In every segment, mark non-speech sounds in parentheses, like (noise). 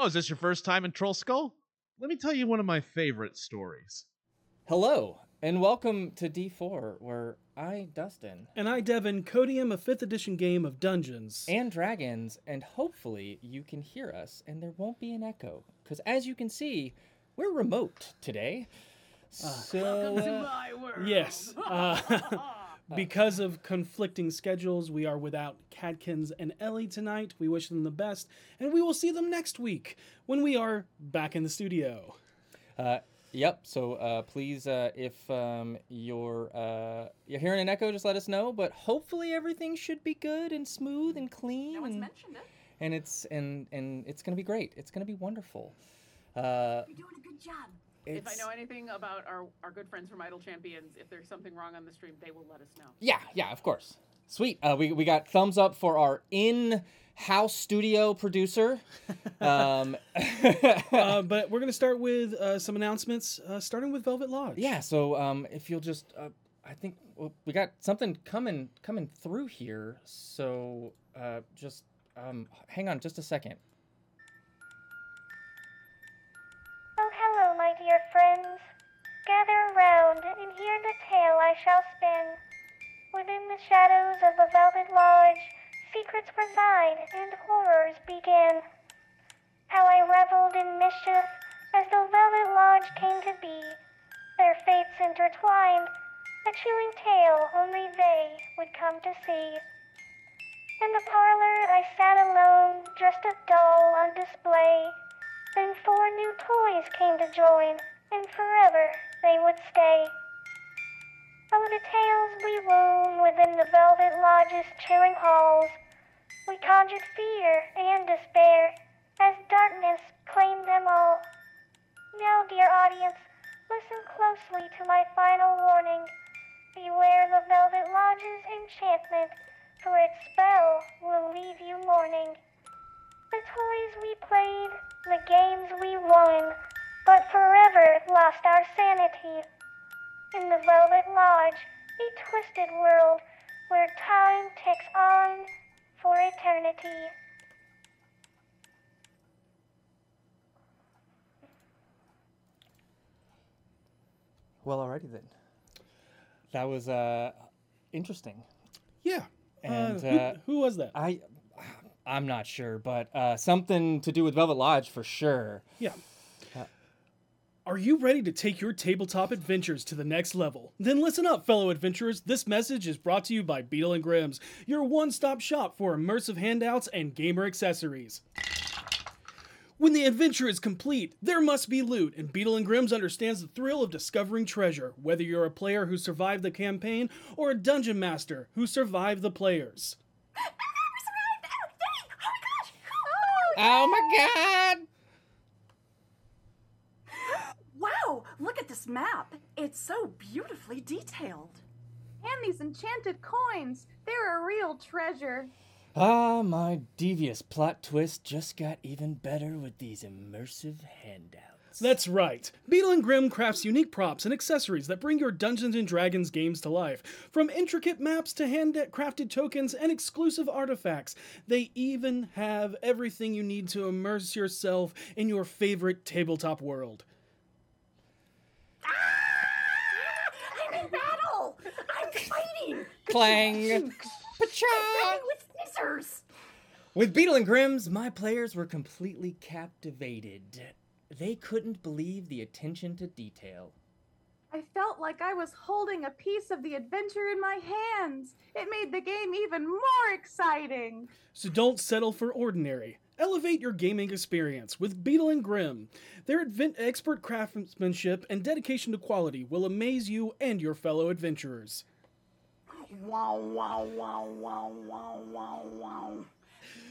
Oh, is this your first time in Troll Skull? Let me tell you one of my favorite stories. Hello, and welcome to D4, where I, Dustin, And I, Devin, codium a 5th edition game of Dungeons. and Dragons, and hopefully you can hear us and there won't be an echo. Because as you can see, we're remote today. So, uh, yes. Uh, (laughs) (laughs) because of conflicting schedules, we are without Cadkins and Ellie tonight. We wish them the best, and we will see them next week when we are back in the studio. uh, yep. So uh, please, uh, if um, you're uh, you're hearing an echo, just let us know. But hopefully everything should be good and smooth and clean. No one's and, mentioned it. and it's and and it's gonna be great. It's gonna be wonderful. Uh, You're doing a good job. If I it's- know anything about our, our good friends from Idle Champions, if there's something wrong on the stream, they will let us know. Yeah, yeah, of course. Sweet. Uh, we we got thumbs up for our in-house studio producer. (laughs) Um, uh, (laughs) but we're going to start with uh, some announcements, uh, starting with Velvet Lodge. yeah. So um, if you'll just, uh, I think well, we got something coming coming through here. So uh, just um, hang on just a second. Gather around and hear the tale I shall spin. Within the shadows of the Velvet Lodge, secrets reside and horrors begin. How I reveled in mischief as the Velvet Lodge came to be. Their fates intertwined, a chilling tale only they would come to see. In the parlor I sat alone, just a doll on display. Then four new toys came to join, and forever they would stay. Oh, the tales we wove within the Velvet Lodge's chilling halls. We conjured fear and despair as darkness claimed them all. Now, dear audience, listen closely to my final warning. Beware the Velvet Lodge's enchantment, for its spell will leave you mourning. The toys we played, the games we won, but forever lost our sanity. In the Velvet Lodge, a twisted world where time ticks on for eternity. Well, alrighty then. That was uh, interesting. Yeah. And, uh, who, uh, who was that? I I'm not sure, but uh, something to do with Velvet Lodge for sure. Yeah. Are you ready to take your tabletop adventures to the next level? Then listen up, fellow adventurers. This message is brought to you by Beadle and Grimm's, your one stop shop for immersive handouts and gamer accessories. When the adventure is complete, there must be loot, and Beadle and Grimm's understands the thrill of discovering treasure, whether you're a player who survived the campaign or a dungeon master who survived the players. (laughs) Oh my god! Wow, look at this map. It's so beautifully detailed. And these enchanted coins. They're a real treasure. Ah, my devious plot twist just got even better with these immersive handouts. That's right. Beadle and Grimm crafts unique props and accessories that bring your Dungeons and Dragons games to life. From intricate maps to hand-crafted tokens and exclusive artifacts, they even have everything you need to immerse yourself in your favorite tabletop world. Ah! I'm in battle! I'm fighting! Clang! Fighting with scissors! With Beadle and Grimm's, my players were completely captivated. They couldn't believe the attention to detail. I felt like I was holding a piece of the adventure in my hands. It made the game even more exciting. So don't settle for ordinary. Elevate your gaming experience with Beadle and Grimm. Their advent- expert craftsmanship and dedication to quality will amaze you and your fellow adventurers. Wow, wow, wow, wow, wow, wow, wow.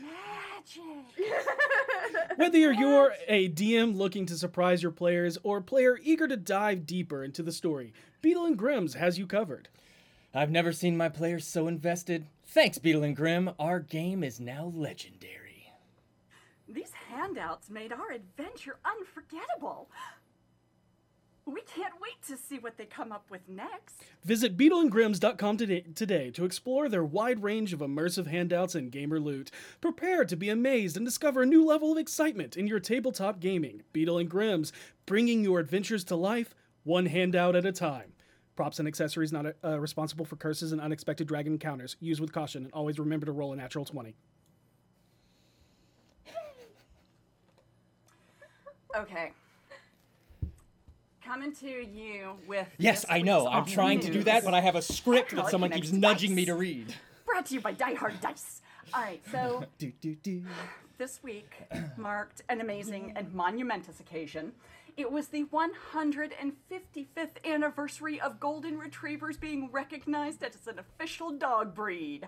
Magic! (laughs) Whether you're, you're a DM looking to surprise your players or a player eager to dive deeper into the story, Beadle and Grimm's has you covered. I've never seen my players so invested. Thanks, Beadle and Grimm. Our game is now legendary. These handouts made our adventure unforgettable. We can't wait to see what they come up with next. Visit BeadleandGrimms.com today, today to explore their wide range of immersive handouts and gamer loot. Prepare to be amazed and discover a new level of excitement in your tabletop gaming. Beadle and Grimms, bringing your adventures to life one handout at a time. Props and accessories not uh, responsible for curses and unexpected dragon encounters. Use with caution and always remember to roll a natural 20. Okay. Coming to you with. Yes, I know. I'm trying to do that, but I have a script that someone keeps nudging me to read. Brought to you by Die Hard Dice. All right, so (laughs) Do, do, do. this week marked an amazing and monumentous occasion. It was the 155th anniversary of Golden Retrievers being recognized as an official dog breed.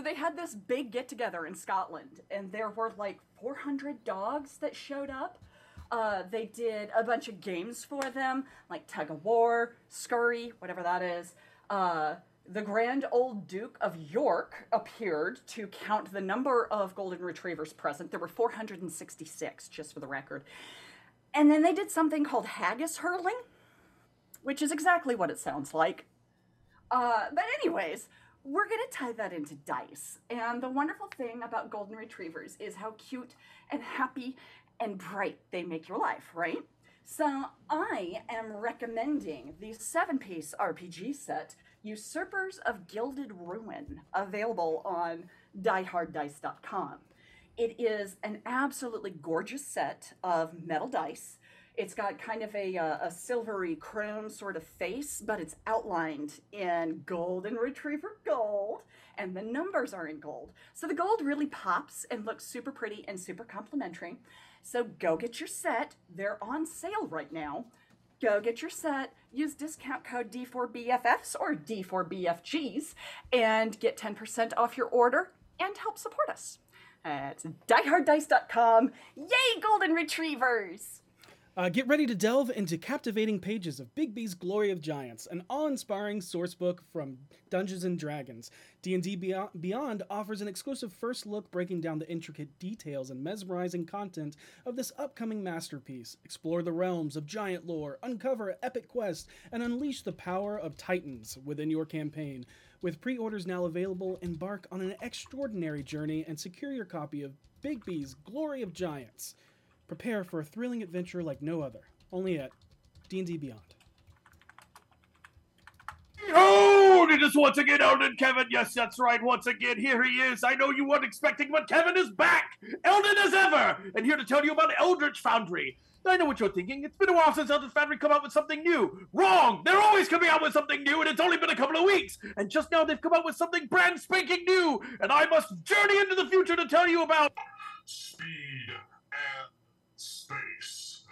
So they had this big get together in Scotland, and there were like 400 dogs that showed up. Uh, they did a bunch of games for them, like tug of war, scurry, whatever that is. Uh, the Grand Old Duke of York appeared to count the number of golden retrievers present. There were 466, just for the record. And then they did something called haggis hurling, which is exactly what it sounds like. Uh, but anyways, we're gonna tie that into dice. And the wonderful thing about golden retrievers is how cute and happy and bright they make your life, right? So I am recommending the seven-piece RPG set, Usurpers of Gilded Ruin, available on dieharddice.com. It is an absolutely gorgeous set of metal dice. It's got kind of a, uh, a silvery chrome sort of face, but it's outlined in golden retriever gold, and the numbers are in gold. So the gold really pops and looks super pretty and super complimentary. So go get your set. They're on sale right now. Go get your set, use discount code D4BFFs or D4BFGs, and get 10% off your order and help support us. It's dieharddice.com. Yay, golden retrievers! Uh, get ready to delve into captivating pages of Bigby's Glory of Giants, an awe-inspiring sourcebook from Dungeons and Dragons. D&D Beyond, offers an exclusive first look breaking down the intricate details and mesmerizing content of this upcoming masterpiece. Explore the realms of giant lore, uncover epic quests, and unleash the power of titans within your campaign. With pre-orders now available, embark on an extraordinary journey and secure your copy of Bigby's Glory of Giants. Prepare for a thrilling adventure like no other, only at D&D Beyond. Behold, it is once again Eldon Kevin. Yes, that's right. Once again, here he is. I know you weren't expecting, but Kevin is back. Eldon as ever, and here to tell you about Eldritch Foundry. I know what you're thinking. It's been a while since Eldritch Foundry come out with something new. Wrong! They're always coming out with something new, and it's only been a couple of weeks. And just now they've come out with something brand spanking new, and I must journey into the future to tell you about. speed and space.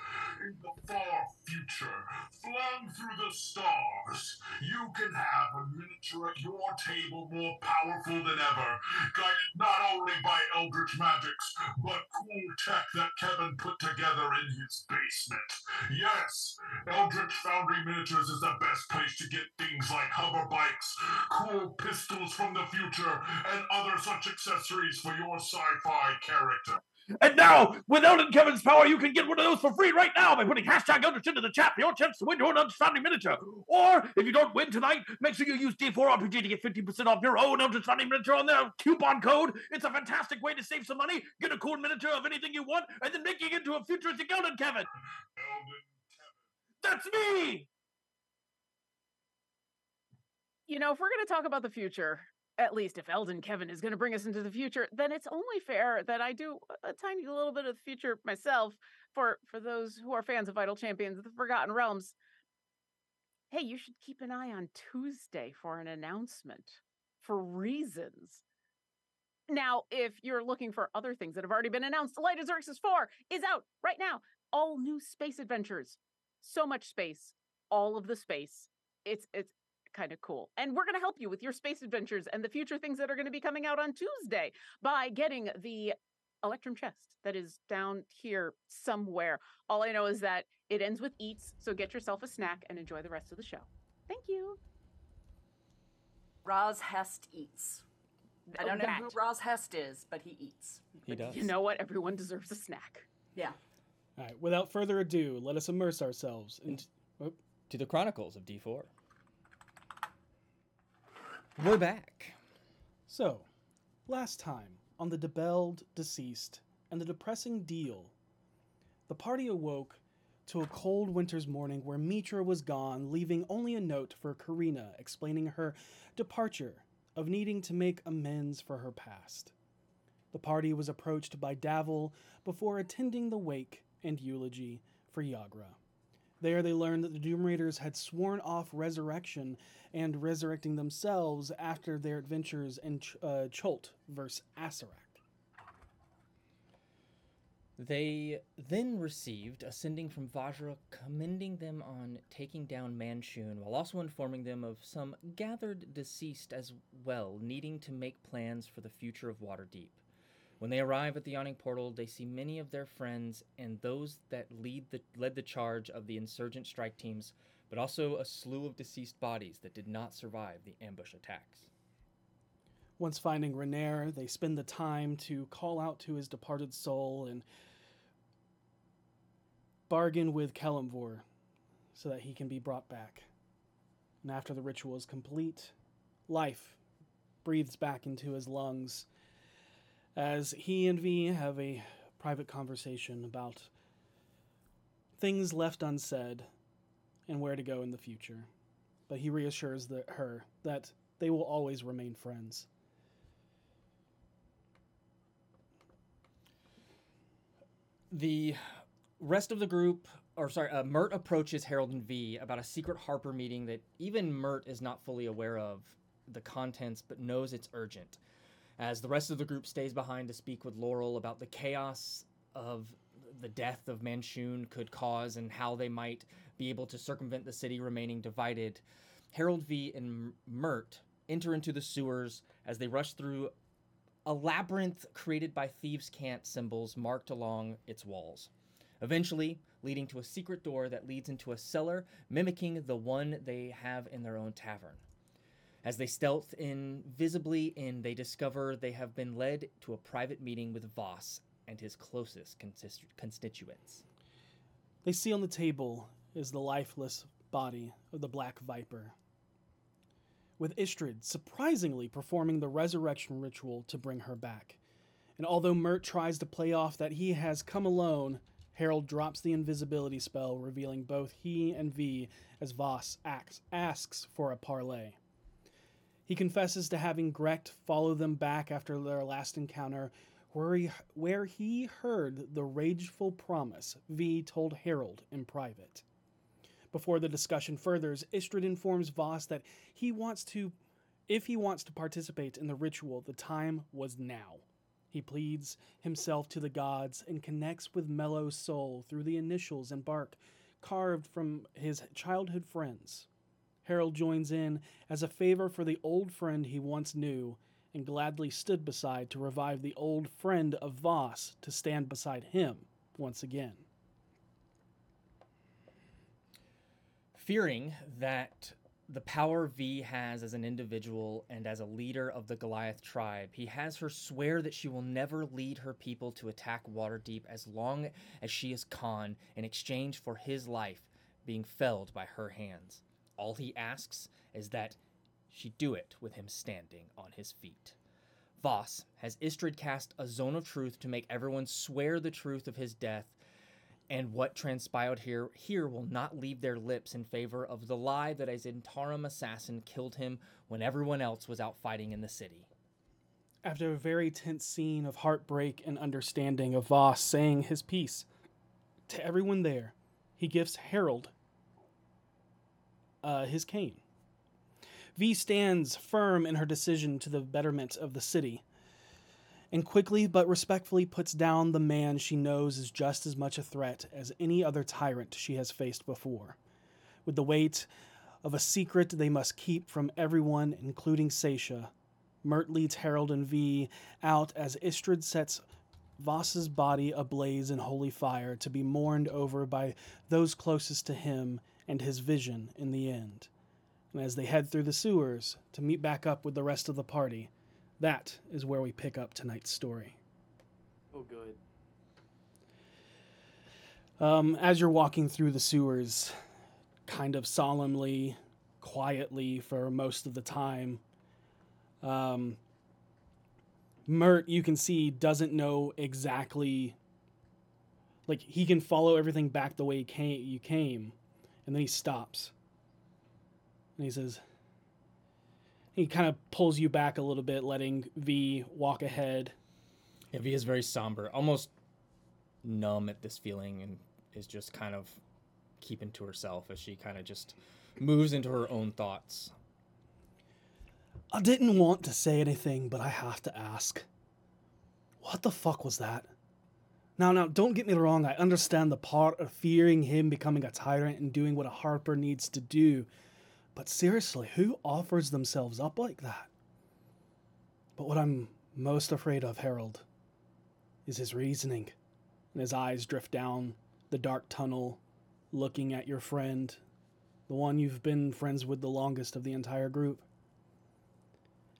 In the far future, flung through the stars, you can have a miniature at your table more powerful than ever, guided not only by eldritch magics, but cool tech that Kevin put together in his basement. Yes, Eldritch Foundry Miniatures is the best place to get things like hover bikes, cool pistols from the future, and other such accessories for your sci-fi character. And now, with Eldon Kevin's power, you can get one of those for free right now by putting hashtag Eldritch into the chat for your chance to win your Eldritch Foundry miniature. Or, if you don't win tonight, make sure you use D4RPG to get 50% off your own Foundry miniature on their coupon code. It's a fantastic way to save some money, get a cool miniature of anything you want, and then make it into a futuristic Eldon Kevin. Eldon That's me! You know, if we're going to talk about the future, at least if Eldon Kevin is going to bring us into the future, then it's only fair that I do a tiny little bit of the future myself for for those who are fans of Idle Champions of the Forgotten Realms. Hey, you should keep an eye on Tuesday for an announcement for reasons. Now, if you're looking for other things that have already been announced, Light of Xaryxis 4 is out right now. All new space adventures. So much space. All of the space. It's it's kind of cool. And we're going to help you with your space adventures and the future things that are going to be coming out on Tuesday by getting the Electrum chest that is down here somewhere. All I know is that it ends with eats, so get yourself a snack and enjoy the rest of the show. Thank you. Roz Hest eats. I Oh, don't know who Roz Hest is, but he eats. He does. You know what? Everyone deserves a snack. Yeah. All right, without further ado, let us immerse ourselves into. To the Chronicles of D4. We're back. So, last time on the debelled deceased and the depressing deal, the party awoke to a cold winter's morning where Mitra was gone, leaving only a note for Karina explaining her departure of needing to make amends for her past. The party was approached by Davil before attending the wake and eulogy for Yagra. There they learned that the Doom Raiders had sworn off resurrection and resurrecting themselves after their adventures in Ch- uh, Cholt versus Asarak. They then received a sending from Vajra commending them on taking down Manshoon, while also informing them of some gathered deceased as well, needing to make plans for the future of Waterdeep. When they arrive at the yawning portal, they see many of their friends and those that lead the, led the charge of the insurgent strike teams, but also a slew of deceased bodies that did not survive the ambush attacks. Once finding Renaer, they spend the time to call out to his departed soul and bargain with Kelimvor so that he can be brought back. And after the ritual is complete, life breathes back into his lungs as he and V have a private conversation about things left unsaid and where to go in the future. But he reassures the, her that they will always remain friends. The rest of the group, or sorry, uh, Mert approaches Harold and V about a secret Harper meeting that even Mert is not fully aware of the contents, but knows it's urgent. As the rest of the group stays behind to speak with Laeral about the chaos of the death of Manshoon could cause and how they might be able to circumvent the city remaining divided, Harold V and Mert enter into the sewers as they rush through a labyrinth created by thieves' cant symbols marked along its walls eventually leading to a secret door that leads into a cellar mimicking the one they have in their own tavern. As they stealth invisibly in, they discover they have been led to a private meeting with Voss and his closest constituents. They see on the table is the lifeless body of the Black Viper, with Istrid surprisingly performing the resurrection ritual to bring her back. And although Mert tries to play off that he has come alone, Harold drops the invisibility spell, revealing both he and V as Voss acts, asks for a parley. He confesses to having Grecht follow them back after their last encounter, where he, where he heard the rageful promise V told Harold in private. Before the discussion furthers, Istrid informs Voss that he wants to, if he wants to participate in the ritual, the time was now. He pleads himself to the gods and connects with Mellow's soul through the initials and bark carved from his childhood friends. Harold joins in as a favor for the old friend he once knew and gladly stood beside to revive the old friend of Voss to stand beside him once again. Fearing that the power V has as an individual and as a leader of the Goliath tribe, he has her swear that she will never lead her people to attack Waterdeep as long as she is Khan in exchange for his life being felled by her hands. All he asks is that she do it with him standing on his feet. Voss has Istrid cast a zone of truth to make everyone swear the truth of his death and what transpired here here will not leave their lips in favor of the lie that a Zhentarim assassin killed him when everyone else was out fighting in the city. After a very tense scene of heartbreak and understanding of Voss saying his piece to everyone there, he gives Harold uh, his cane. V stands firm in her decision to the betterment of the city and quickly but respectfully puts down the man she knows is just as much a threat as any other tyrant she has faced before. With the weight of a secret they must keep from everyone, including Seisha, Mert leads Harold and V out as Istrid sets Voss's body ablaze in holy fire to be mourned over by those closest to him and his vision in the end. And as they head through the sewers to meet back up with the rest of the party, that is where we pick up tonight's story. Oh, good. Um, as you're walking through the sewers, kind of solemnly, quietly for most of the time, um, Mert, you can see, doesn't know exactly. Like he can follow everything back the way you came, you came, and then he stops. And he says, he kind of pulls you back a little bit, letting V walk ahead. Yeah, V is very somber, almost numb at this feeling, and is just kind of keeping to herself as she kind of just moves into her own thoughts. I didn't want to say anything, but I have to ask. What the fuck was that? Now, now, don't get me wrong. I understand the part of fearing him becoming a tyrant and doing what a Harper needs to do. But seriously, who offers themselves up like that? But what I'm most afraid of, Harold, is his reasoning. And his eyes drift down the dark tunnel, looking at your friend, the one you've been friends with the longest of the entire group.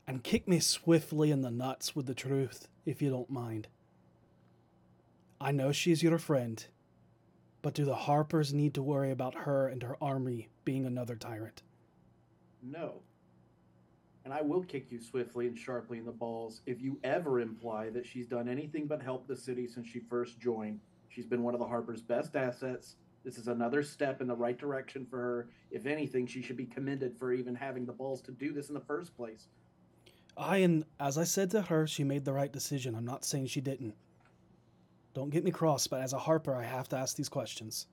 And kick me swiftly in the nuts with the truth, if you don't mind. I know she's your friend, but do the Harpers need to worry about her and her army being another tyrant? No. And I will kick you swiftly and sharply in the balls if you ever imply that she's done anything but help the city since she first joined. She's been one of the Harper's best assets. This is another step in the right direction for her. If anything, she should be commended for even having the balls to do this in the first place. I and as I said to her, she made the right decision. I'm not saying she didn't. Don't get me cross, but as a Harper, I have to ask these questions.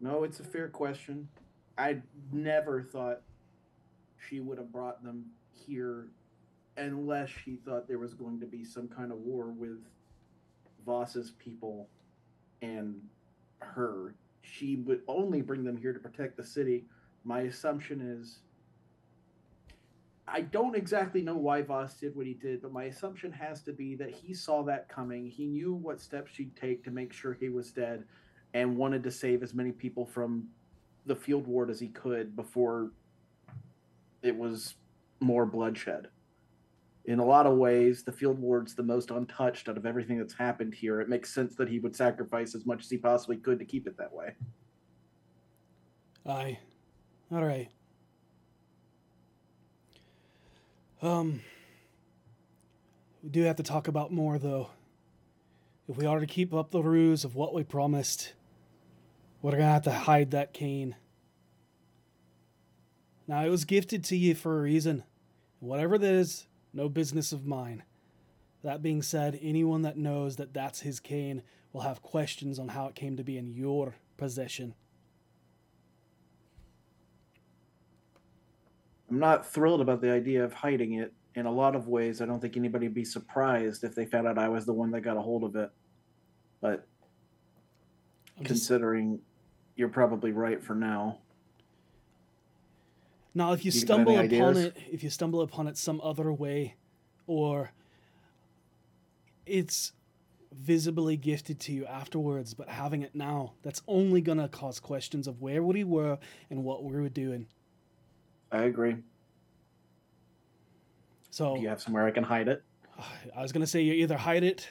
No, it's a fair question. I never thought she would have brought them here unless she thought there was going to be some kind of war with Voss's people and her. She would only bring them here to protect the city. My assumption is I don't exactly know why Voss did what he did, but my assumption has to be that he saw that coming. He knew what steps she'd take to make sure he was dead and wanted to save as many people from the field ward as he could before it was more bloodshed. In a lot of ways, the field ward's the most untouched out of everything that's happened here. It makes sense that he would sacrifice as much as he possibly could to keep it that way. Aye. All right. Um, we do have to talk about more, though. If we are to keep up the ruse of what we promised, we're gonna have to hide that cane. Now, it was gifted to you for a reason. Whatever that is, no business of mine. That being said, anyone that knows that that's his cane will have questions on how it came to be in your possession. I'm not thrilled about the idea of hiding it. In a lot of ways, I don't think anybody would be surprised if they found out I was the one that got a hold of it. But I'm just- considering you're probably right for now. Now, if you You stumble upon ideas? it, if you stumble upon it some other way, or it's visibly gifted to you afterwards, but having it now, that's only gonna cause questions of where we were and what we were doing. I agree. So Do you have somewhere I can hide it? (sighs) I was gonna say you either hide it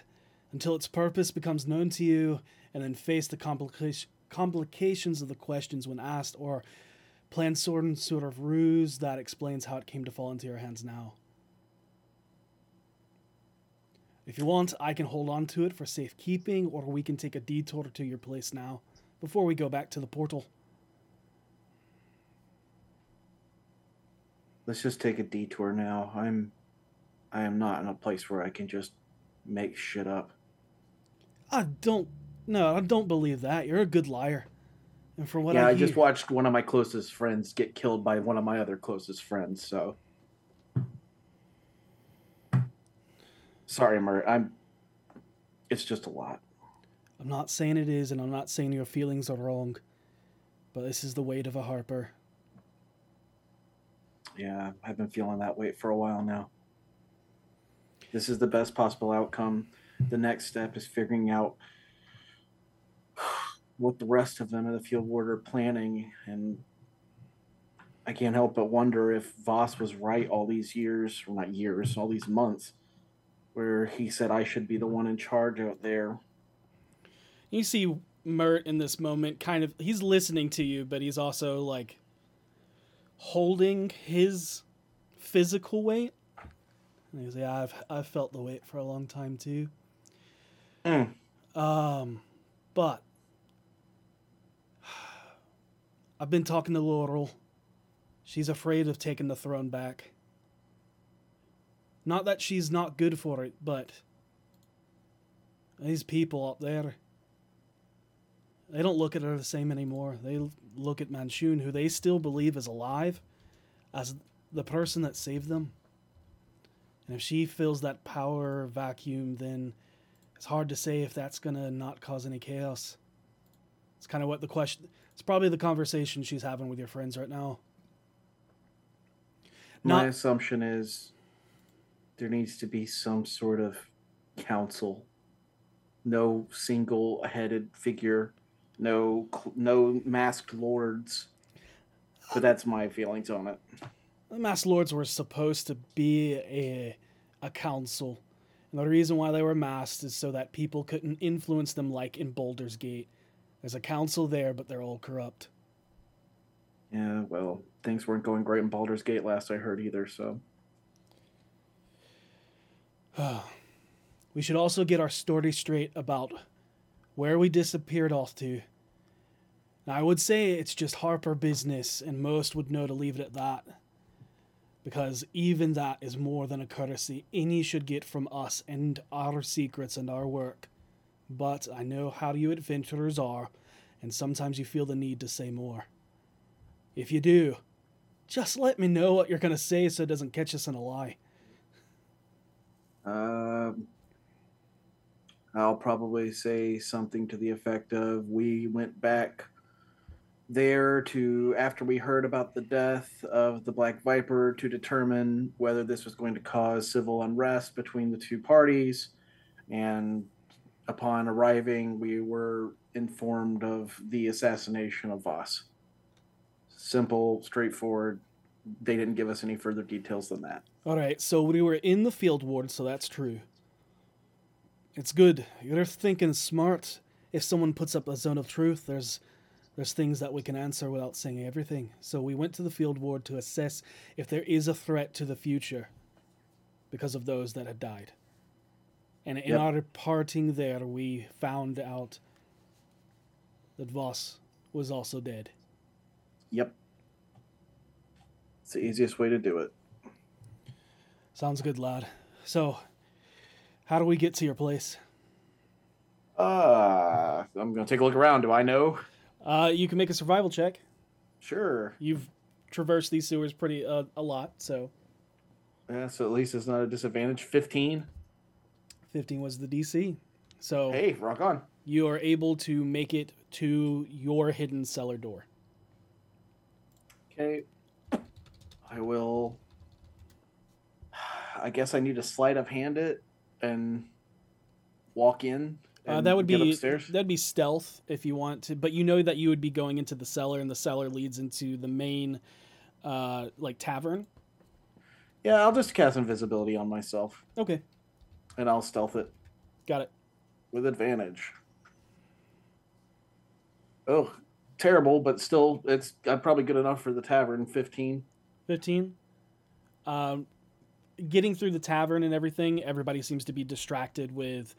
until its purpose becomes known to you, and then face the complication complications of the questions when asked, or plan some sort of ruse that explains how it came to fall into your hands now. If you want, I can hold on to it for safekeeping, or we can take a detour to your place now before we go back to the portal. Let's just take a detour now. I'm I am not in a place where I can just make shit up. I don't. No, I don't believe that. You're a good liar. And from what yeah, I, I just hear- watched one of my closest friends get killed by one of my other closest friends, so sorry, Mert. I'm it's just a lot. I'm not saying it is, and I'm not saying your feelings are wrong, but this is the weight of a Harper. Yeah, I've been feeling that weight for a while now. This is the best possible outcome. The next step is figuring out what the rest of them in the field are planning, and I can't help but wonder if Voss was right all these years, or not years, all these months, where he said I should be the one in charge out there. You see, Mert in this moment kind of he's listening to you, but he's also like holding his physical weight. And he's like, yeah, I've I've felt the weight for a long time too. Mm. Um, but (sighs) I've been talking to Laeral. She's afraid of taking the throne back. Not that she's not good for it, but these people up there, they don't look at her the same anymore. They look at Manshoon, who they still believe is alive, as the person that saved them. And if she fills that power vacuum, then it's hard to say if that's gonna not cause any chaos. It's kind of what the question. It's probably the conversation she's having with your friends right now. My assumption is there needs to be some sort of council. No single-headed figure. No, no masked lords. But that's my feelings on it. the masked Lords were supposed to be a a council, and the reason why they were masked is so that people couldn't influence them like in Baldur's Gate. There's a council there, but they're all corrupt. Yeah, well, things weren't going great in Baldur's Gate last I heard either, so. (sighs) we should also get our story straight about where we disappeared off to. Now, I would say it's just Harper business, and most would know to leave it at that. Because even that is more than a courtesy any should get from us and our secrets and our work. But I know how you adventurers are, and sometimes you feel the need to say more. If you do, just let me know what you're going to say so it doesn't catch us in a lie. Um, I'll probably say something to the effect of we went back there to after we heard about the death of the Black Viper to determine whether this was going to cause civil unrest between the two parties. And upon arriving, we were informed of the assassination of Voss. Simple, straightforward. They didn't give us any further details than that. All right, so we were in the field ward, so that's true. It's good. You're thinking smart. If someone puts up a zone of truth, there's there's things that we can answer without saying everything. So we went to the field ward to assess if there is a threat to the future because of those that had died. And in Yep. our parting there, we found out that Voss was also dead. Yep. It's the easiest way to do it. Sounds good, lad. So, how do we get to your place? Uh, I'm gonna take a look around. Do I know? Uh, you can make a survival check. Sure. You've traversed these sewers pretty uh, a lot, so Yeah, so at least it's not a disadvantage. Fifteen. 15 was the DC. So Hey, rock on. you are able to make it to your hidden cellar door. Okay. I will. I guess I need to sleight of hand it and walk in. Uh, that would get be upstairs. that'd be stealth if you want to, but you know that you would be going into the cellar, and the cellar leads into the main, uh, like tavern. Yeah, I'll just cast invisibility on myself Okay, and I'll stealth it got it. with advantage. Oh, terrible, but still, it's uh, probably good enough for the tavern. Fifteen. 15 um, getting through the tavern and everything everybody seems to be distracted with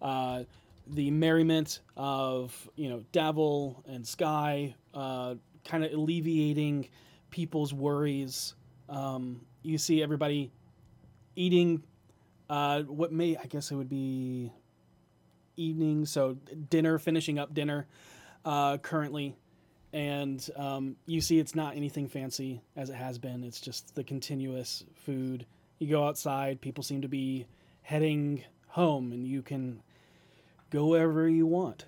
uh, the merriment of you know davil and sky uh, kind of alleviating people's worries um, you see everybody eating uh, what may i guess it would be evening so dinner finishing up dinner uh, currently and um, you see it's not anything fancy as it has been. It's just the continuous food. You go outside, people seem to be heading home, and you can go wherever you want.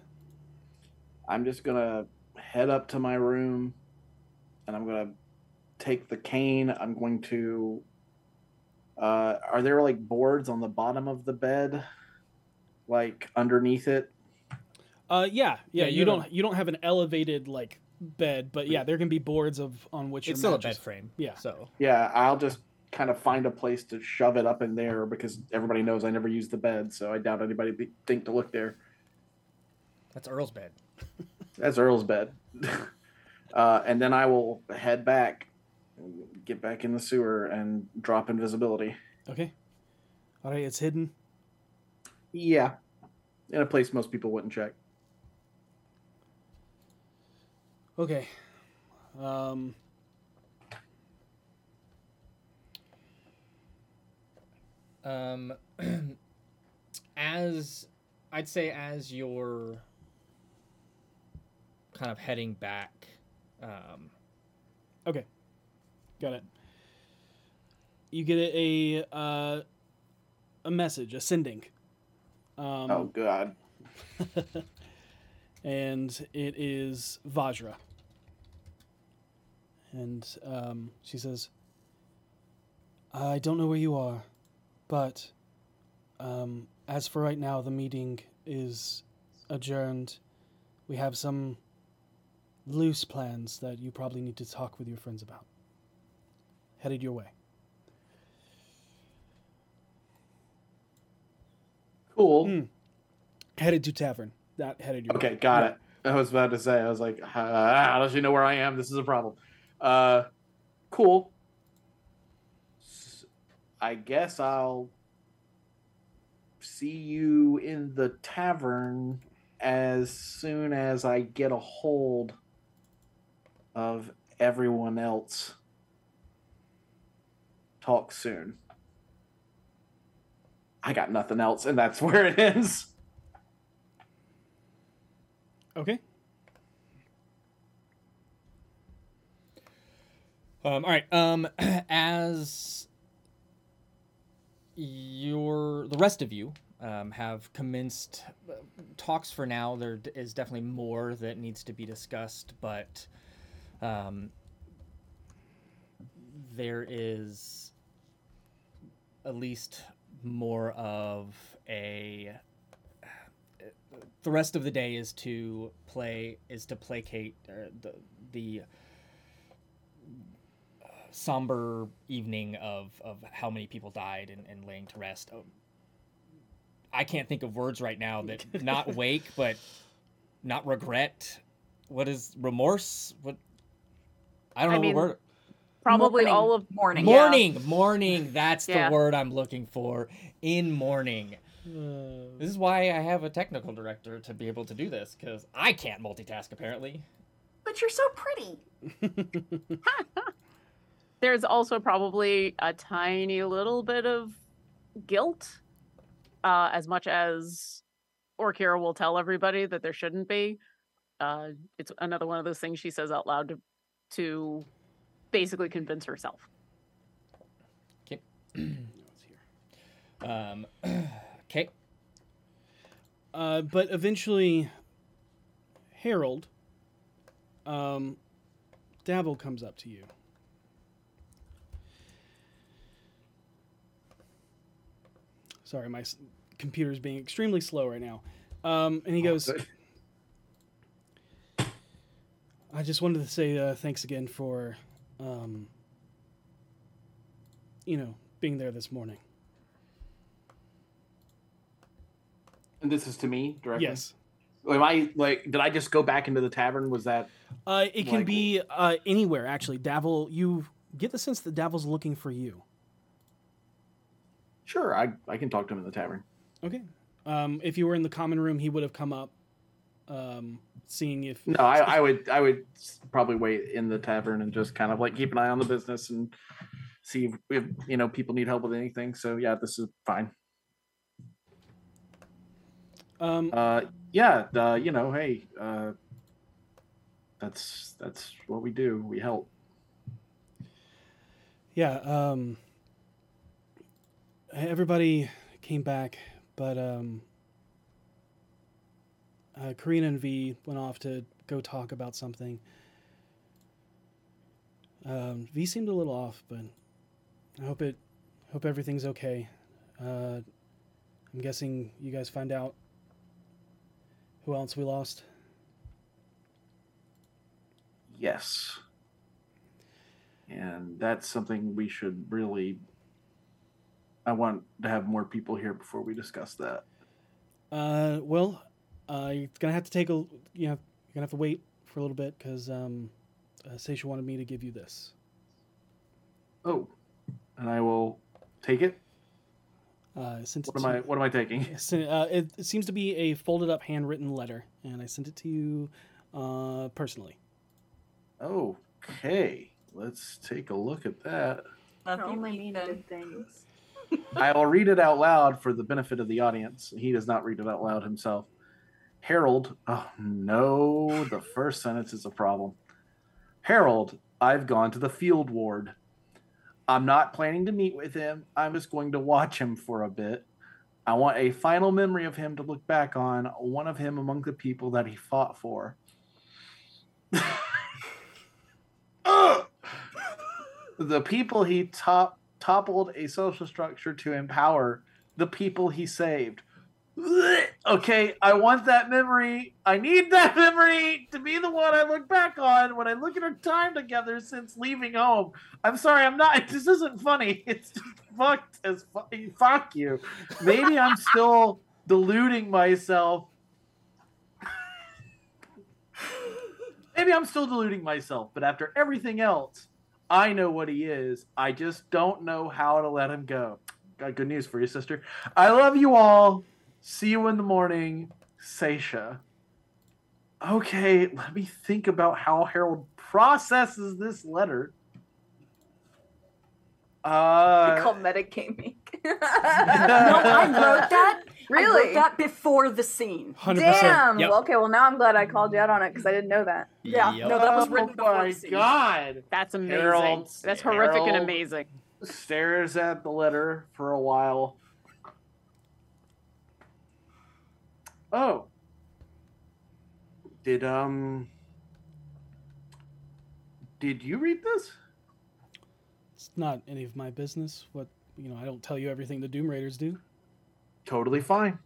I'm just gonna head up to my room and I'm gonna take the cane. I'm going to uh are there like boards on the bottom of the bed? Like underneath it? Uh, yeah, yeah. Yeah, you you don't don't- you don't have an elevated like bed, but yeah, there can be boards of on which It's your still a bed frame. Yeah. So Yeah, I'll just kind of find a place to shove it up in there because everybody knows I never use the bed, so I doubt anybody be, think to look there. That's Earl's bed. (laughs) That's Earl's bed. (laughs) uh, and then I will head back, get back in the sewer, and drop invisibility. Okay. All right, it's hidden. Yeah, in a place most people wouldn't check. Okay. Um. Um, (clears throat) as I'd say, as you're kind of heading back, um, Okay. Got it. You get a uh, a message, a sending. Um, oh God. (laughs) and it is Vajra. And um, she says, I don't know where you are, but um, as for right now, the meeting is adjourned. We have some loose plans that you probably need to talk with your friends about. Headed your way. Cool. Hmm. Headed to tavern. Not headed your way. Okay, way. got Yeah. it. I was about to say, I was like, "Ah, how does she know where I am? This is a problem. Uh, cool. I guess I'll see you in the tavern as soon as I get a hold of everyone else. Talk soon. I got nothing else, and that's (laughs) where it ends. Okay. Um, all right. Um, (clears throat) as your the rest of you um, have commenced talks for now, There is definitely more that needs to be discussed, but um, there is at least more of a the rest of the day is to play is to placate uh, the the somber evening of of how many people died and, and laying to rest. Oh, I can't think of words right now that (laughs) not wake, but not regret. What is remorse? What I don't I know mean, the word. Probably Mourning. all of Morning. Mourning, mourning. That's Yeah. the word I'm looking for. In mourning. Hmm. This is why I have a technical director to be able to do this because I can't multitask apparently. But you're so pretty. (laughs) (laughs) There's also probably a tiny little bit of guilt, uh, as much as Orkira will tell everybody that there shouldn't be. Uh, it's another one of those things she says out loud to, to basically convince herself. Okay. (clears throat) Um, (clears throat) okay. Uh, but eventually, Harold, um, comes up to you. Sorry, my s- computer's being extremely slow right now. Um, and he goes, good. I just wanted to say uh, thanks again for, um, you know, being there this morning. And this is to me directly. Yes. Am I like? Did I just go back into the tavern? Was that? Uh, it can Like- be uh, anywhere, actually. Davil, you get the sense that Davil's looking for you. Sure, I I can talk to him in the tavern. Okay. Um, if you were in the common room, he would have come up, um, seeing if. No, I, I would I would probably wait in the tavern and just kind of like keep an eye on the business and see if, if you know people need help with anything. So yeah, this is fine. Um, Uh, yeah, uh, you know, hey, uh, that's that's what we do. We help. yeah. Um, everybody came back, but um, uh, Karina and V went off to go talk about something. Um, v seemed a little off, but I hope it, hope everything's okay. Uh, I'm guessing you guys find out who else we lost. Yes. And that's something we should really. I want to have more people here before we discuss that. Uh, well, Uh, you're gonna have to take a you know you're gonna have to wait for a little bit because um, uh, Seisha wanted me to give you this. Oh, and I will take it. Uh, I sent it What am I? What am I taking? (laughs) Uh, it, it seems to be a folded up handwritten letter, and I sent it to you uh, personally. Okay, let's take a look at that. Love you, Only mean good things. I will read it out loud for the benefit of the audience. He does not read it out loud himself. Harold, oh no, the first sentence is a problem. Harold, I've gone to the field ward. I'm not planning to meet with him. I'm just going to watch him for a bit. I want a final memory of him to look back on, one of him among the people that he fought for. (laughs) The people he top, toppled a social structure to empower the people he saved. Okay, I want that memory. I need that (laughs) memory to be the one I look back on when I look at our time together since leaving home. I'm sorry, I'm not. (laughs) This isn't funny. (laughs) It's fucked as fu- fuck you. Maybe I'm still deluding myself. Maybe I'm still deluding myself, but after everything else, I know what he is. I just don't know how to let him go. Got good news for you, sister. I love you all. See you in the morning, Seisha. Okay, let me think about how Harold processes this letter. They Uh, call metagaming. (laughs) No, I wrote that. Really? I Really? wrote that before the scene. 100%. Damn. Yep. Well, okay. Well, now I'm glad I called you out on it because I didn't know that. Yeah, Yep. no, that was oh written before my the scene. god! That's amazing. Harold- That's horrific and amazing. Stares at the letter for a while. Oh. Did um Did you read this? Not any of my business. What you know, I don't tell you everything the Doom Raiders do, Totally fine.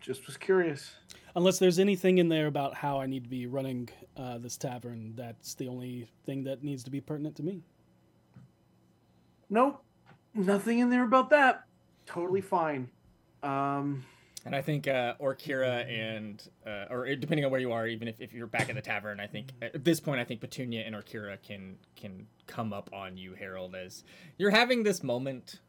Just was curious. unless there's anything in there about how I need to be running uh, this tavern. That's the only thing that needs to be pertinent to me. Nope. Nothing in there about that. Totally fine. Um And I think uh, Orkira and, uh, or depending on where you are, even if, if you're back at the tavern, I think at this point, I think Petunia and Orkira can can come up on you, Harold, as you're having this moment.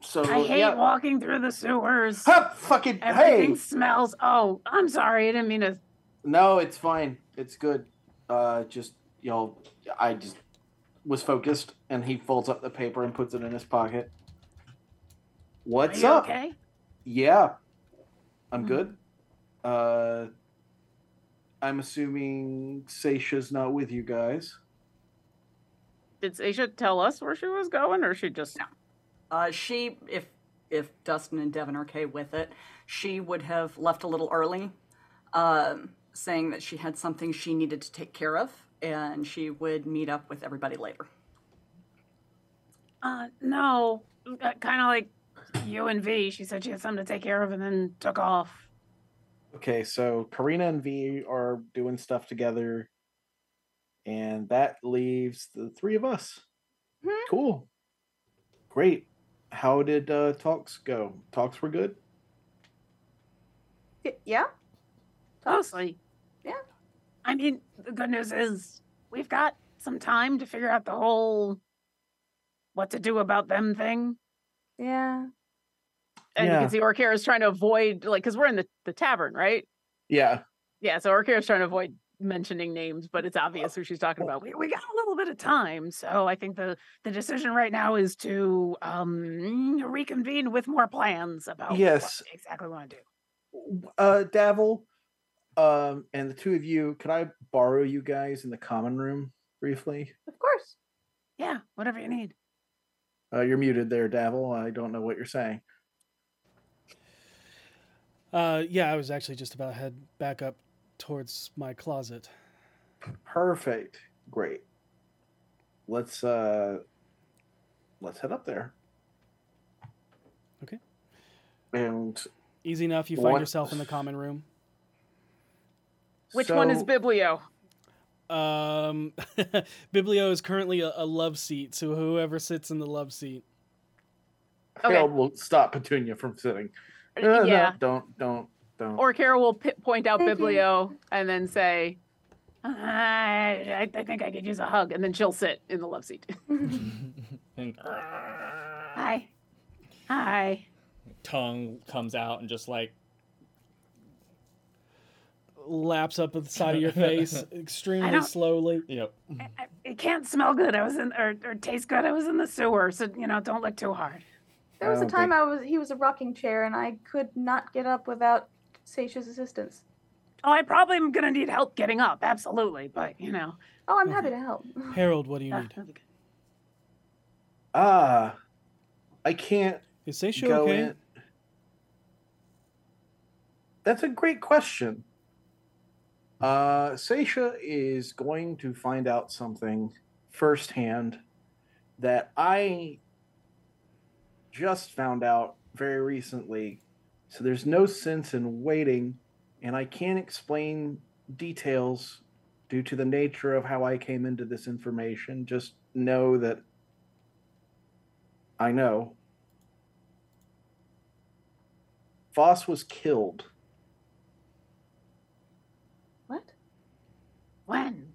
so I hate yeah. walking through the sewers. Huh, fucking Everything hey. smells. Oh, I'm sorry. I didn't mean to. No, it's fine. It's good. Uh, just you know, I just was focused, and he folds up the paper and puts it in his pocket. What's Are you up? okay? Yeah, I'm Mhm. good. Uh, I'm assuming Seisha's not with you guys. Did Seisha tell us where she was going, or she just? Uh, she, if if Dustin and Devin are okay with it, she would have left a little early, um, saying that she had something she needed to take care of, and she would meet up with everybody later. Uh, no. Kind of like you and V. She said she had something to take care of, and then took off. Okay, so Karina and V are doing stuff together, and that leaves the three of us. Cool. Great. How did uh, talks go? Talks were good. Yeah. Mostly. Yeah. I mean, the good news is we've got some time to figure out the whole what to do about them thing. Yeah. And you can see Orkira is trying to avoid, like, because we're in the, the tavern, right? Yeah. Yeah, so Orkira is trying to avoid mentioning names, but it's obvious who she's talking about. We, we got a little bit of time, so I think the the decision right now is to um reconvene with more plans about Yes. what exactly want to do. Uh, Davil, um, and the two of you, could I borrow you guys in the common room briefly? Of course. Yeah, whatever you need. Uh, you're muted there, Davil. I don't know what you're saying. Uh, yeah, I was actually just about to head back up towards my closet. Perfect. Great. Let's uh, let's head up there. Okay. And Easy enough. You find What- yourself in the common room. Which one is Biblio? Um, (laughs) Biblio is currently a, a love seat, so whoever sits in the love seat. Okay. Harold will stop Petunia from sitting. Uh, no, yeah. don't, don't, don't. Orkira will p- point out Thank you. Biblio and then say, I, I think I could use a hug. And then she'll sit in the love seat. (laughs) Hi. Hi. tongue comes out and just like Laps up at the side of your face (laughs) extremely slowly. yep. I- It can't smell good. I was in, or, or taste good. I was in the sewer. So, you know, don't look too hard. There was a time think- I was he was a rocking chair and I could not get up without Seisha's assistance. Oh, I probably am going to need help getting up. Absolutely. But, you know. Oh, I'm happy to help. (laughs) Harold, what do you ah, need? that'll be good. Ah, I can't Is Seisha go okay? in. That's a great question. Uh, Seisha is going to find out something firsthand that I just found out very recently. So there's no sense in waiting, and I can't explain details due to the nature of how I came into this information. Just know that I know. Voss was killed. What? When?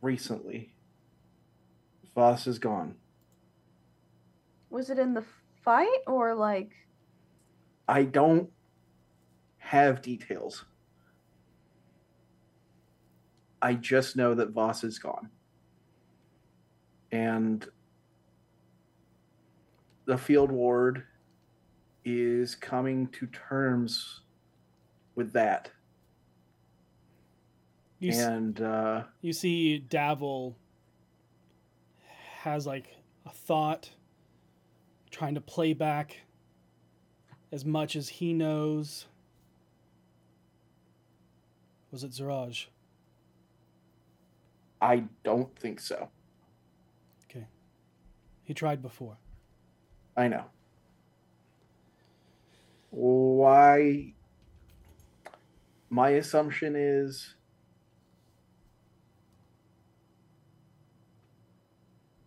recently. Voss is gone. Was it in the fight or like I don't have details. I just know that Voss is gone. And the field ward is coming to terms with that. You, s- and uh, you see Davil has like a thought trying to play back as much as he knows. Was it Ziraj? I don't think so. Okay. He tried before. I know. Why? My assumption is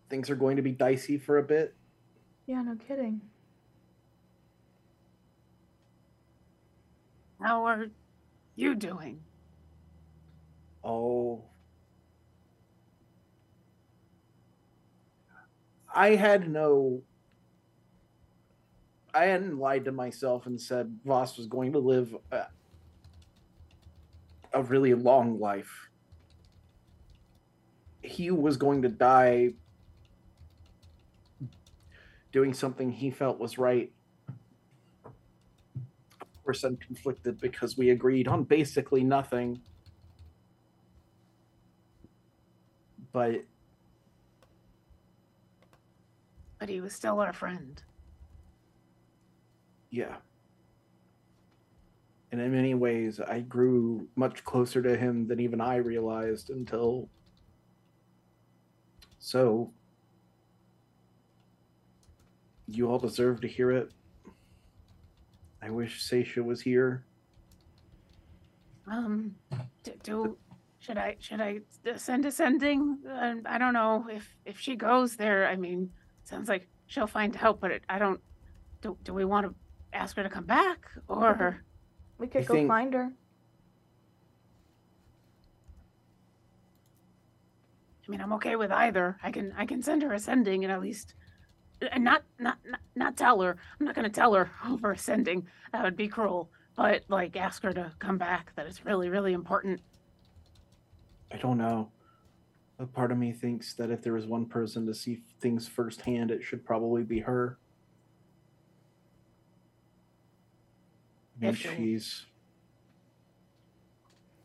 things are going to be dicey for a bit. Yeah, no kidding. How are you doing? Oh. I had no. I hadn't lied to myself and said Voss was going to live a, a really long life. He was going to die doing something he felt was right. Of course, I'm conflicted because we agreed on basically nothing. But But he was still our friend. yeah. And in many ways, I grew much closer to him than even I realized until. So. You all deserve to hear it. I wish Seisha was here. Um, do, do should I should I send a sending? Uh, I don't know if if she goes there. I mean, sounds like she'll find out, but it, I don't. Do do we want to ask her to come back or? We could I go think- find her. I mean, I'm okay with either. I can I can send her ascending and at least, and not not not, not tell her. I'm not gonna tell her (laughs) over a sending. That would be cruel. But like, ask her to come back. That is really really important. I don't know. A part of me thinks that if there was one person to see things firsthand, it should probably be her. I mean, If she's,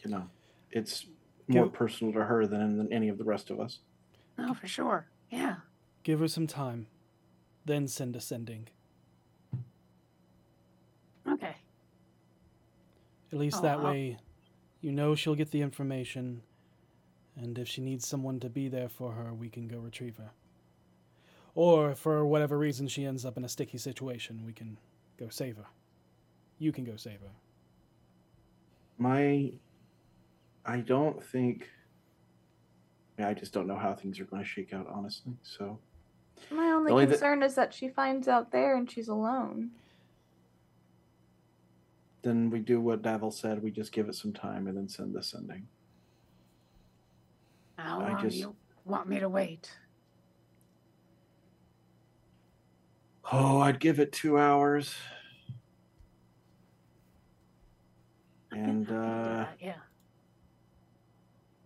you know, it's more Give- personal to her than, than any of the rest of us. No, for sure. Yeah. Give her some time, then send a sending. Okay. At least Oh, that I'll- way, you know she'll get the information, and if she needs someone to be there for her, we can go retrieve her. Or for whatever reason she ends up in a sticky situation, we can go save her. You can go save her. My, I don't think. I just don't know how things are going to shake out, honestly. So My only only thi- concern is that she finds out there and she's alone. then we do what Davil said. We just give it some time and then send the sending. How I long just- do you want me to wait? Oh, I'd give it two hours. And uh, yeah.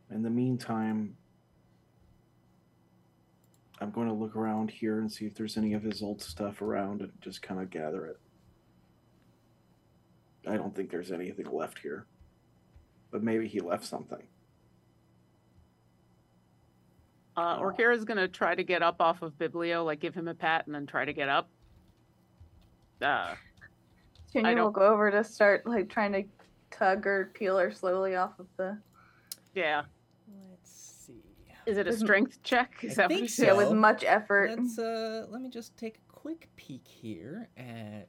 in the meantime, I'm going to look around here and see if there's any of his old stuff around and just kind of gather it. I don't think there's anything left here. But maybe he left something. Uh, Orkira's gonna try to get up off of Biblio, like give him a pat and then try to get up. Uh, Junior will don't- go over to start like trying to tug or peel her slowly off of the. yeah. Let's see. Is it a strength check? Is I that think so. Yeah, with much effort. Let's uh, let me just take a quick peek here at.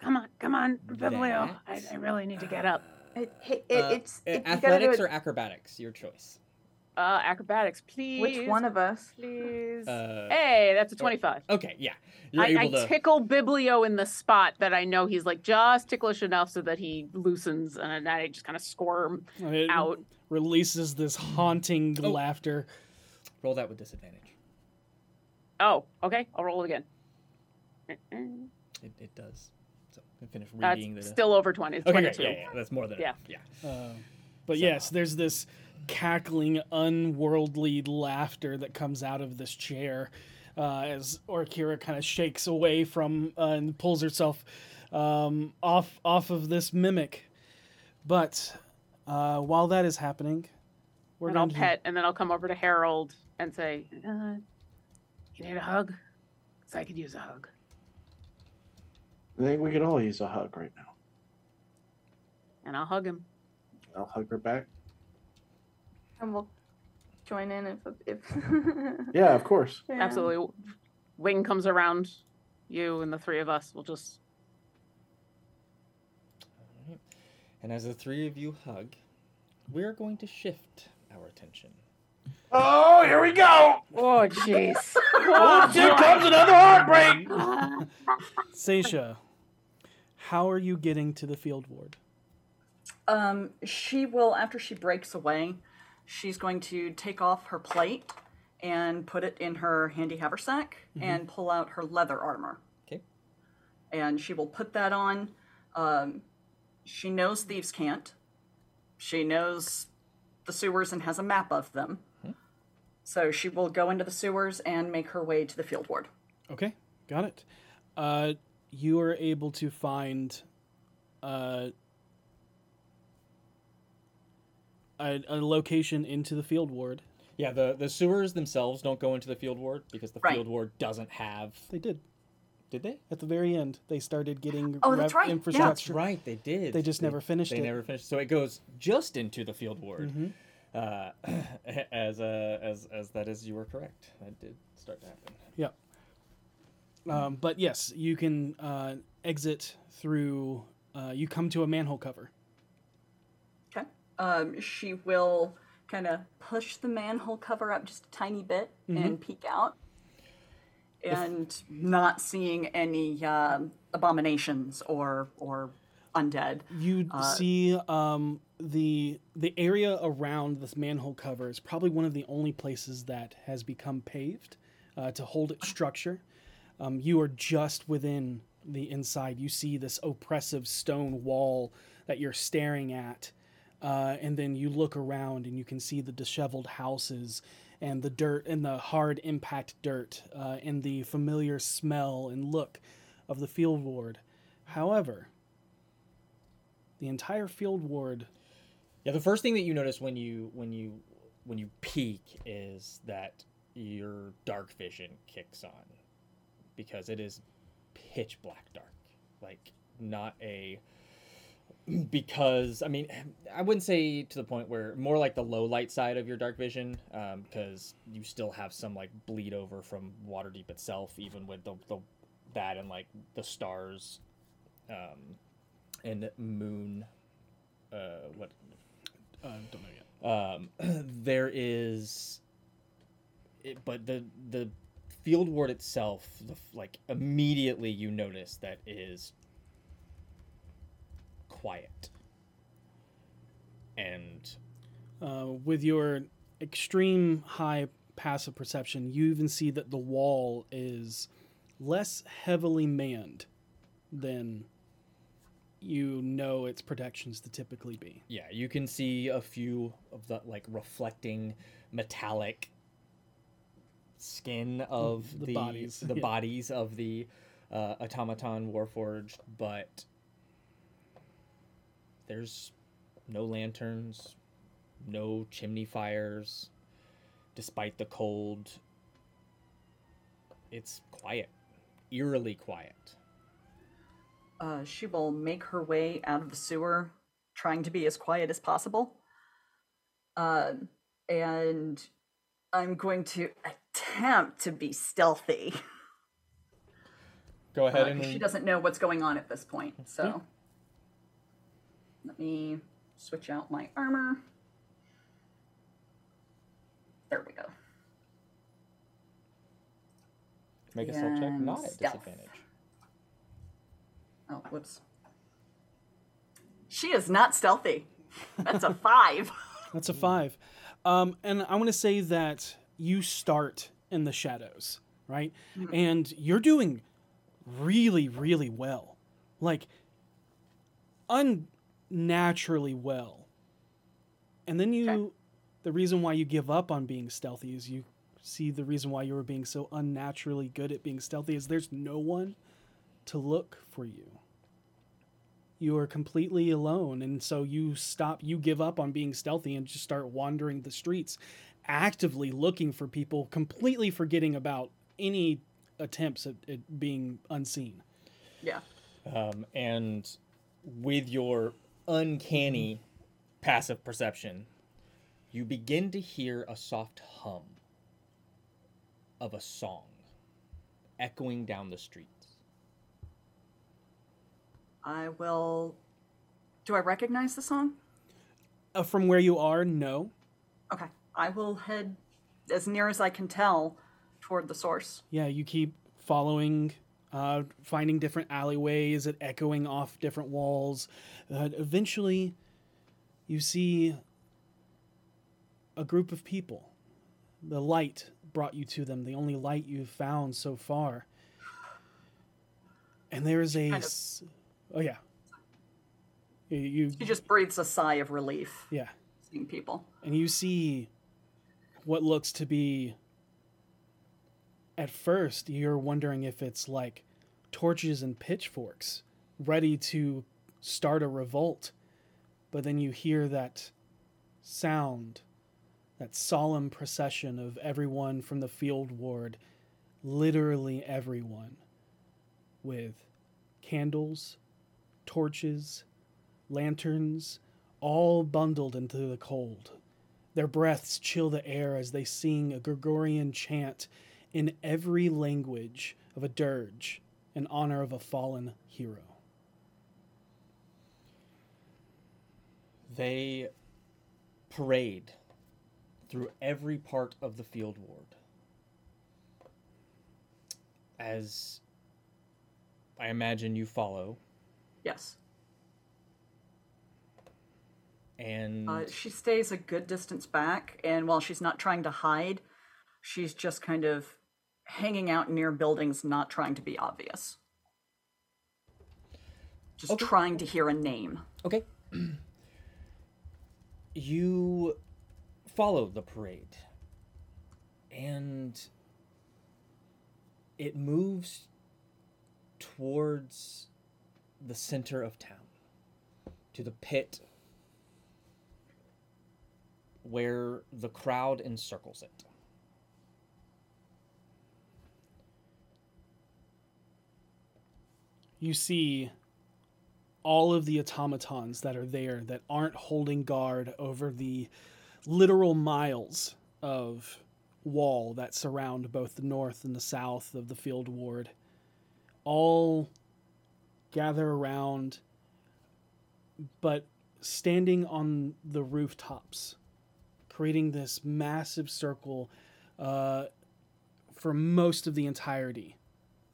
Come on, come on, Biblio. I. I really need to get up. It, it, it, Uh, it's uh, it, you gotta do athletics it. or acrobatics, your choice. Uh, acrobatics, please. Which one of us? Please. Uh, hey, that's a oh, 25. Okay, yeah, you're I, I to. tickle Biblio in the spot that I know he's like just ticklish enough so that he loosens and I just kind of squirm It out. releases this haunting Oh. laughter. Roll that with disadvantage. Oh, okay. I'll roll it again. It, it does. So I finish That's reading the. still over 20. It's okay, 22. great. Yeah, yeah, that's more than Yeah. enough. Yeah. Uh, but So- yes, there's this cackling, unworldly laughter that comes out of this chair uh, as Orkira kind of shakes away from uh, and pulls herself um, off off of this mimic. But uh, while that is happening, we're and I'll going to pet and then I'll come over to Harold and say, uh, You need a hug? Because I could use a hug. I think we could all use a hug right now. And I'll hug him. I'll hug her back. And we'll join in if if. (laughs) Yeah, of course. Yeah. Absolutely. Wing comes around you and the three of us will just. Alright. And as the three of you hug, we're going to shift our attention. Oh, here we go. Oh, jeez. (laughs) Oh, here comes another heartbreak. (laughs) Seisha, how are you getting to the field ward? Um, she will, after she breaks away, she's going to take off her plate and put it in her handy haversack and pull out her leather armor. Okay. And she will put that on. Um, she knows thieves can't. She knows the sewers and has a map of them. So she will go into the sewers and make her way to the field ward. Okay, got it. Uh, you are able to find uh, a, a location into the field ward. Yeah, the, the sewers themselves don't go into the field ward because the Right. field ward doesn't have. They did Did they? at the very end. They started getting Oh, that's right. Yeah. infrastructure. That's right, they did. They just never finished They it. never finished. So it goes just into the field ward. Mhm. Uh, (clears throat) as uh, as as that is, you were correct. That did start to happen. Yep. Um, but yes, you can uh, exit through. Uh, you come to a manhole cover. Um, she will kind of push the manhole cover up just a tiny bit and peek out. And not seeing any um, abominations or or undead. You Uh, see um, the the area around this manhole cover is probably one of the only places that has become paved uh, to hold its structure. Um, you are just within the inside. You see this oppressive stone wall that you're staring at, uh, and then you look around and you can see the disheveled houses and the dirt and the hard impact dirt uh, and the familiar smell and look of the field ward. However, the entire field ward Yeah, the first thing that you notice when you when you when you peek is that your dark vision kicks on because it is pitch black dark. Like not a because I mean I wouldn't say to the point where more like the low light side of your dark vision because you still have some like bleed over from Waterdeep itself even with the, the that and like the stars um, and moon uh, what uh, don't know yet. um, (clears throat) there is it, but the the field ward itself the, like immediately you notice that is quiet. And Uh, with your extreme high passive perception, you even see that the wall is less heavily manned than you know its protections to typically be. yeah, you can see a few of the like reflecting metallic skin of the the bodies, the (laughs) yeah. bodies of the uh, automaton warforged, but there's no lanterns, no chimney fires, despite the cold. It's quiet, eerily quiet. Uh, she will make her way out of the sewer, trying to be as quiet as possible. Uh, and I'm going to attempt to be stealthy. Go ahead Uh, and 'cause she doesn't know what's going on at this point. So let me switch out my armor. There we go. make a stealth check, not at stealth. disadvantage. Oh, whoops. She is not stealthy. That's a (laughs) five. That's a five. Um, and I want to say that you start in the shadows, right? And you're doing really, really well. Like, unnaturally well. And then you, the reason why you give up on being stealthy is you see the reason why you were being so unnaturally good at being stealthy is there's no one to look for you you are completely alone and so you stop you give up on being stealthy and just start wandering the streets actively looking for people completely forgetting about any attempts at, at being unseen yeah. Um, and with your uncanny passive perception, you begin to hear a soft hum of a song echoing down the streets. I will. Do I recognize the song? uh, from where you are no Okay. I will head as near as I can tell toward the source. yeah you keep following uh, finding different alleyways and echoing off different walls uh, eventually you see a group of people. The light brought you to them the only light you've found so far. And there is a Kind of- s- oh yeah. You, you She just breathes a sigh of relief yeah. seeing people. and you see what looks to be at first you're wondering if it's like torches and pitchforks ready to start a revolt but then you hear that sound that solemn procession of everyone from the field ward literally everyone with candles torches lanterns all bundled into the cold. Their breaths chill the air as they sing a Gregorian chant in every language of a dirge in honor of a fallen hero. They parade through every part of the field ward. As I imagine you follow, Yes. and Uh, she stays a good distance back, and while she's not trying to hide, she's just kind of hanging out near buildings, not trying to be obvious. Just Okay. trying to hear a name. Okay. (clears throat) you follow the parade, and it moves towards the center of town, to the pit where the crowd encircles it. You see all of the automatons that are there that aren't holding guard over the literal miles of wall that surround both the north and the south of the field ward all gather around but standing on the rooftops creating this massive circle uh, for most of the entirety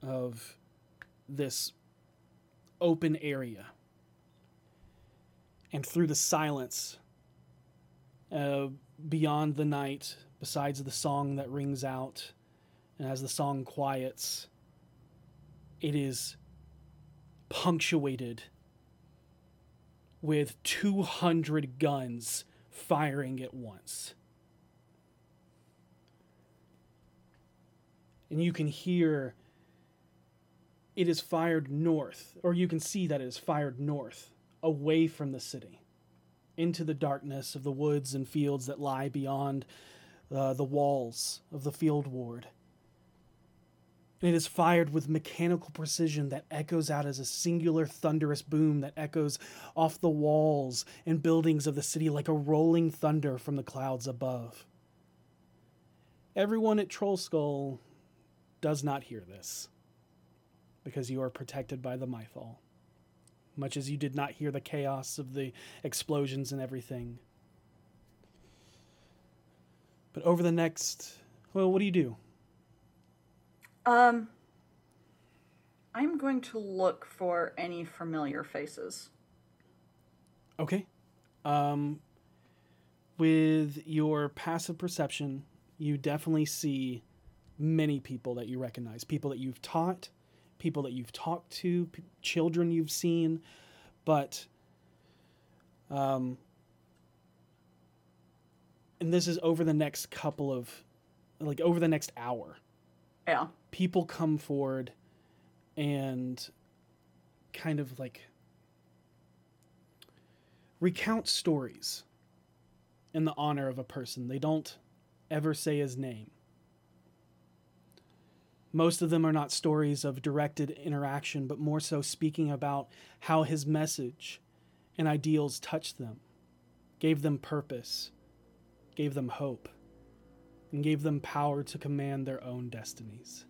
of this open area. And through the silence, uh, beyond the night, besides the song that rings out, and as the song quiets, it is punctuated with 200 guns firing at once. And you can hear it is fired north, or you can see that it is fired north, away from the city, into the darkness of the woods and fields that lie beyond uh, the walls of the field ward. It is fired with mechanical precision that echoes out as a singular thunderous boom that echoes off the walls and buildings of the city like a rolling thunder from the clouds above. Everyone at Troll Skull does not hear this because you are protected by the Mythal. Much as you did not hear the chaos of the explosions and everything. But over the next. Well, what do you do? Um, I'm going to look for any familiar faces. Okay. Um, with your passive perception, you definitely see many people that you recognize. People that you've taught, people that you've talked to, p- children you've seen, but um, and this is over the next couple of like over the next hour. Yeah. People come forward and kind of like recount stories in the honor of a person. They don't ever say his name. Most of them are not stories of directed interaction, but more so speaking about how his message and ideals touched them, gave them purpose, gave them hope, and gave them power to command their own destinies.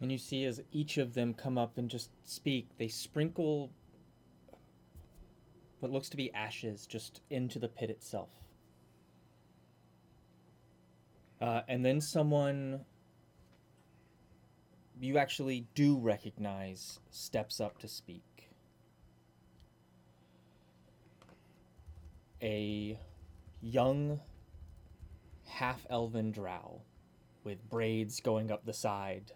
And you see as each of them come up and just speak, they sprinkle what looks to be ashes just into the pit itself. Uh, and then someone you actually do recognize steps up to speak. A young half elven drow with braids going up the side.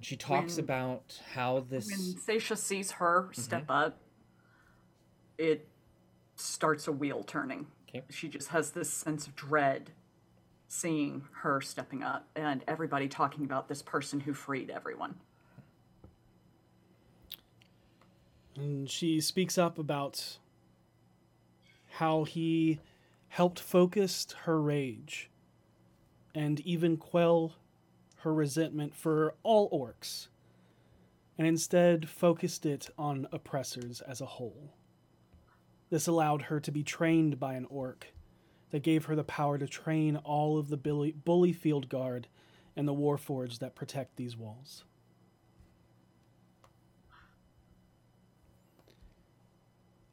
She talks When- about how this. When Seisha sees her step mm-hmm. up, it starts a wheel turning. Okay. She just has this sense of dread seeing her stepping up and everybody talking about this person who freed everyone. And she speaks up about how he helped focus her rage and even quell her resentment for all orcs, and instead focused it on oppressors as a whole. This allowed her to be trained by an orc that gave her the power to train all of the bully, bully field guard and the War warforged that protect these walls.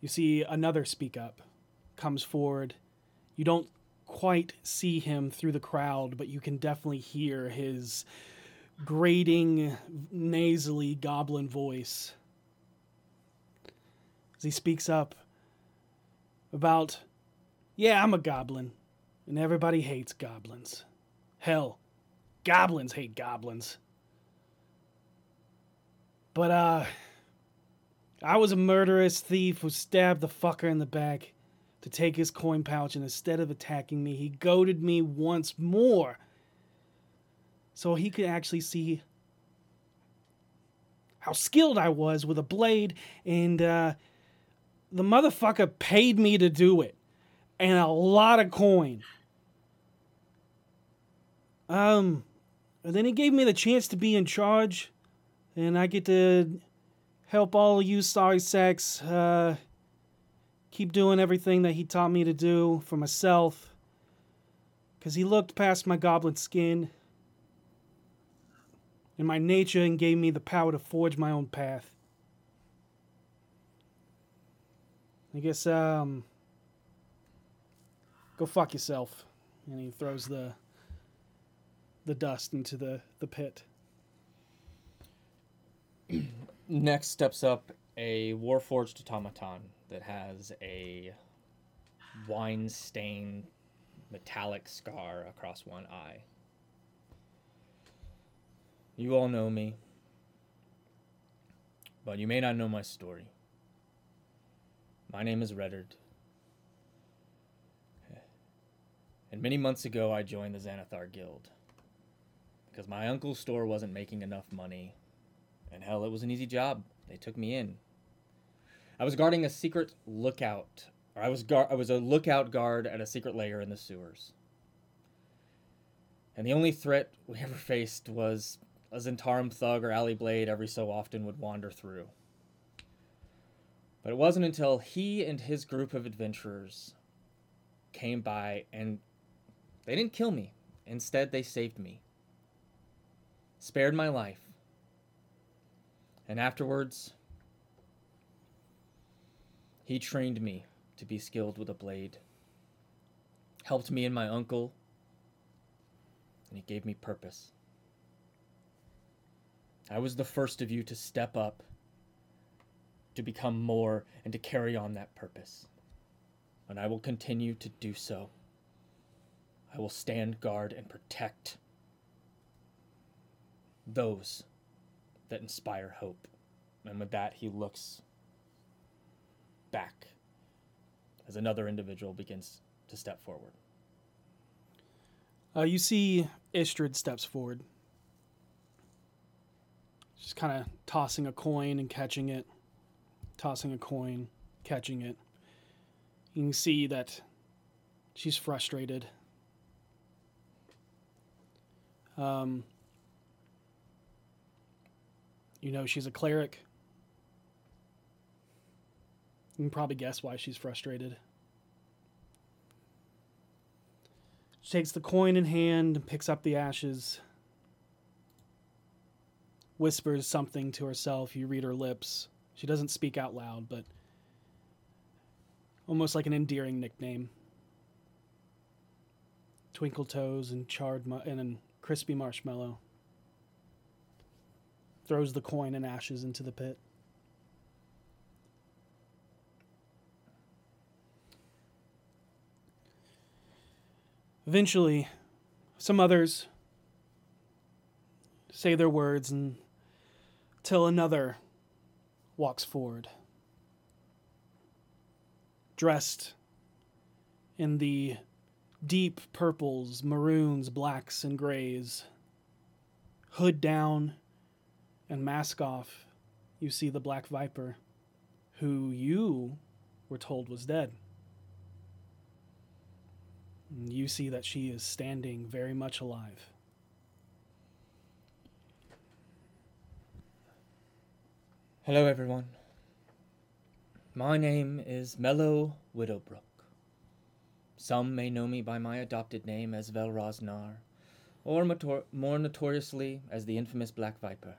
You see another speak up comes forward. You don't quite see him through the crowd, but you can definitely hear his grating, nasally goblin voice as he speaks up about, Yeah, I'm a goblin, and everybody hates goblins. Hell, goblins hate goblins. But, uh, I was a murderous thief who stabbed the fucker in the back to take his coin pouch, and instead of attacking me, he goaded me once more so he could actually see how skilled I was with a blade, and uh, the motherfucker paid me to do it, and a lot of coin. Um, and then he gave me the chance to be in charge, and I get to help all of you sorry sacks uh, keep doing everything that he taught me to do for myself. Because he looked past my goblin skin and my nature and gave me the power to forge my own path. I guess, um, go fuck yourself. And he throws the the dust into the, the pit. Next steps up a warforged automaton that has a wine stained metallic scar across one eye. You all know me, but you may not know my story. My name is Reddard. And many months ago, I joined the Xanathar Guild because my uncle's store wasn't making enough money. And hell, it was an easy job. They took me in. I was guarding a secret lookout, or I was gar- I was a lookout guard at a secret lair in the sewers. And the only threat (laughs) we ever faced was a Zhentarim thug or alley blade every so often would wander through. But it wasn't until he and his group of adventurers came by and they didn't kill me. Instead, they saved me, spared my life. And afterwards, he trained me to be skilled with a blade, helped me and my uncle, and he gave me purpose. I was the first of you to step up, to become more, and to carry on that purpose. And I will continue to do so. I will stand guard and protect those that inspire hope. And with that, he looks back as another individual begins to step forward. Uh, you see Istrid steps forward. Just kind of tossing a coin and catching it, tossing a coin, catching it. You can see that she's frustrated. Um, you know, she's a cleric. You can probably guess why she's frustrated. She takes the coin in hand and picks up the ashes. Whispers something to herself. You read her lips. She doesn't speak out loud, but almost like an endearing nickname. Twinkle toes and charred mu- and crispy marshmallow. Throws the coin and ashes into the pit. Eventually, some others say their words and till another walks forward. Dressed in the deep purples, maroons, blacks, and grays. Hood down and mask off, you see the Black Viper, who you were told was dead. You see that she is standing very much alive. Hello, everyone. My name is Mello Widowbrook. Some may know me by my adopted name as Velrosnar, or mator- more notoriously as the infamous Black Viper.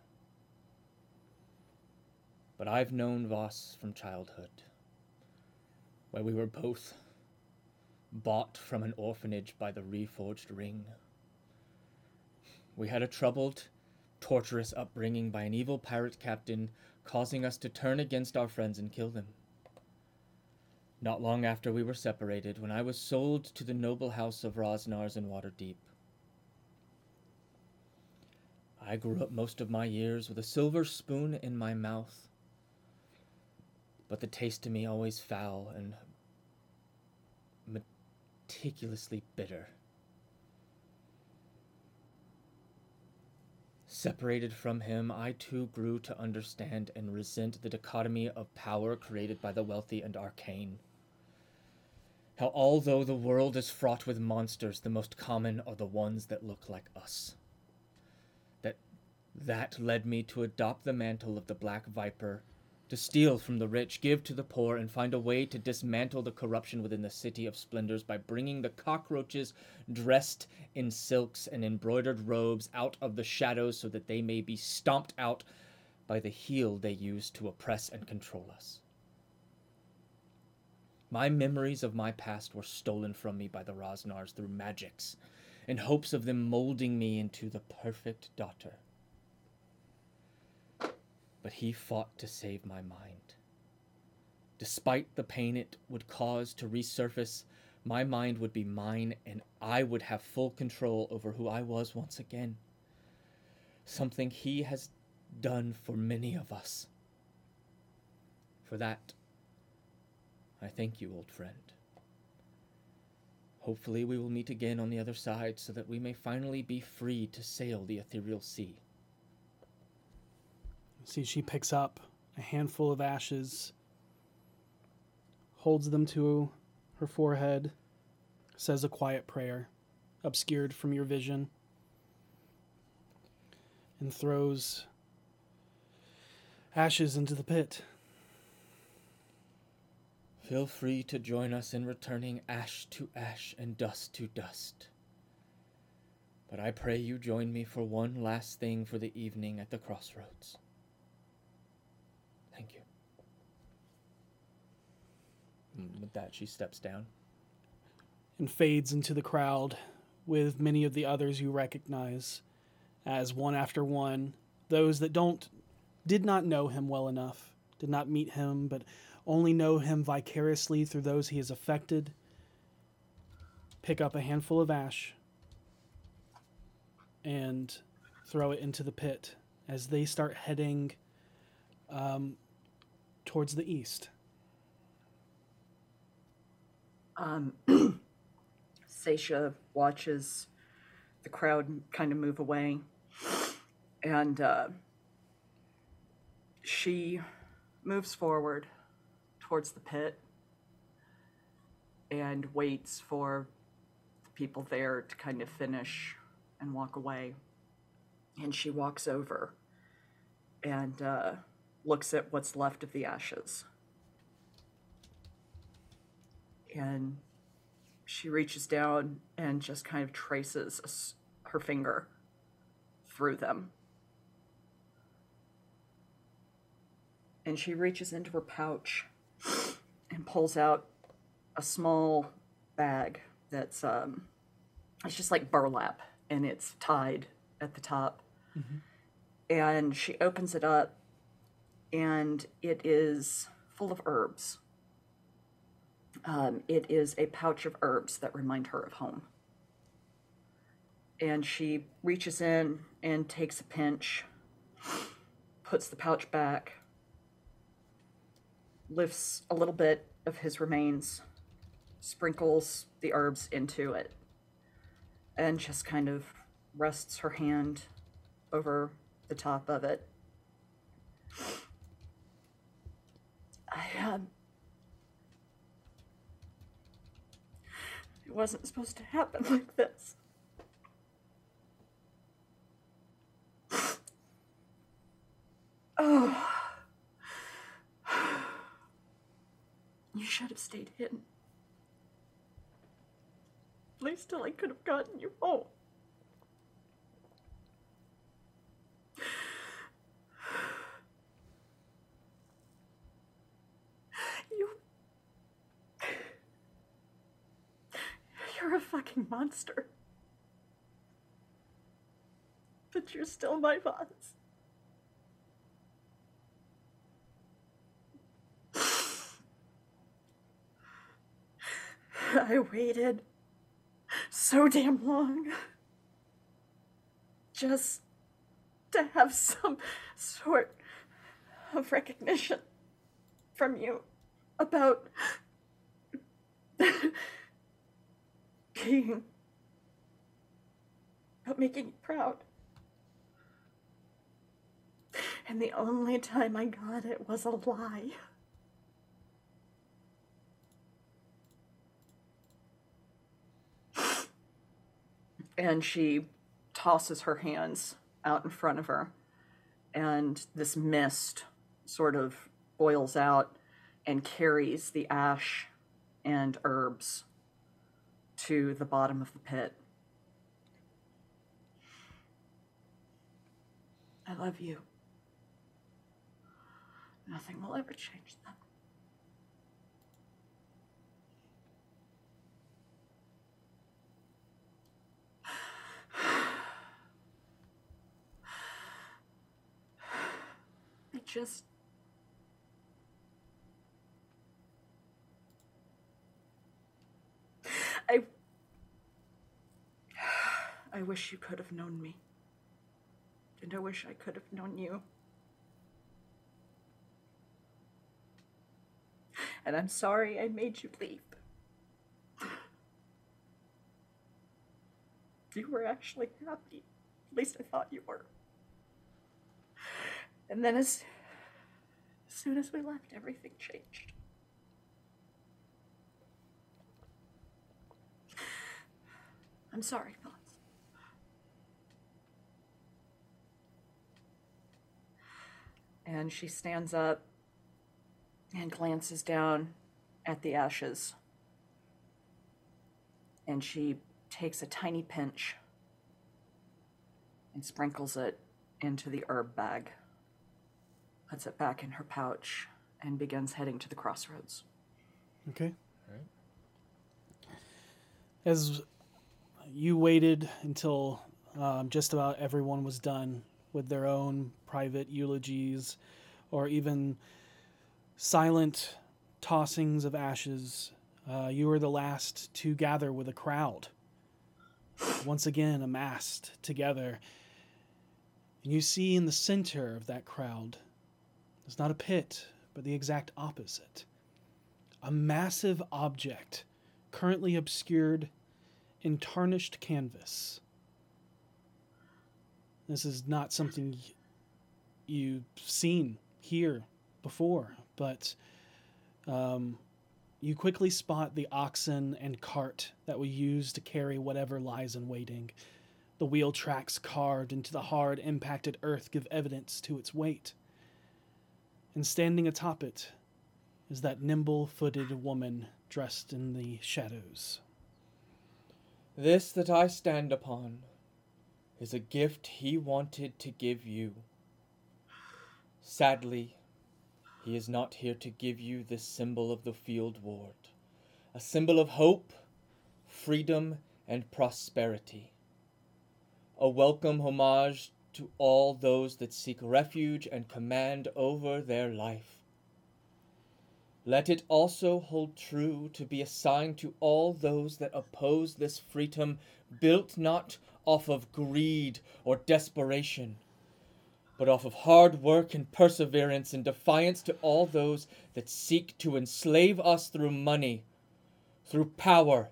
But I've known Voss from childhood, where we were both bought from an orphanage by the reforged ring. We had a troubled, torturous upbringing by an evil pirate captain, causing us to turn against our friends and kill them. Not long after we were separated, when I was sold to the noble house of Rosznars in Waterdeep. I grew up most of my years with a silver spoon in my mouth, but the taste to me always foul and meticulously bitter. Separated from him, I too grew to understand and resent the dichotomy of power created by the wealthy and arcane. How, although the world is fraught with monsters, the most common are the ones that look like us. That that led me to adopt the mantle of the Black Viper, to steal from the rich, give to the poor, and find a way to dismantle the corruption within the City of Splendors by bringing the cockroaches dressed in silks and embroidered robes out of the shadows so that they may be stomped out by the heel they use to oppress and control us. My memories of my past were stolen from me by the Rosznars through magics, in hopes of them molding me into the perfect daughter. But he fought to save my mind. Despite the pain it would cause to resurface, my mind would be mine and I would have full control over who I was once again. Something he has done for many of us. For that, I thank you, old friend. Hopefully, we will meet again on the other side so that we may finally be free to sail the ethereal sea. See, she picks up a handful of ashes, holds them to her forehead, says a quiet prayer, obscured from your vision, and throws ashes into the pit. Feel free to join us in returning ash to ash and dust to dust. But I pray you join me for one last thing for the evening at the crossroads. Thank you. And with that, she steps down. and fades into the crowd with many of the others you recognize as one after one those that don't did not know him well enough did not meet him but only know him vicariously through those he has affected. Pick up a handful of ash and throw it into the pit. As they start heading um, towards the east. Um, (clears throat) Seisha watches the crowd kind of move away, and uh, she moves forward towards the pit and waits for the people there to kind of finish and walk away. And she walks over and uh, looks at what's left of the ashes and she reaches down and just kind of traces her finger through them. And she reaches into her pouch and pulls out a small bag that's um it's just like burlap and it's tied at the top. And she opens it up and it is full of herbs. Um, it is a pouch of herbs that remind her of home. And she reaches in and takes a pinch, puts the pouch back, lifts a little bit of his remains, sprinkles the herbs into it, and just kind of rests her hand over the top of it. I um, It wasn't supposed to happen (laughs) like this. (sighs) Oh. You should have stayed hidden. At least till I could have gotten you home. You. You're a fucking monster. But you're still my boss. I waited so damn long just to have some sort of recognition from you about being about making you proud. And the only time I got it was a lie. And she tosses her hands out in front of her, and this mist sort of boils out and carries the ash and herbs to the bottom of the pit. I love you. Nothing will ever change that. just I I wish you could have known me. And I wish I could have known you. And I'm sorry I made you leave. You were actually happy. At least I thought you were. And then as soon as we left, everything changed. I'm sorry, Phyllis. And she stands up and glances down at the ashes. And she takes a tiny pinch and sprinkles it into the herb bag, puts it back in her pouch, and begins heading to the crossroads. Okay. As you waited until um, just about everyone was done with their own private eulogies or even silent tossings of ashes, uh, you were the last to gather with a crowd. Once again, amassed together. And you see in the center of that crowd, it's not a pit, but the exact opposite. A massive object currently obscured in tarnished canvas. This is not something you've seen here before, but um, you quickly spot the oxen and cart that were use to carry whatever lies in waiting. The wheel tracks carved into the hard, impacted earth give evidence to its weight. And standing atop it is that nimble footed woman dressed in the shadows. This that I stand upon is a gift he wanted to give you. Sadly, he is not here to give you this symbol of the field ward, a symbol of hope, freedom, and prosperity. A welcome homage to all those that seek refuge and command over their life. Let it also hold true to be a sign to all those that oppose this freedom built not off of greed or desperation, but off of hard work and perseverance in defiance to all those that seek to enslave us through money, through power,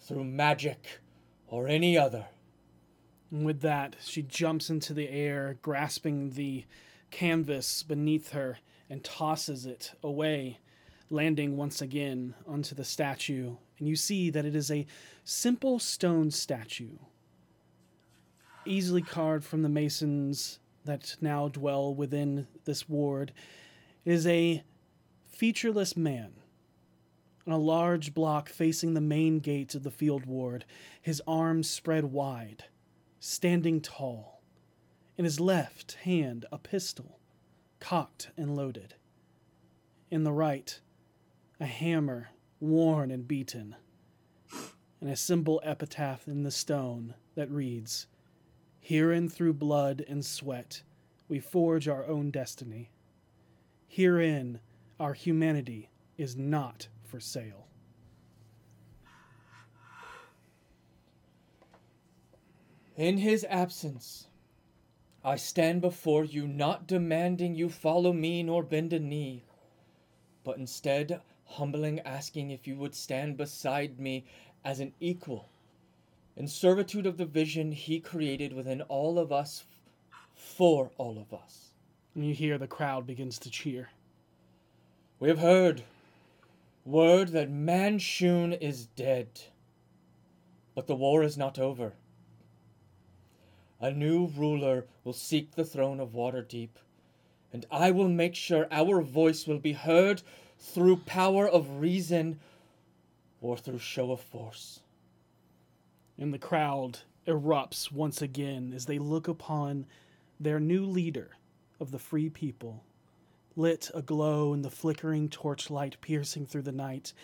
through magic, or any other. And with that, she jumps into the air, grasping the canvas beneath her and tosses it away, landing once again onto the statue. And you see that it is a simple stone statue, easily carved from the masons that now dwell within this ward. It is a featureless man on a large block facing the main gate of the field ward, his arms spread wide standing tall, in his left hand a pistol, cocked and loaded. In the right, a hammer worn and beaten, and a simple epitaph in the stone that reads, Herein through blood and sweat we forge our own destiny. Herein our humanity is not for sale. In his absence, I stand before you not demanding you follow me nor bend a knee, but instead humbling asking if you would stand beside me as an equal in servitude of the vision he created within all of us for all of us. And you hear the crowd begins to cheer. We have heard word that Manshoon is dead, but the war is not over. A new ruler will seek the throne of Waterdeep, and I will make sure our voice will be heard through power of reason or through show of force. And the crowd erupts once again as they look upon their new leader of the free people, lit aglow in the flickering torchlight piercing through the night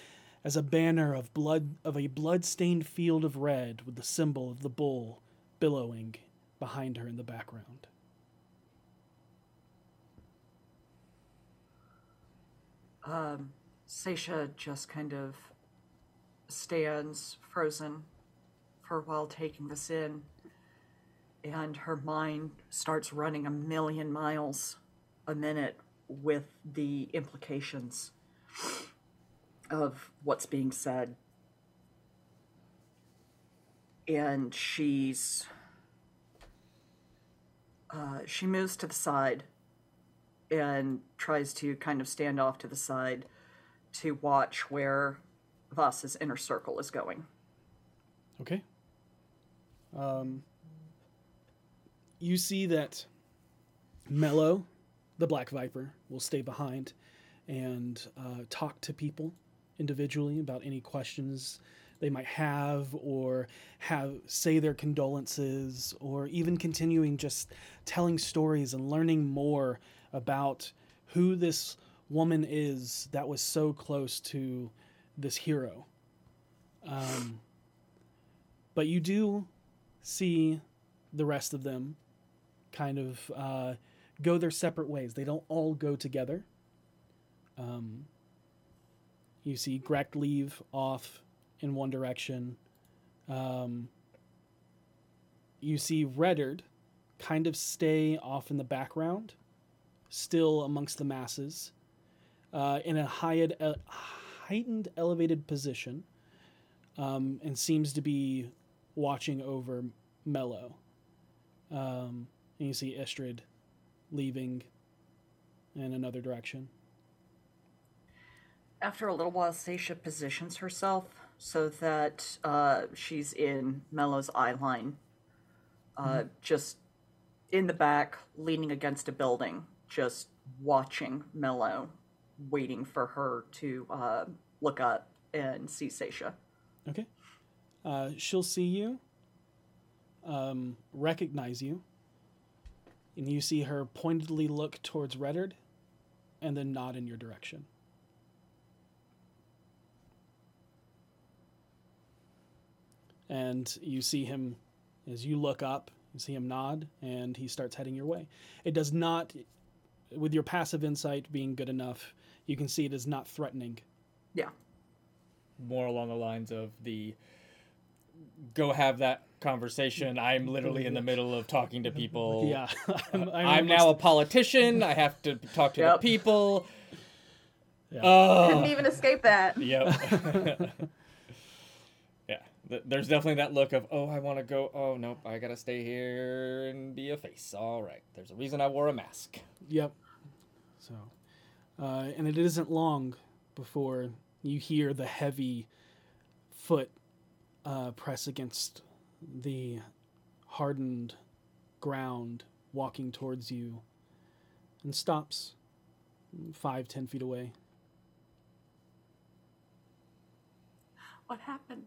as a banner of blood of a blood-stained field of red with the symbol of the bull billowing behind her in the background. Um, Seisha just kind of stands frozen for a while, taking this in. and her mind starts running a million miles a minute with the implications of what's being said. And she's. Uh, she moves to the side and tries to kind of stand off to the side to watch where Voss's inner circle is going. Okay. Um, you see that Mello, the Black Viper, will stay behind and uh, talk to people individually about any questions they might have or have say their condolences or even continuing just telling stories and learning more about who this woman is that was so close to this hero. Um, but you do see the rest of them kind of uh, go their separate ways. They don't all go together. Um, you see Grek leave off in one direction. Um, you see Reddard kind of stay off in the background, still amongst the masses, uh, in a high, uh, heightened, elevated position, um, and seems to be watching over Mello. Um, and you see Istrid leaving in another direction. After a little while, Seisha positions herself so that uh, she's in Mello's eye line, uh, Mhm. just in the back, leaning against a building, just watching Mello, waiting for her to uh, look up and see Seisha. Okay. Uh, she'll see you, um, recognize you, and you see her pointedly look towards Reddard and then nod in your direction. And you see him, as you look up, you see him nod and he starts heading your way. It does not, with your passive insight being good enough, you can see it is not threatening. Yeah. More along the lines of the go have that conversation. I'm literally in the middle of talking to people. (laughs) Yeah. (laughs) I'm- I'm, I'm now a politician. I have to talk to Yep. the people. Yeah. Oh. Couldn't even escape that. Yep. (laughs) yeah. Th- There's definitely that look of, oh, I want to go. Oh, nope. I got to stay here and be a face. All right. There's a reason I wore a mask. Yep. So, uh, and it isn't long before you hear the heavy foot uh, press against the hardened ground, walking towards you, and stops five, ten feet away. What happened?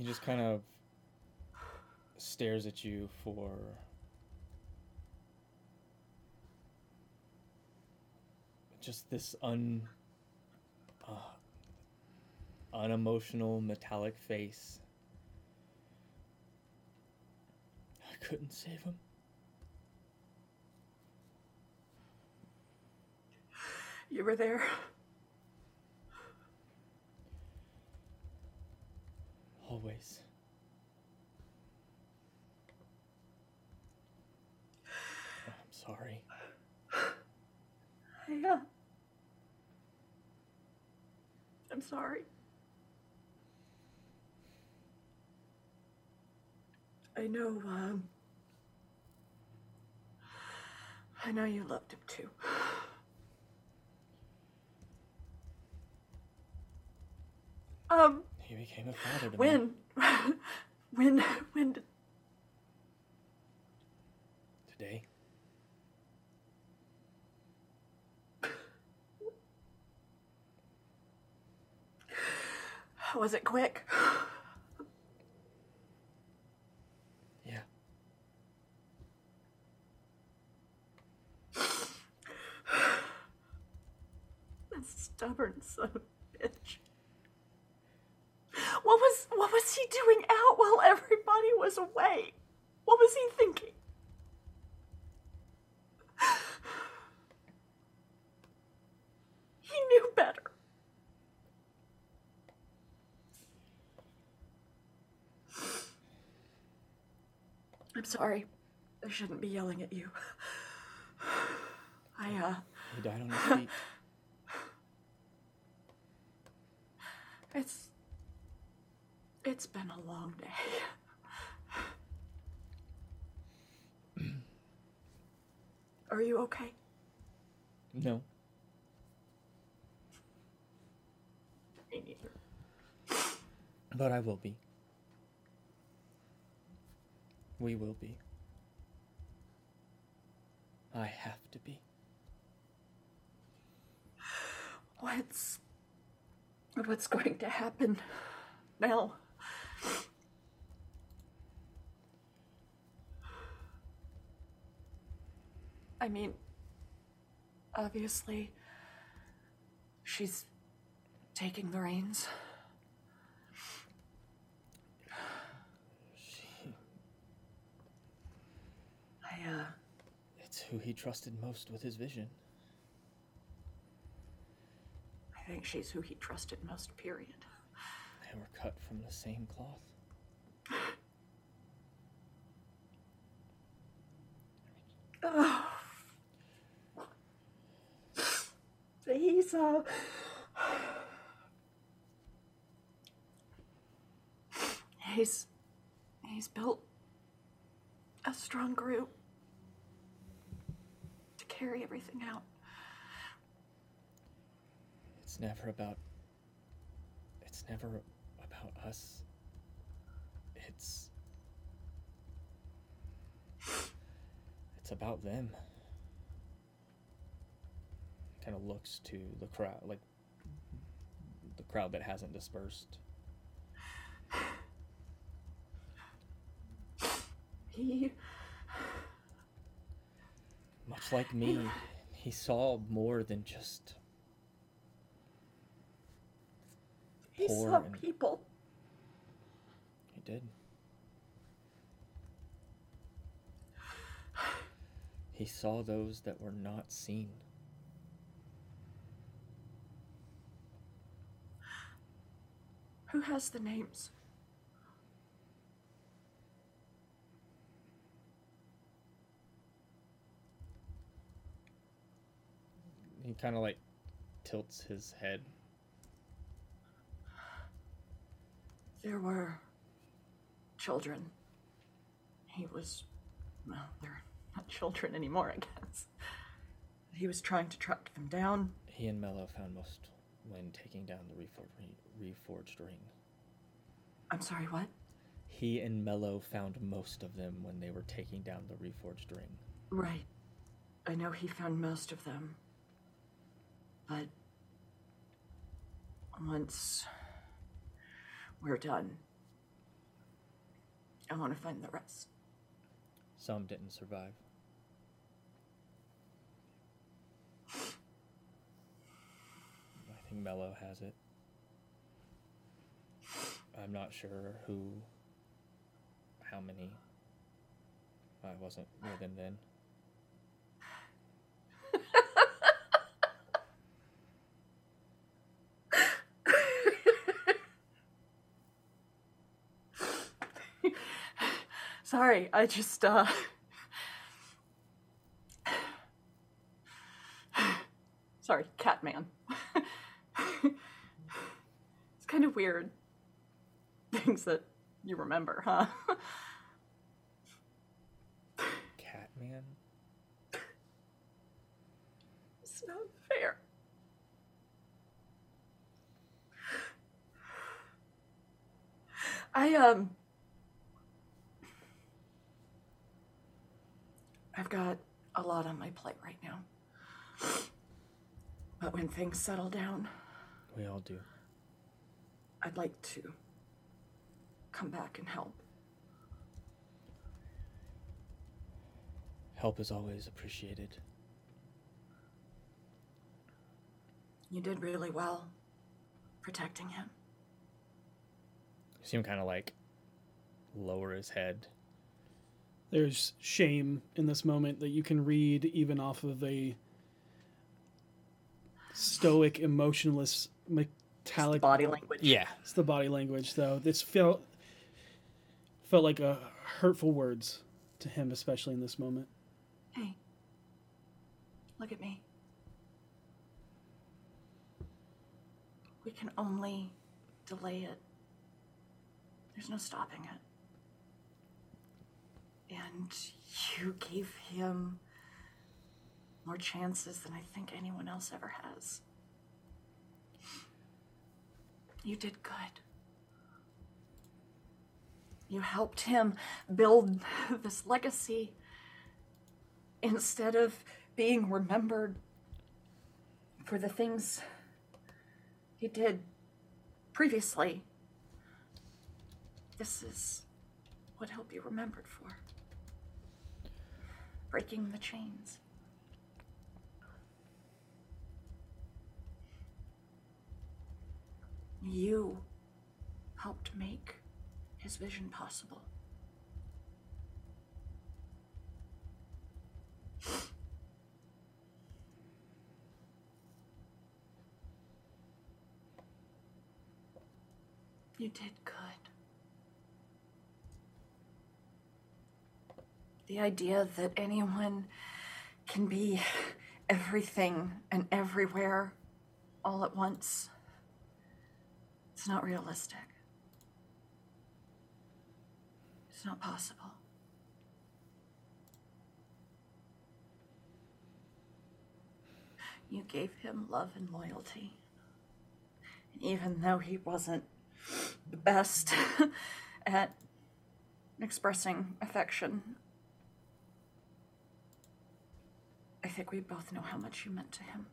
He just kind of stares at you for just this un uh, unemotional metallic face. I couldn't save him. You were there. Always. I'm sorry. (sighs) Yeah. I'm sorry. I know, um. (sighs) I know you loved him too. (sighs) Um, He became a father to me. when? (laughs) when? When did. Today. Was it quick? Yeah. That stubborn son of a bitch. What was what was he doing out while everybody was away? What was he thinking? He knew better. I'm sorry. I shouldn't be yelling at you. I, uh. He died on his feet. It's it's been a long day. (clears throat) Are you okay? No. Me neither. But I will be. We will be. I have to be. What's. What's going to happen now? I mean, obviously, she's taking the reins. She, I, uh, it's who he trusted most with his vision. I think she's who he trusted most, period. They were cut from the same cloth. Oh. He's, (sighs) uh. He's. He's built a strong group to carry everything out. It's never about. It's never us. It's. It's about them. Kind of looks to the crowd, like the crowd that hasn't dispersed. He. Much like me, he saw more than just He saw people. He did. He saw those that were not seen. Who has the names? He kind of like tilts his head. There were children. He was. Well, they're not children anymore, I guess. He was trying to track them down. He and Mello found most when taking down the refor- reforged ring. I'm sorry, what? He and Mello found most of them when they were taking down the reforged ring. Right. I know he found most of them. But. Once. We're done. I want to find the rest. Some didn't survive. I think Mello has it. I'm not sure who, how many. I wasn't with him then. Sorry, I just, uh. Sorry, Catman. it's kind of weird. Things that you remember, huh? Catman? It's not fair. I, um. I've got a lot on my plate right now. But when things settle down, We all do. I'd like to come back and help. Help is always appreciated. You did really well protecting him. You see him kind of like lower his head. There's shame in this moment that you can read even off of the stoic, emotionless, metallic Body language. Yeah. It's the body language, though. This felt felt like a hurtful words to him, especially in this moment. Hey, look at me. We can only delay it. There's no stopping it. And you gave him more chances than I think anyone else ever has. You did good. You helped him build (laughs) this legacy instead of being remembered for the things he did previously. This is what he'll be remembered for breaking the chains. You helped make his vision possible. You did good. The idea that anyone can be everything and everywhere all at once, it's not realistic. It's not possible. You gave him love and loyalty. And Even though he wasn't the best (laughs) at expressing affection, I think we both know how much you meant to him.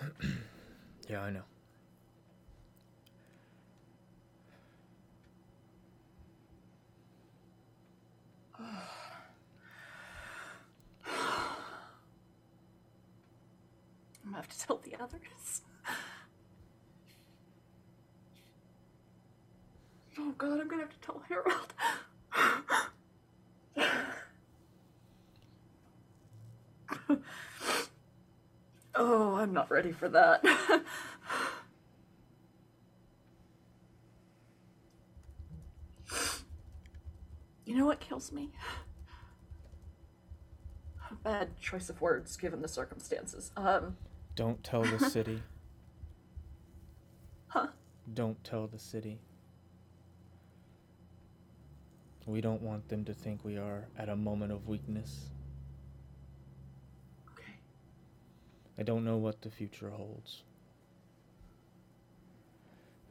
(clears throat) yeah, I know. (sighs) I'm gonna have to tell the others. (laughs) Oh god, I'm gonna have to tell Harold. (laughs) (laughs) oh, I'm not ready for that. (laughs) you know what kills me? A bad choice of words given the circumstances. Um, Don't tell the (laughs) city. Huh? Don't tell the city. We don't want them to think we are at a moment of weakness. Okay. I don't know what the future holds.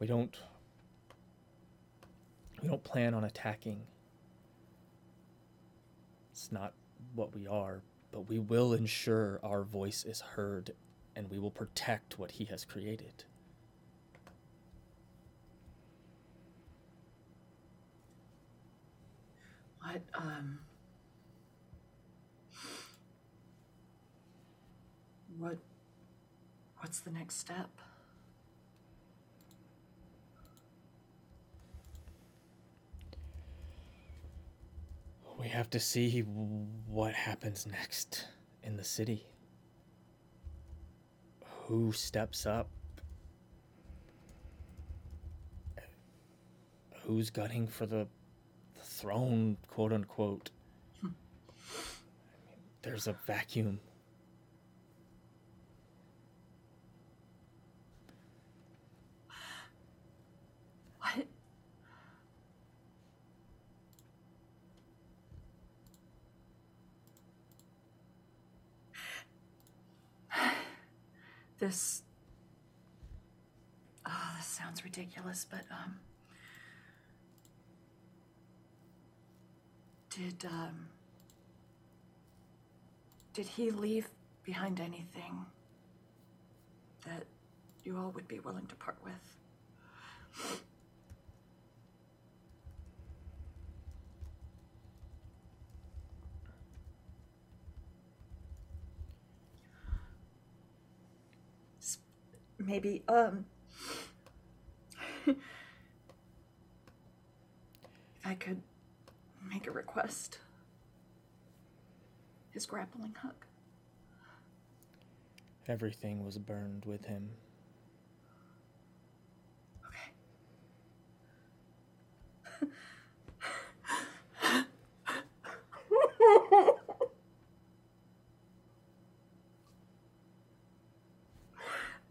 We don't we don't plan on attacking. It's not what we are, but we will ensure our voice is heard and we will protect what he has created. What, um. What. What's the next step? We have to see what happens next in the city. Who steps up? Who's gunning for the, the throne, quote unquote? I mean, there's a vacuum. What? This. Oh, this sounds ridiculous, but, um. Did, um. Did he leave behind anything that you all would be willing to part with? maybe um if I could make a request. His grappling hook. Everything was burned with him. Okay. (laughs)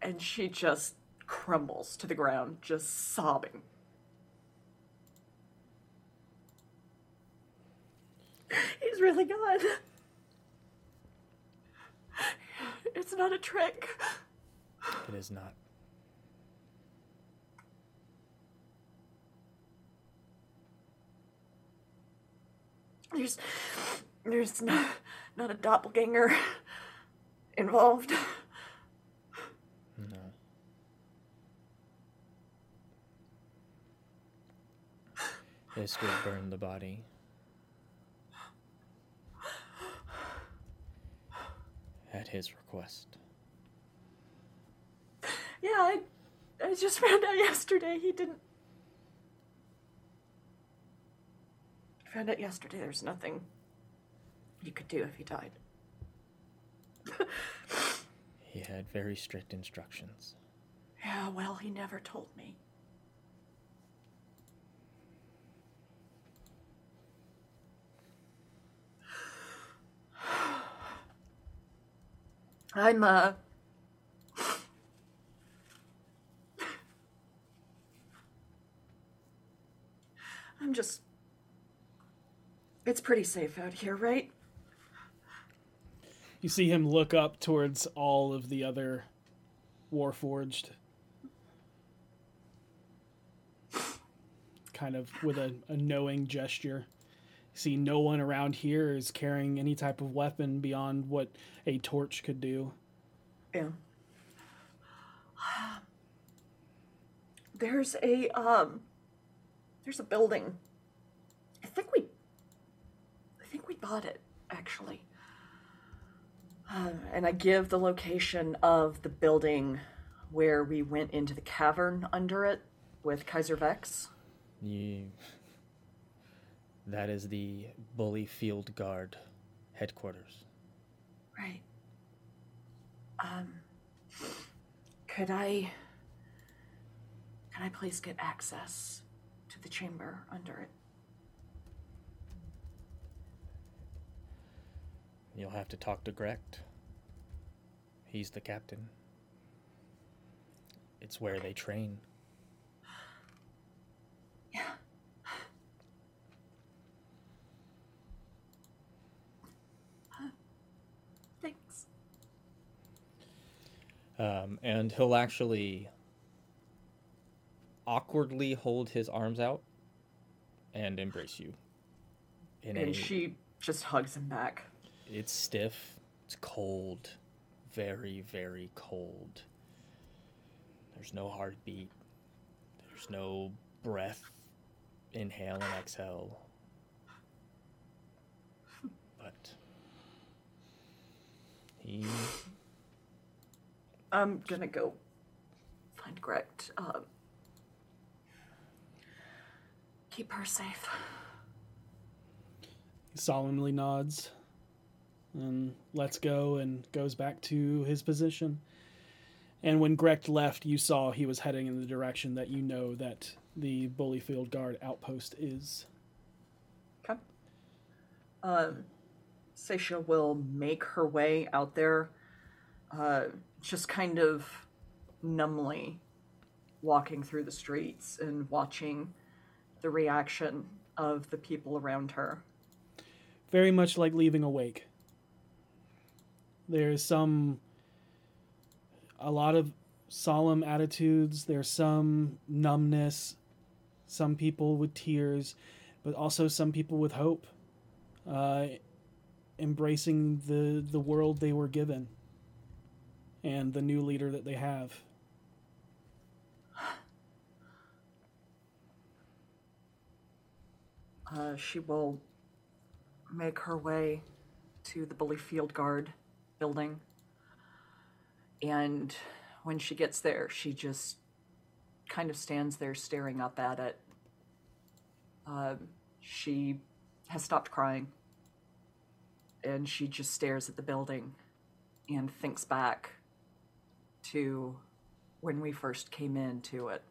and she just crumbles to the ground, just sobbing. He's really gone. It's not a trick. It is not. There's there's not, not a doppelganger involved. No. This will burn the body. At his request. Yeah, I, I just found out yesterday he didn't. I found out yesterday there's nothing you could do if he died. He had very strict instructions. Yeah, well, he never told me. I'm, uh. I'm just. It's pretty safe out here, right? You see him look up towards all of the other Warforged. Kind of with a, a knowing gesture. See, no one around here is carrying any type of weapon beyond what a torch could do. Yeah. There's a um there's a building. I think we I think we bought it actually. Uh, and I give the location of the building where we went into the cavern under it with Kaiser Vex. You. That is the Bully Field Guard headquarters. Right. Um could I can I please get access to the chamber under it? You'll have to talk to Grecht. He's the captain. It's where they train. Yeah. Thanks. Um, and he'll actually awkwardly hold his arms out and embrace you. In And a, she just hugs him back. It's stiff. It's cold. Very, very cold. There's no heartbeat. There's no breath. Inhale and exhale. But he I'm gonna go find Grecht. Um, keep her safe. He solemnly nods and lets go and goes back to his position. And when Grecht left, you saw he was heading in the direction that you know that the Bullyfield Guard outpost is. Okay. Um, Seisha will make her way out there, uh, just kind of numbly walking through the streets and watching the reaction of the people around her. Very much like leaving a wake. There's some. a lot of solemn attitudes, there's some numbness, some people with tears, but also some people with hope. Uh, embracing the, the world they were given and the new leader that they have. Uh, she will make her way to the Bully Field Guard building. And when she gets there, she just kind of stands there staring up at it. Um, she has stopped crying. And she just stares at the building and thinks back to when we first came into it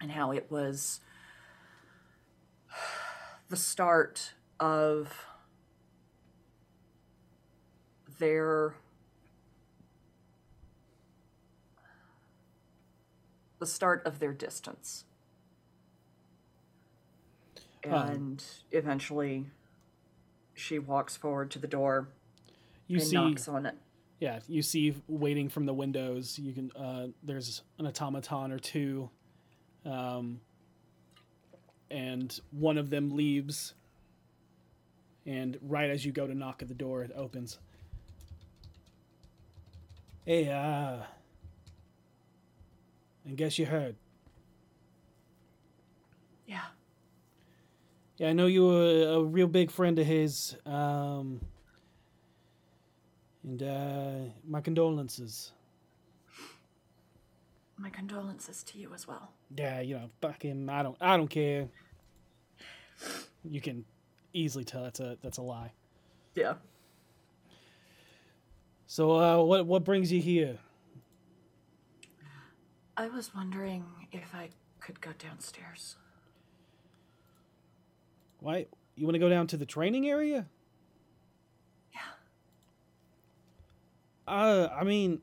and how it was (sighs) the start of their the start of their distance. Um. And eventually she walks forward to the door You and see, knocks on it. Yeah, you see waiting from the windows. You can uh, there's an automaton or two, um, and one of them leaves. And right as you go to knock at the door, it opens. Hey, uh, I guess you heard. Yeah. Yeah, I know you were a real big friend of his. Um, and uh, my condolences. My condolences to you as well. Yeah, you know, fuck him. I don't. I don't care. You can easily tell that's a that's a lie. Yeah. So, uh, what what brings you here? I was wondering if I could go downstairs. Why you want to go down to the training area? Uh, I mean,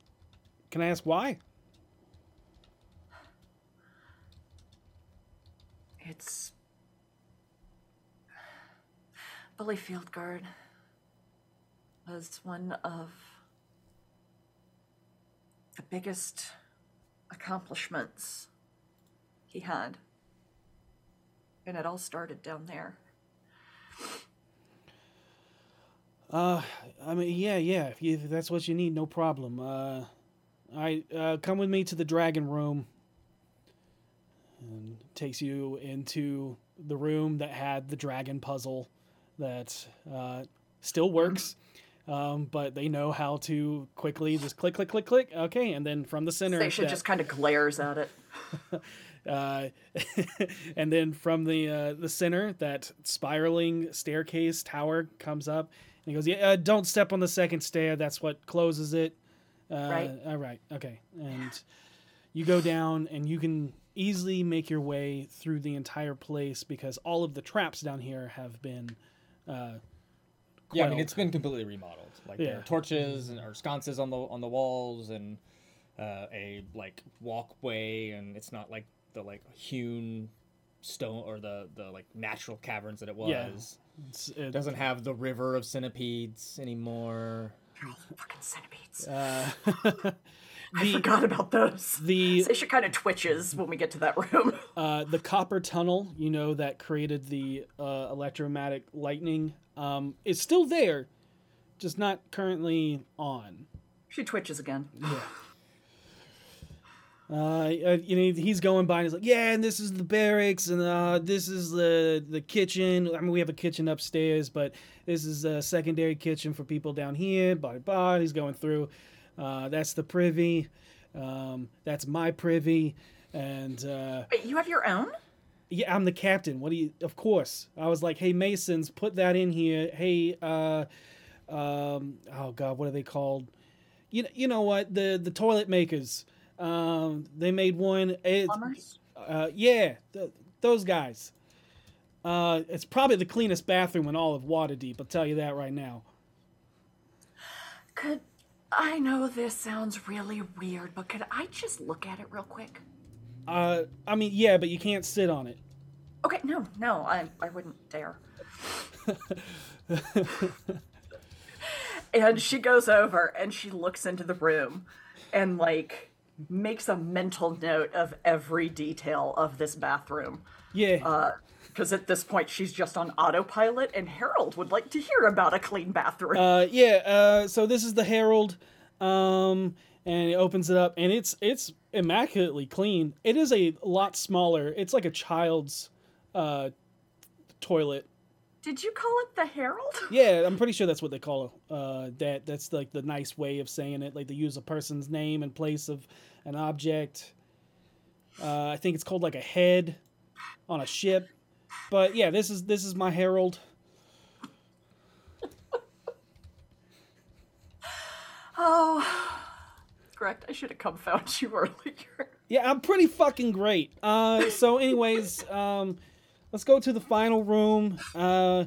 can I ask why? It's Billy Fieldguard was one of the biggest accomplishments he had. And it all started down there. Uh, I mean, yeah, yeah. If, you, if that's what you need, no problem. Uh, I uh, come with me to the dragon room. And takes you into the room that had the dragon puzzle, that uh, still works. Um, but they know how to quickly just click, click, click, click. Okay, and then from the center, that- just kind of glares at it. (laughs) uh, (laughs) and then from the uh, the center, that spiraling staircase tower comes up, and he goes, "Yeah, uh, don't step on the second stair. That's what closes it." Uh, Right. All right. Okay. And you go down, and you can easily make your way through the entire place because all of the traps down here have been. Uh, Yeah, I mean it's been completely remodeled. Like there are torches and or sconces on the on the walls and uh, a like walkway, and it's not like the like hewn stone or the the like natural caverns that it was. Yeah. It's- it doesn't have the river of centipedes anymore. They're all Fucking centipedes. Uh, (laughs) I forgot about those. The (laughs) Stacia kind of twitches when we get to that room. (laughs) Uh, the copper tunnel, you know, that created the uh, electromagnetic lightning, um, is still there, just not currently on. She twitches again. Yeah. Uh, uh, you know, he's going by and he's like, "Yeah, and this is the barracks, and uh, this is the the kitchen. I mean, we have a kitchen upstairs, but this is a secondary kitchen for people down here." Blah blah. He's going through. Uh, that's the privy. Um, that's my privy, and uh, Wait, you have your own? yeah, I'm the captain. What do you? Of course. I was like, hey Masons, put that in here. Hey, uh, um, oh god, what are they called? You you know what? The the toilet makers. Um, they made one. It, uh, yeah, th- those guys. Uh, it's probably the cleanest bathroom in all of Waterdeep. I'll tell you that right now. Could I know this sounds really weird, but could I just look at it real quick? Uh, I mean, yeah, but you can't sit on it. Okay, no, no, I I wouldn't dare. (laughs) and she goes over and she looks into the room and like makes a mental note of every detail of this bathroom. Yeah. Because at this point she's just on autopilot, and Harold would like to hear about a clean bathroom. Uh, yeah. Uh, so this is the Herald, um, and it opens it up, and it's it's immaculately clean. It is a lot smaller. It's like a child's uh, toilet. Did you call it the Herald? (laughs) Yeah, I'm pretty sure that's what they call uh, that. That's like the nice way of saying it. Like they use a person's name in place of an object. Uh, I think it's called like a head on a ship. But yeah, this is this is my Herald. Oh, correct. I should have come found you earlier. Yeah, I'm pretty fucking great. Uh, so, anyways, (laughs) um, let's go to the final room. Uh,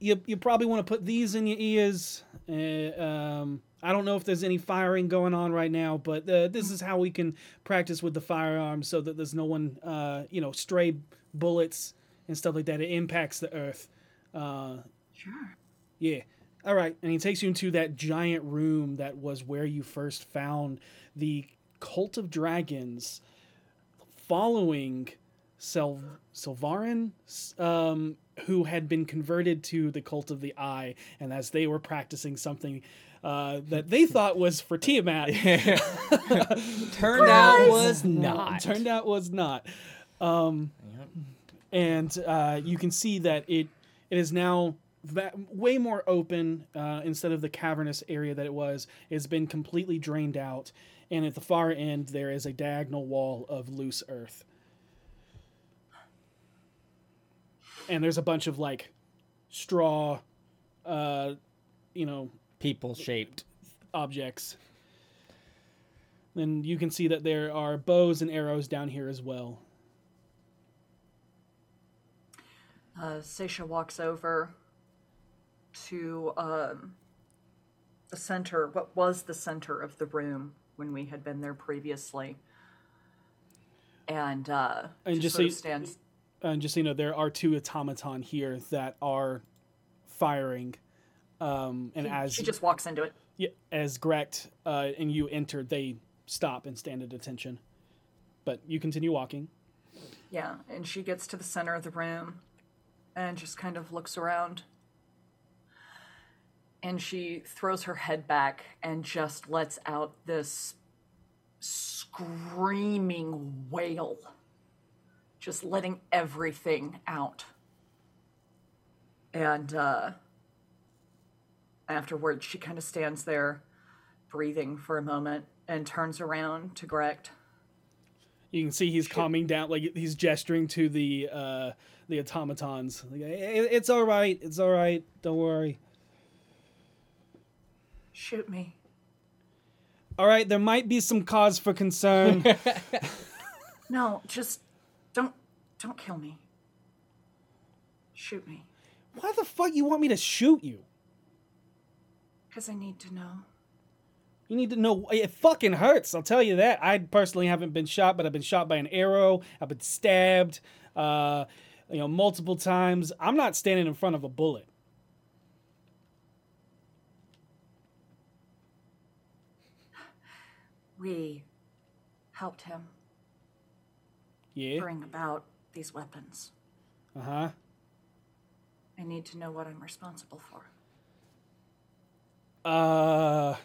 you you probably want to put these in your ears. Uh, um, I don't know if there's any firing going on right now, but uh, this is how we can practice with the firearms so that there's no one, uh, you know, stray bullets and stuff like that. It impacts the earth. Uh, Sure. yeah. All right. And he takes you into that giant room that was where you first found the Cult of Dragons following Sel- Silvarin, um, who had been converted to the Cult of the Eye. And as they were practicing something uh, that they thought was for Tiamat, (laughs) (laughs) Turned out Surprise! was No, not. turned out was not. Um, And uh, you can see that it it is now va- way more open uh, instead of the cavernous area that it was. It's been completely drained out, and at the far end there is a diagonal wall of loose earth. And there's a bunch of like straw, uh, you know, people shaped objects. And you can see that there are bows and arrows down here as well. Uh, Seisha walks over to um, the center, what was the center of the room when we had been there previously. And, uh, And just just so you, stands. and just so you know, there are two automaton here that are firing. Um, and as she just walks into it. yeah, as Grecht uh, and you enter, they stop and stand at attention. But you continue walking. Yeah, and she gets to the center of the room and just kind of looks around. And she throws her head back and just lets out this screaming wail, just letting everything out. And uh, afterwards, she kind of stands there, breathing for a moment, and turns around to Grecht. You can see he's calming down, like he's gesturing to the uh, the automatons. Like, it's all right. It's all right. Don't worry. Shoot me. All right, there might be some cause for concern. (laughs) No, just don't don't kill me. Shoot me. Why the fuck you want me to shoot you? Because I need to know. You need to know it fucking hurts. I'll tell you that. I personally haven't been shot, but I've been shot by an arrow. I've been stabbed, uh, you know, multiple times. I'm not standing in front of a bullet. We helped him Yeah. bring about these weapons. Uh huh. I need to know what I'm responsible for. Uh.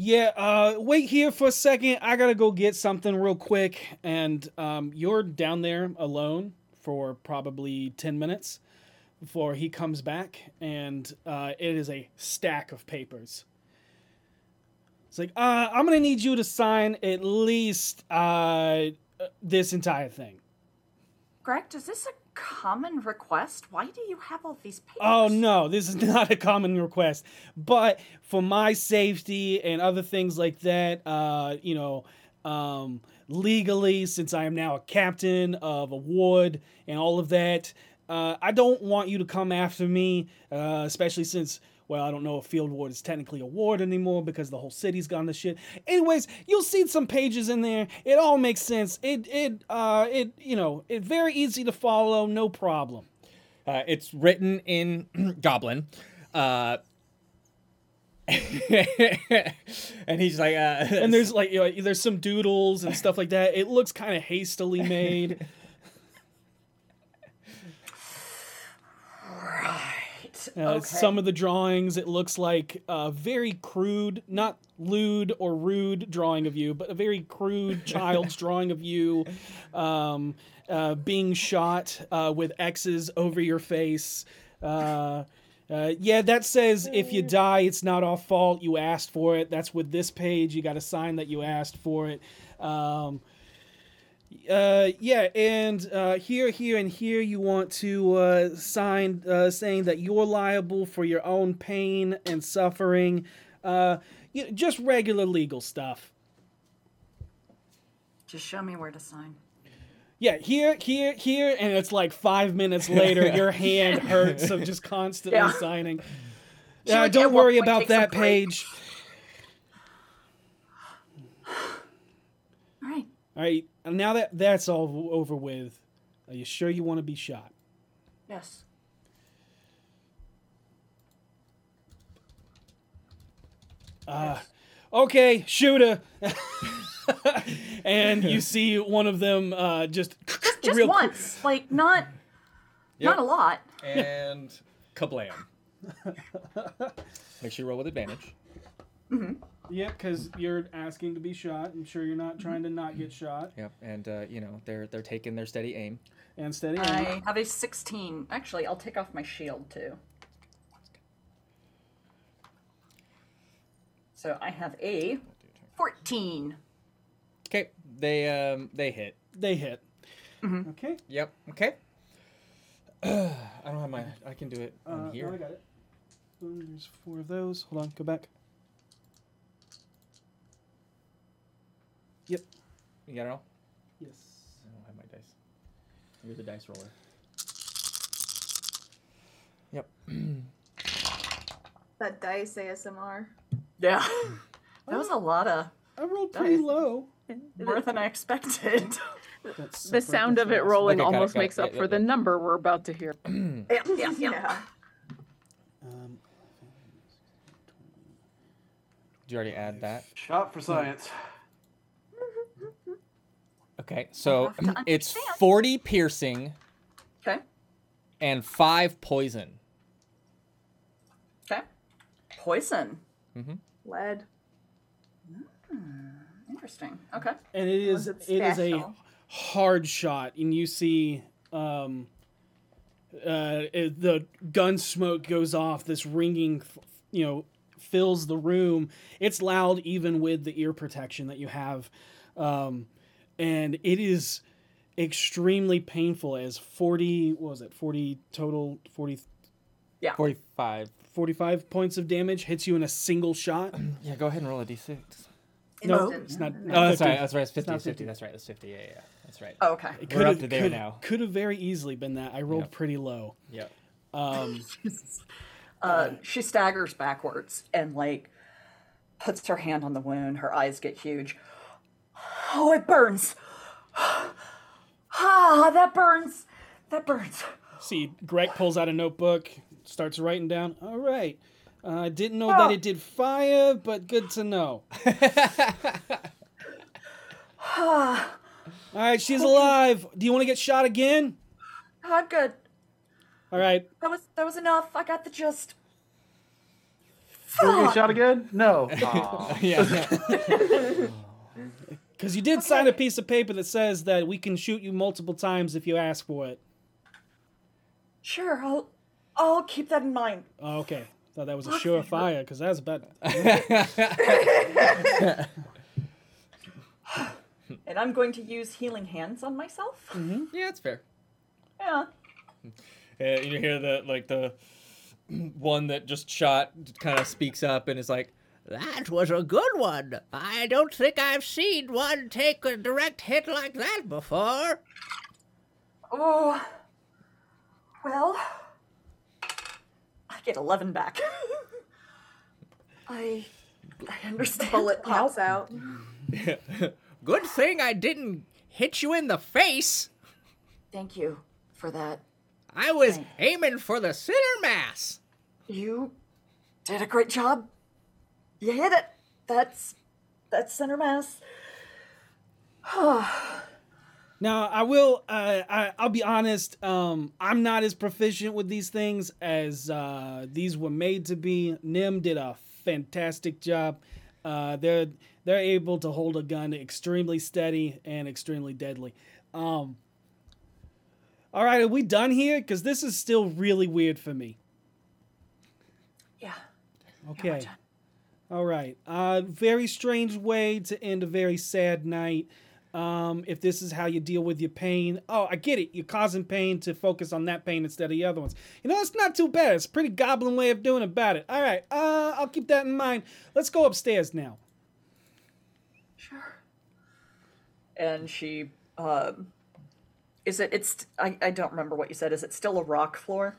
Yeah, uh, wait here for a second. I gotta go get something real quick. And um, you're down there alone for probably 10 minutes before he comes back. And uh, it is a stack of papers. It's like, uh, I'm gonna need you to sign at least uh, this entire thing. Greg, does this common request? Why do you have all these papers? Oh no, this is (laughs) not a common request. But for my safety and other things like that, uh, you know, um, legally, since I am now a captain of a ward and all of that, uh, I don't want you to come after me, uh, especially since. Well, I don't know if Field Ward is technically a ward anymore because the whole city's gone to shit. Anyways, you'll see some pages in there. It all makes sense. It it uh it you know it very easy to follow, no problem. Uh, it's written in (clears throat) Goblin. Uh, (laughs) and he's like, uh, and there's like you know, there's some doodles and stuff like that. It looks kind of hastily made. (laughs) Uh, okay. Some of the drawings, it looks like a very crude, not lewd or rude drawing of you, but a very crude (laughs) child's drawing of you um, uh, being shot uh, with X's over your face. Uh, uh, yeah, that says if you die, it's not our fault. You asked for it. That's with this page. You got to sign that you asked for it. Um, uh, yeah, and uh, here, here, and here, you want to uh, sign uh, saying that you're liable for your own pain and suffering. Uh, you know, just regular legal stuff. Just show me where to sign. Yeah, here, here, here, and it's like five minutes later, (laughs) your hand hurts of just constantly Yeah. signing. She Yeah, would don't worry point about that page. All right. All right, and now that that's all over with, are you sure you want to be shot? Yes. Uh, okay, shooter. (laughs) and you see one of them uh, (laughs) just Just real quick- once, like not Yep. not a lot. And kablam. Make sure you roll with advantage. Yeah, because you're asking to be shot. I'm sure you're not trying to not get shot. Yep. And uh, you know they're they're taking their steady aim. And steady. aim. I have a 16. Actually, I'll take off my shield too. So I have a 14. Okay. They um they hit. They hit. Mm-hmm. Okay. Yep. Okay. (clears throat) I don't have my. I can do it Uh, on no, here. I got it. There's four of those. Hold on, go back. Yep. You got it all. Yes. I don't have my dice. You're the dice roller. Yep. (clears throat) That dice ASMR. Yeah. (laughs) That was a lot of I rolled pretty dice. low. More than I expected. (laughs) The sound of it rolling Okay, got it, almost got it. makes Yeah, up yeah, for the yeah. number we're about to hear. yeah, yeah, yeah. Um, Did you already add that? Shot for science. Okay. So it's 40 piercing Okay. and five poison. Okay. Poison. Mm-hmm. Lead. Interesting. Okay. and it is it, it is a hard shot, and you see um, uh, it- the gun smoke goes off. This ringing, f- you know, fills the room. It's loud even with the ear protection that you have, um, and it is extremely painful. As forty, what was it forty total? 40, yeah 45. 45 points of damage hits you in a single shot. (clears throat) Yeah, go ahead and roll a d6. No, Instant. it's not. Oh, that's 50. right. That's right. It's 50. It's 50. 50. That's right. That's 50. Yeah, yeah. yeah. That's right. Oh, okay. It We're up could've- to there could- now. Could have very easily been that. I rolled Yep. pretty low. Yep. Um, (laughs) Uh, she staggers backwards and like puts her hand on the wound. Her eyes get huge. Oh, it burns. Ah, that burns. That burns. see, Greg pulls out a notebook, starts writing down. All right. Uh, I didn't know that it did fire, but good to know. All right, she's alive. Do you want to get shot again? I'm good. All right. That was that was enough. I got the gist. You get shot again? No. Aw. (laughs) yeah. (laughs) Because you did sign a piece of paper that says that we can shoot you multiple times if you ask for it. Sure, I'll I'll keep that in mind. Oh, okay. Thought that was a surefire because that's about. (laughs) And I'm going to use healing hands on myself. yeah, that's fair. Yeah. Uh, you hear the like the (clears throat) one that just shot kind of speaks up and is like, That was a good one. I don't think I've seen one take a direct hit like that before. Oh. Well, I get 11 back. I I understand. Bullet now. pops out. (laughs) Good thing I didn't hit you in the face. Thank you for that. I was Thanks. aiming for the center mass. You did a great job. You hit it. That's that's center mass. (sighs) Now I will. Uh, I, I'll be honest. Um, I'm not as proficient with these things as uh, these were made to be. Nim did a fantastic job. Uh, they're they're able to hold a gun extremely steady and extremely deadly. Um, all right, are we done here? Because this is still really weird for me. Yeah. Okay. All right. Uh, very strange way to end a very sad night. Um, if this is how you deal with your pain, oh, I get it. You're causing pain to focus on that pain instead of the other ones. You know, it's not too bad. It's a pretty goblin way of doing about it. All right. Uh, I'll keep that in mind. Let's go upstairs now. Sure. And she um Is it? It's. I, I don't remember what you said. Is it still a rock floor?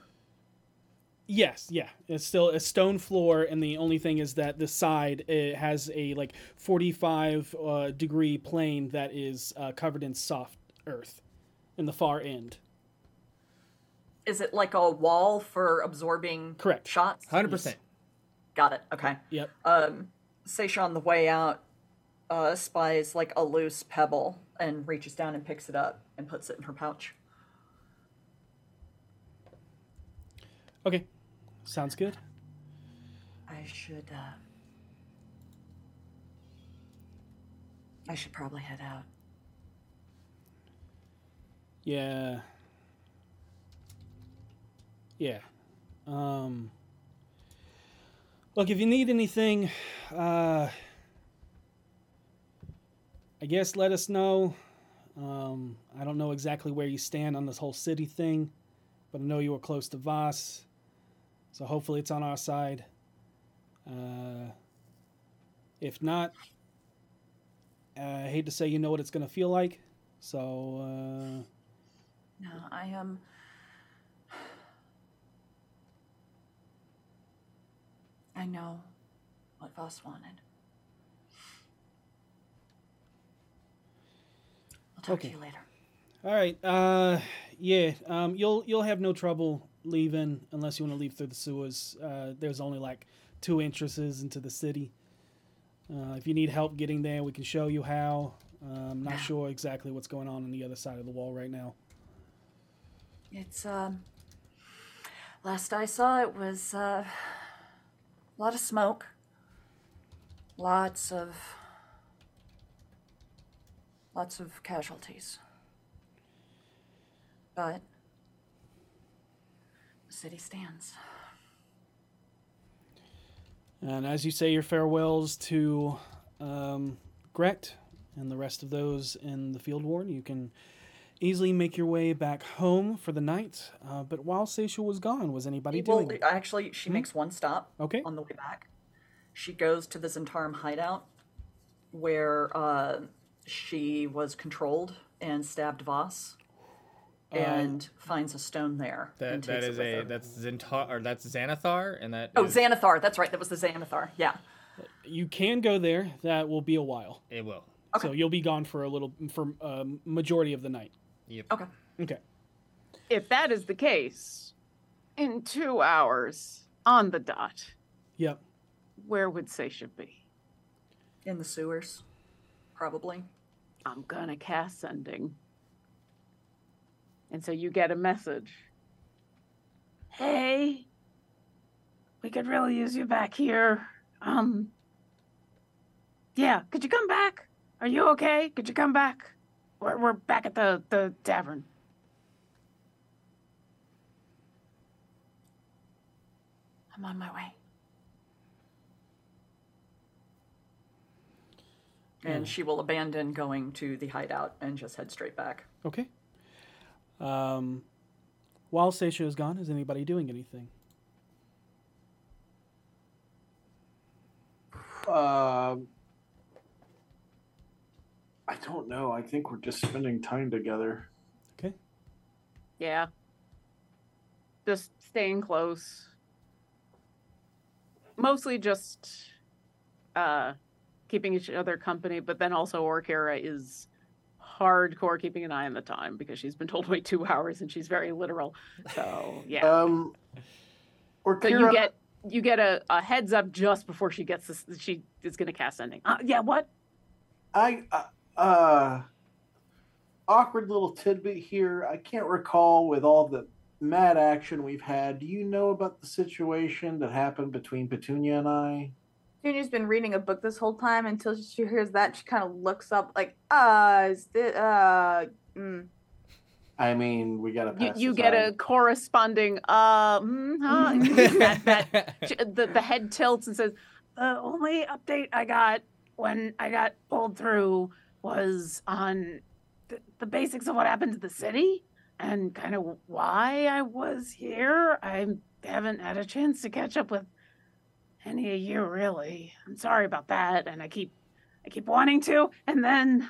Yes, yeah. It's still a stone floor, and the only thing is that the side it has a like forty-five uh, degree plane that is uh, covered in soft earth, in the far end. Is it like a wall for absorbing Correct. shots? Hundred percent. Got it. Okay. Yep. Um, Seisha on the way out uh, spies like a loose pebble and reaches down and picks it up and puts it in her pouch. Okay, sounds good. I should. Uh, I should probably head out. Yeah. Yeah. Um Look, if you need anything, uh I guess let us know. Um I don't know exactly where you stand on this whole city thing, but I know you were close to Voss. So hopefully it's on our side. Uh if not, uh, I hate to say you know what it's going to feel like. So uh No, I am. Um... I know what Voss wanted. I'll talk Okay. to you later. All right. Uh, yeah. Um, you'll you'll have no trouble leaving unless you want to leave through the sewers. Uh, there's only like two entrances into the city. Uh, if you need help getting there, we can show you how. I'm not sure exactly what's going on on the other side of the wall right now. It's um. Last I saw, it was uh, a lot of smoke. Lots of. Lots of casualties. But. City stands. And as you say your farewells to um, Gret and the rest of those in the field warden, you can easily make your way back home for the night. Uh, but while Seisha was gone, was anybody well, doing? actually, she makes one stop. Okay. On the way back, she goes to the Zhentarim hideout, where uh, she was controlled and stabbed Voss, Uh, and finds a stone there. That and that takes it is with a her. that's Zentar or that's Xanathar and that Oh, is- Xanathar. That's right. That was the Xanathar. Yeah. You can go there. That will be a while. It will. Okay. So you'll be gone for a little for a majority of the night. Yep. Okay. Okay. If that is the case, in two hours on the dot, Yep. where would Seisha be? In the sewers, probably. I'm gonna cast sending. And so you get a message. Hey, we could really use you back here. Um, yeah, could you come back? Are you okay? Could you come back? We're, we're back at the, the tavern. I'm on my way. And she will abandon going to the hideout and just head straight back. Okay. Um, while Seisha is gone, is anybody doing anything? Um, I don't know. I think we're just spending time together. Okay. Yeah. Just staying close. Mostly just uh keeping each other company, but then also Orkira is hardcore keeping an eye on the time because she's been told to wait two hours and she's very literal. So yeah. Um, or so you get you get a, a heads up just before she gets this she is gonna cast sending. Uh, yeah, what? I uh, uh awkward little tidbit here. I can't recall with all the mad action we've had. Do you know about the situation that happened between Petunia and I? Junior's been reading a book this whole time until she hears that she kind of looks up like, uh, is this, uh, mm. I mean, we gotta You, pass you this get on. a corresponding uh mm, huh? (laughs) that, that the, the head tilts and says the only update I got when I got pulled through was on the, the basics of what happened to the city and kind of why I was here. I haven't had a chance to catch up with any of you really. I'm sorry about that, and I keep I keep wanting to, and then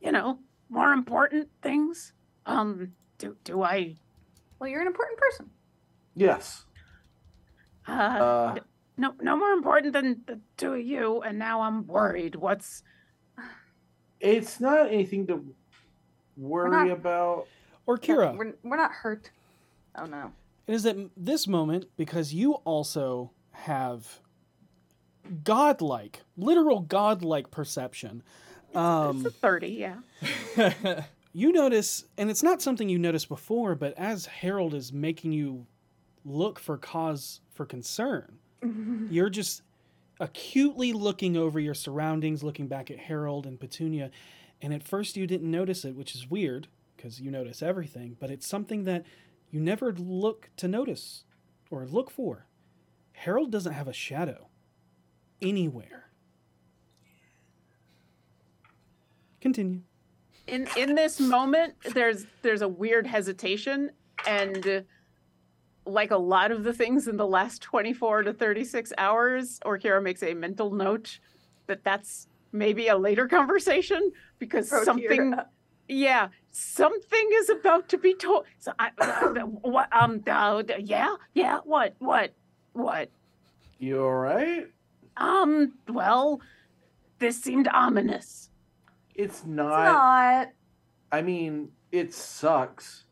you know more important things Um, do do I? Well, you're an important person. Yes. Uh, Uh, no, no more important than the two of you. And now I'm worried. What's? it's not anything to worry not- about. Or Kira, We're, we're not hurt. Oh no. it is at this moment because you also have godlike, literal godlike perception. Um, it's a thirty, yeah. (laughs) you notice, and it's not something you noticed before, but as Harold is making you look for cause for concern, you're just acutely looking over your surroundings, looking back at Harold and Petunia. And at first you didn't notice it, which is weird because you notice everything, but it's something that you never look to notice or look for. Harold doesn't have a shadow anywhere. Continue. in in this moment there's there's a weird hesitation and uh, like a lot of the things in the last 24 to 36 hours Orkira makes a mental note that that's maybe a later conversation because Orkira. something yeah something is about to be told so I, what um uh, yeah yeah what what what You all right? um well this seemed ominous It's not. It's not. I mean, it sucks,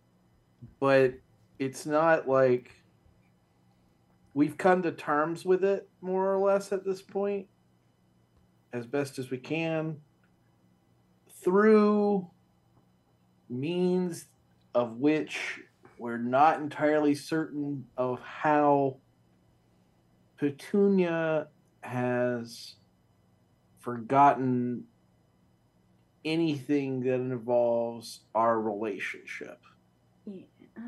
but it's not like we've come to terms with it more or less at this point, as best as we can, through means of which we're not entirely certain of how Petunia has forgotten anything that involves our relationship. Uh,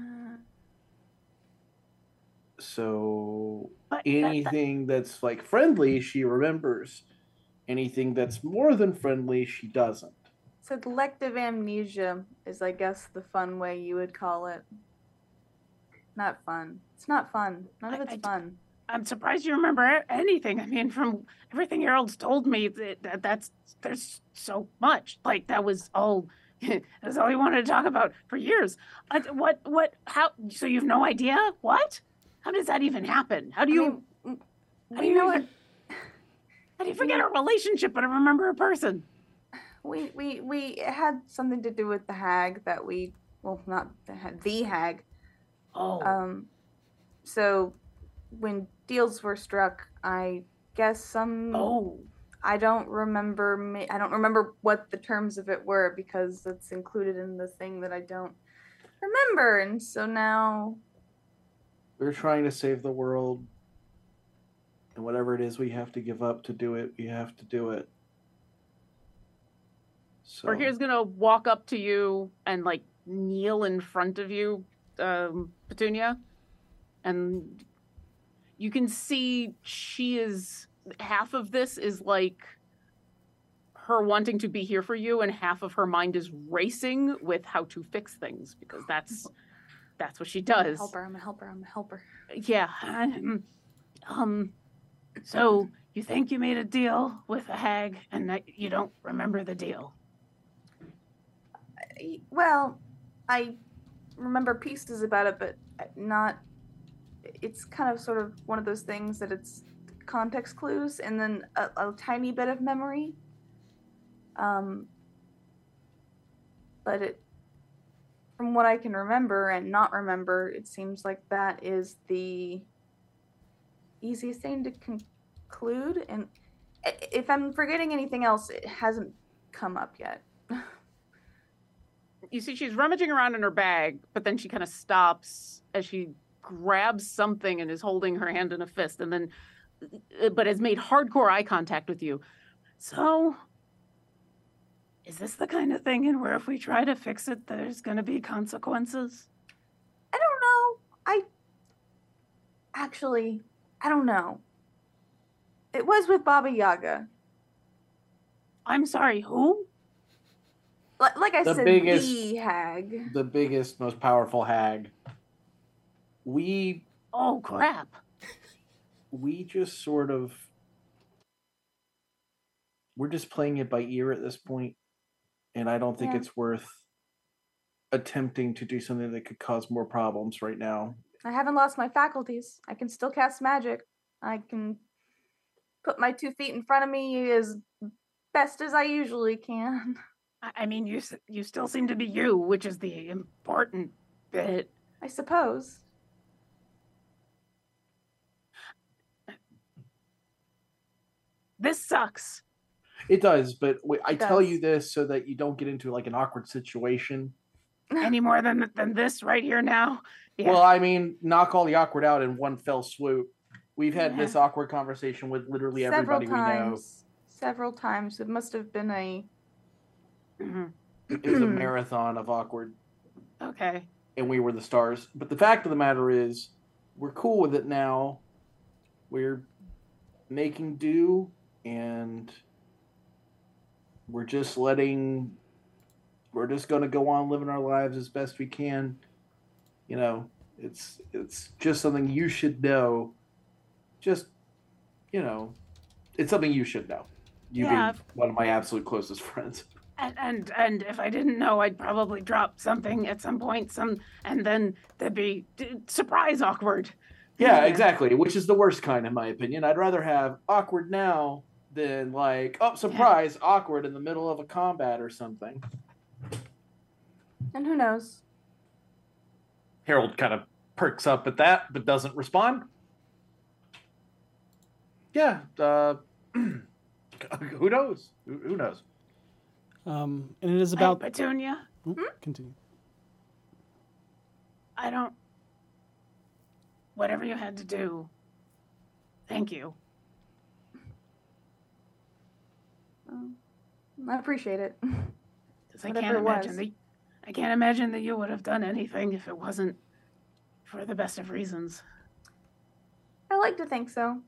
So But that- that- anything that's like friendly, she remembers. Anything that's more than friendly, she doesn't. So selective amnesia is, I guess, the fun way you would call it. Not fun. It's not fun. None of I- it's I d- fun. I'm surprised you remember anything. I mean, from everything Harold's told me, that, that that's there's so much. Like that was all. (laughs) that's all he wanted to talk about for years. Uh, what? What? How? So you've no idea? What? How does that even happen? How do I you? mean, how do you know know- it? How do you forget a relationship but remember a person? We we we had something to do with the hag that we well not the hag, the hag. Oh, Um, so when deals were struck, I guess some oh, I don't remember. ma- I don't remember what the terms of it were because it's included in the thing that I don't remember, and so now We're trying to save the world. And whatever it is we have to give up to do it, we have to do it. So Or here's gonna walk up to you and like kneel in front of you, um, Petunia, and you can see she is half of this is like her wanting to be here for you, and half of her mind is racing with how to fix things because that's that's what she does. help her. I'm gonna help her. I'm gonna help her. Yeah. Um, um. So you think you made a deal with a hag, and that you don't remember the deal? I- Well, I remember pieces about it, but not. It's kind of sort of one of those things that it's context clues and then a, a tiny bit of memory. Um, but it, from what I can remember and not remember, it seems like that is the easiest thing to conclude. And if I'm forgetting anything else, it hasn't come up yet. you see she's rummaging around in her bag, but then she kind of stops as she grabs something and is holding her hand in a fist, and then, uh, but has made hardcore eye contact with you. So, is this the kind of thing in where if we try to fix it, there's going to be consequences? I don't know. I actually, I don't know. It was with Baba Yaga. I'm sorry, who? Like, like I The said, biggest- the hag. the biggest, most powerful hag. We Oh crap! we just sort of we're just playing it by ear at this point and i don't think Yeah. it's worth attempting to do something that could cause more problems right now. I haven't lost my faculties. I can still cast magic. I can put my two feet in front of me as best as I usually can. I I mean, you you still seem to be you, which is the important bit. I suppose. This sucks. It does, but wait, I It tell you this so that you don't get into like an awkward situation. (laughs) Any more than than this right here now? Yeah. Well, I mean, knock all the awkward out in one fell swoop. We've had Yeah. this awkward conversation with literally Several everybody we know. Several times. It must have been a Mhm. It was a (clears throat) marathon of awkward, Okay. and we were the stars. But the fact of the matter is, we're cool with it now. We're making do, and we're just letting. We're just going to go on living our lives as best we can. You know, it's it's just something you should know. Just, you know, it's something you should know. You Yeah, being one of my absolute closest (laughs) friends. And and and if I didn't know, I'd probably drop something at some point. Some and then there'd be d- surprise awkward. Yeah, exactly. Which is the worst kind, in my opinion. I'd rather have awkward now than like, oh, surprise, awkward in the middle of a combat or something. and who knows? Harold kind of perks up at that, but doesn't respond. Yeah, uh, (clears throat) who knows? Who, who knows? Um, and it is Hey, about. Petunia. Oh, Continue. I don't. Whatever you had to do. Thank you. Um, I appreciate it. (laughs) Because I can't imagine that. I can't imagine that you would have done anything if it wasn't for the best of reasons. I like to think so.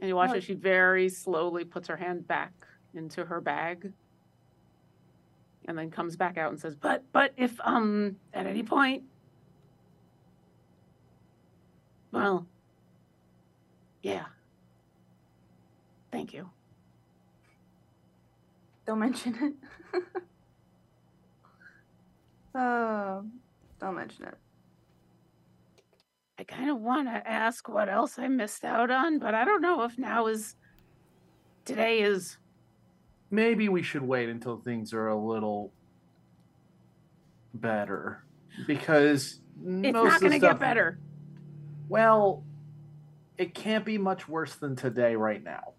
And you watch as she very slowly puts her hand back into her bag. And then comes back out and says, But but if um at any point Well Yeah. Thank you. Don't mention it. uh, (laughs) don't mention it. I kind of want to ask what else I missed out on, but I don't know if now is today is Maybe we should wait until things are a little better. Because it's most not going to get better. Well, it can't be much worse than today right now.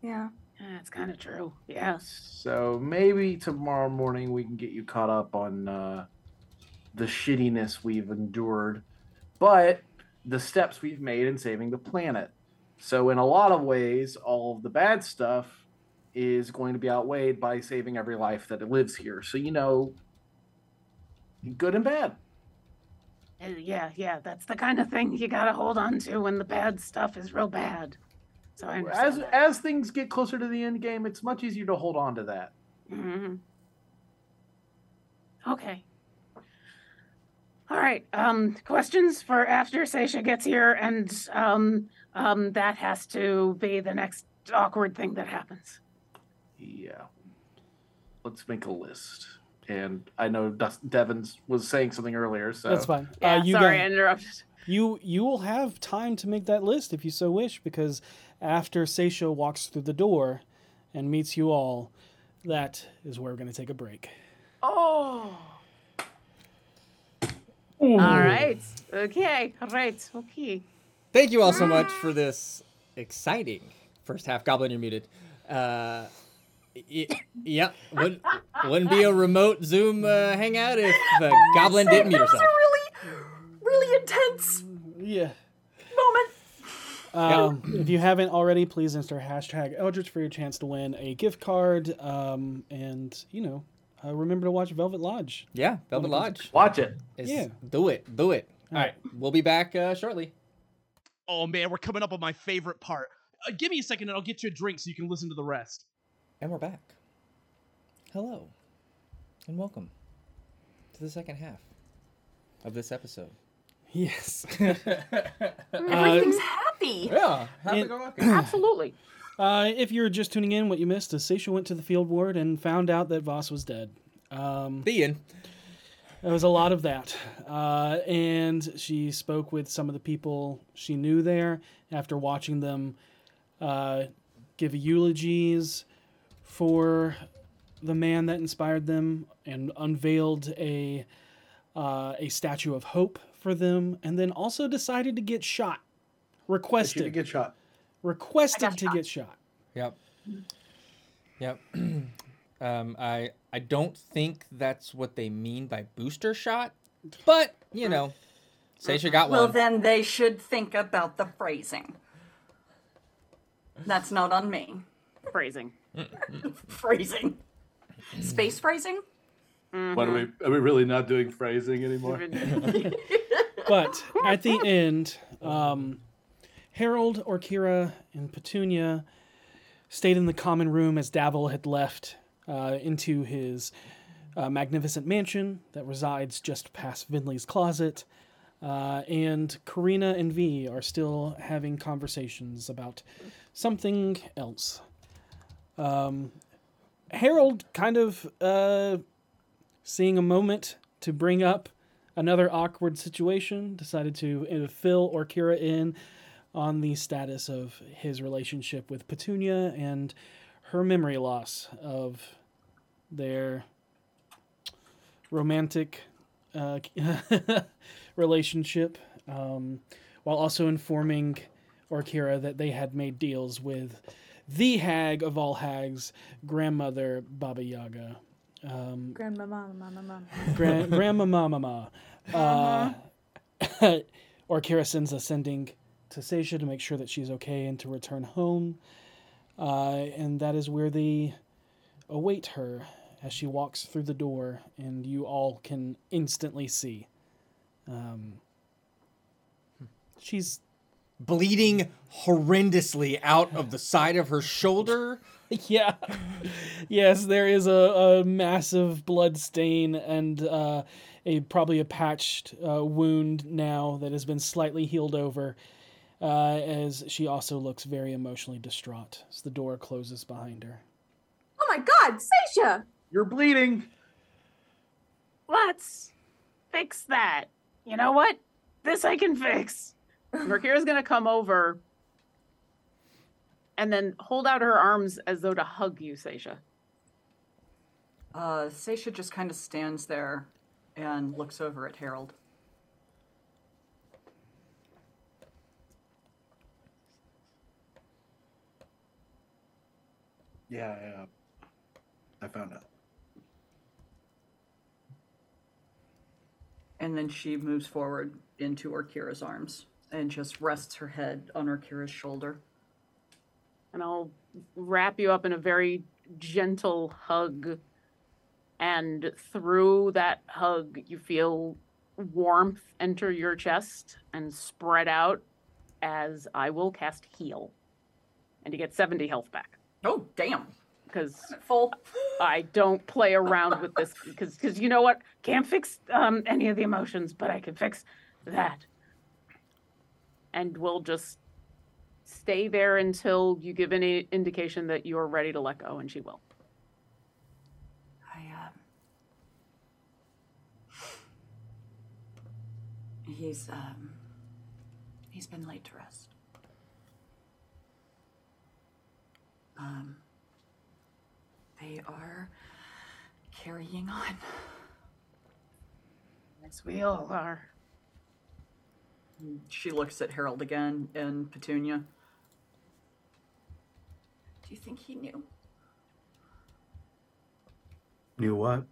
Yeah. That's kind of true. Yeah. So maybe tomorrow morning we can get you caught up on uh, the shittiness we've endured, but the steps we've made in saving the planet. So in a lot of ways, all of the bad stuff is going to be outweighed by saving every life that lives here. So you know, good and bad. Uh, Yeah, yeah, that's the kind of thing you got to hold on to when the bad stuff is real bad. So I As that. as things get closer to the end game, it's much easier to hold on to that. hmm Okay. All right. Um, questions for after Seisha gets here, and um, um, that has to be the next awkward thing that happens. Yeah. Let's make a list. And I know Dus- Devins was saying something earlier, so That's fine. Yeah, uh, you sorry, go- I interrupted. You you will have time to make that list if you so wish, because after Seisha walks through the door and meets you all, that is where we're going to take a break. Oh. All right. Okay. All right. Okay. Thank you all so much for this exciting first half. Goblin, you're muted. Uh, y- yep. Wouldn't, wouldn't be a remote Zoom uh, hangout if uh, Goblin didn't mute herself. really, really intense Yeah. Moment. Um, if you haven't already, please enter hashtag Eldritch for your chance to win a gift card. Um, and you know, uh, remember to watch Velvet Lodge. Yeah, Velvet When comes- Lodge. watch it. Is- Yeah. Do it. Do it. All right. We'll be back uh, shortly. Oh man, we're coming up on my favorite part. Uh, give me a second and I'll get you a drink so you can listen to the rest. And we're back. Hello. And welcome to the second half of this episode. Yes. (laughs) Everything's happy. Yeah. Happy And- go lucky. (clears throat) Absolutely. Uh, if you're just tuning in, what you missed is Seisha went to the field ward and found out that Voss was dead. Um, The end. It was a lot of that. Uh, and she spoke with some of the people she knew there after watching them uh, give eulogies for the man that inspired them and unveiled a uh, a statue of hope for them, and then also decided to get shot. Requested to get shot. Requested to get shot. Yep. Yep. (clears throat) um, I I don't think that's what they mean by booster shot, but you know, Seisha got one. Well, then they should think about the phrasing. That's not on me. Phrasing. (laughs) phrasing. Space phrasing? What are we? Are we really not doing phrasing anymore? (laughs) (laughs) But at the end, um, Harold, Orkira, and Petunia stayed in the common room as Davil had left uh, into his uh, magnificent mansion that resides just past Vinley's closet. Uh, and Karina and V are still having conversations about something else. Um, Harold kind of uh, seeing a moment to bring up another awkward situation, decided to uh, fill Orkira in on the status of his relationship with Petunia and her memory loss of their romantic uh, (laughs) relationship, um, while also informing Orkira that they had made deals with the hag of all hags, grandmother Baba Yaga. Um, Grandma, mama, mama, mama. Gran- Grandma Mama. (laughs) Uh, (laughs) Orkira sends a sending to Seisha to make sure that she's okay and to return home. Uh, and that is where they await her as she walks through the door, and you all can instantly see. Um, she's bleeding horrendously out of the side of her shoulder. (laughs) yeah. yes, there is a, a massive blood stain and uh, a probably a patched uh, wound now that has been slightly healed over. Uh, as she also looks very emotionally distraught as the door closes behind her. Oh my god, Seisha! You're bleeding. Let's fix that. You know what? This I can fix. Mercuria's gonna come over and then hold out her arms as though to hug you, Seisha. Uh, Seisha just kind of stands there and looks over at Harold. Yeah, yeah. I found out. And then she moves forward into Orkira's arms and just rests her head on Orkira's shoulder. And I'll wrap you up in a very gentle hug. And through that hug, you feel warmth enter your chest and spread out as I will cast heal. And you get 70 health back. Oh, damn. Because full. I don't play around with this (laughs) because because you know what? Can't fix um, any of the emotions, but I can fix that. And we'll just stay there until you give any indication that you're ready to let go, and she will. I, um. (sighs) He's, um. He's been laid to rest. Um. They are carrying on. Yes, we all are. She looks at Harold again and Petunia. Do you think he knew? Knew what?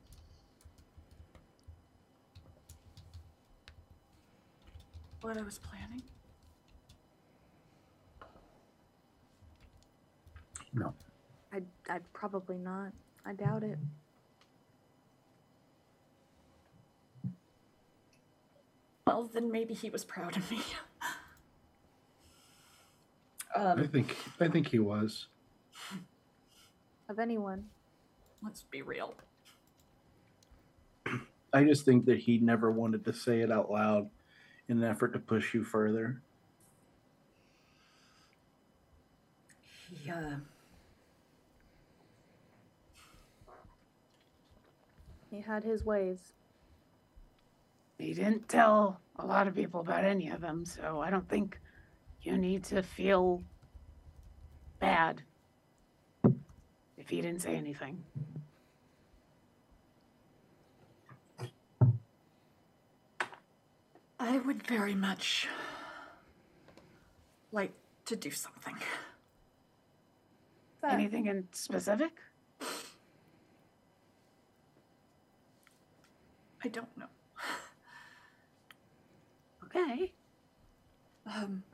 What I was planning? No. I'd, I'd probably not. I doubt it. Well, then maybe he was proud of me. (laughs) I um, think I think he was. Of anyone. let's be real. I just think that he never wanted to say it out loud in an effort to push you further. He, He had his ways. He didn't tell a lot of people about any of them, so I don't think you need to feel bad if he didn't say anything. I would very much like to do something. Anything in specific? (laughs) I don't know. (laughs) Okay. Um,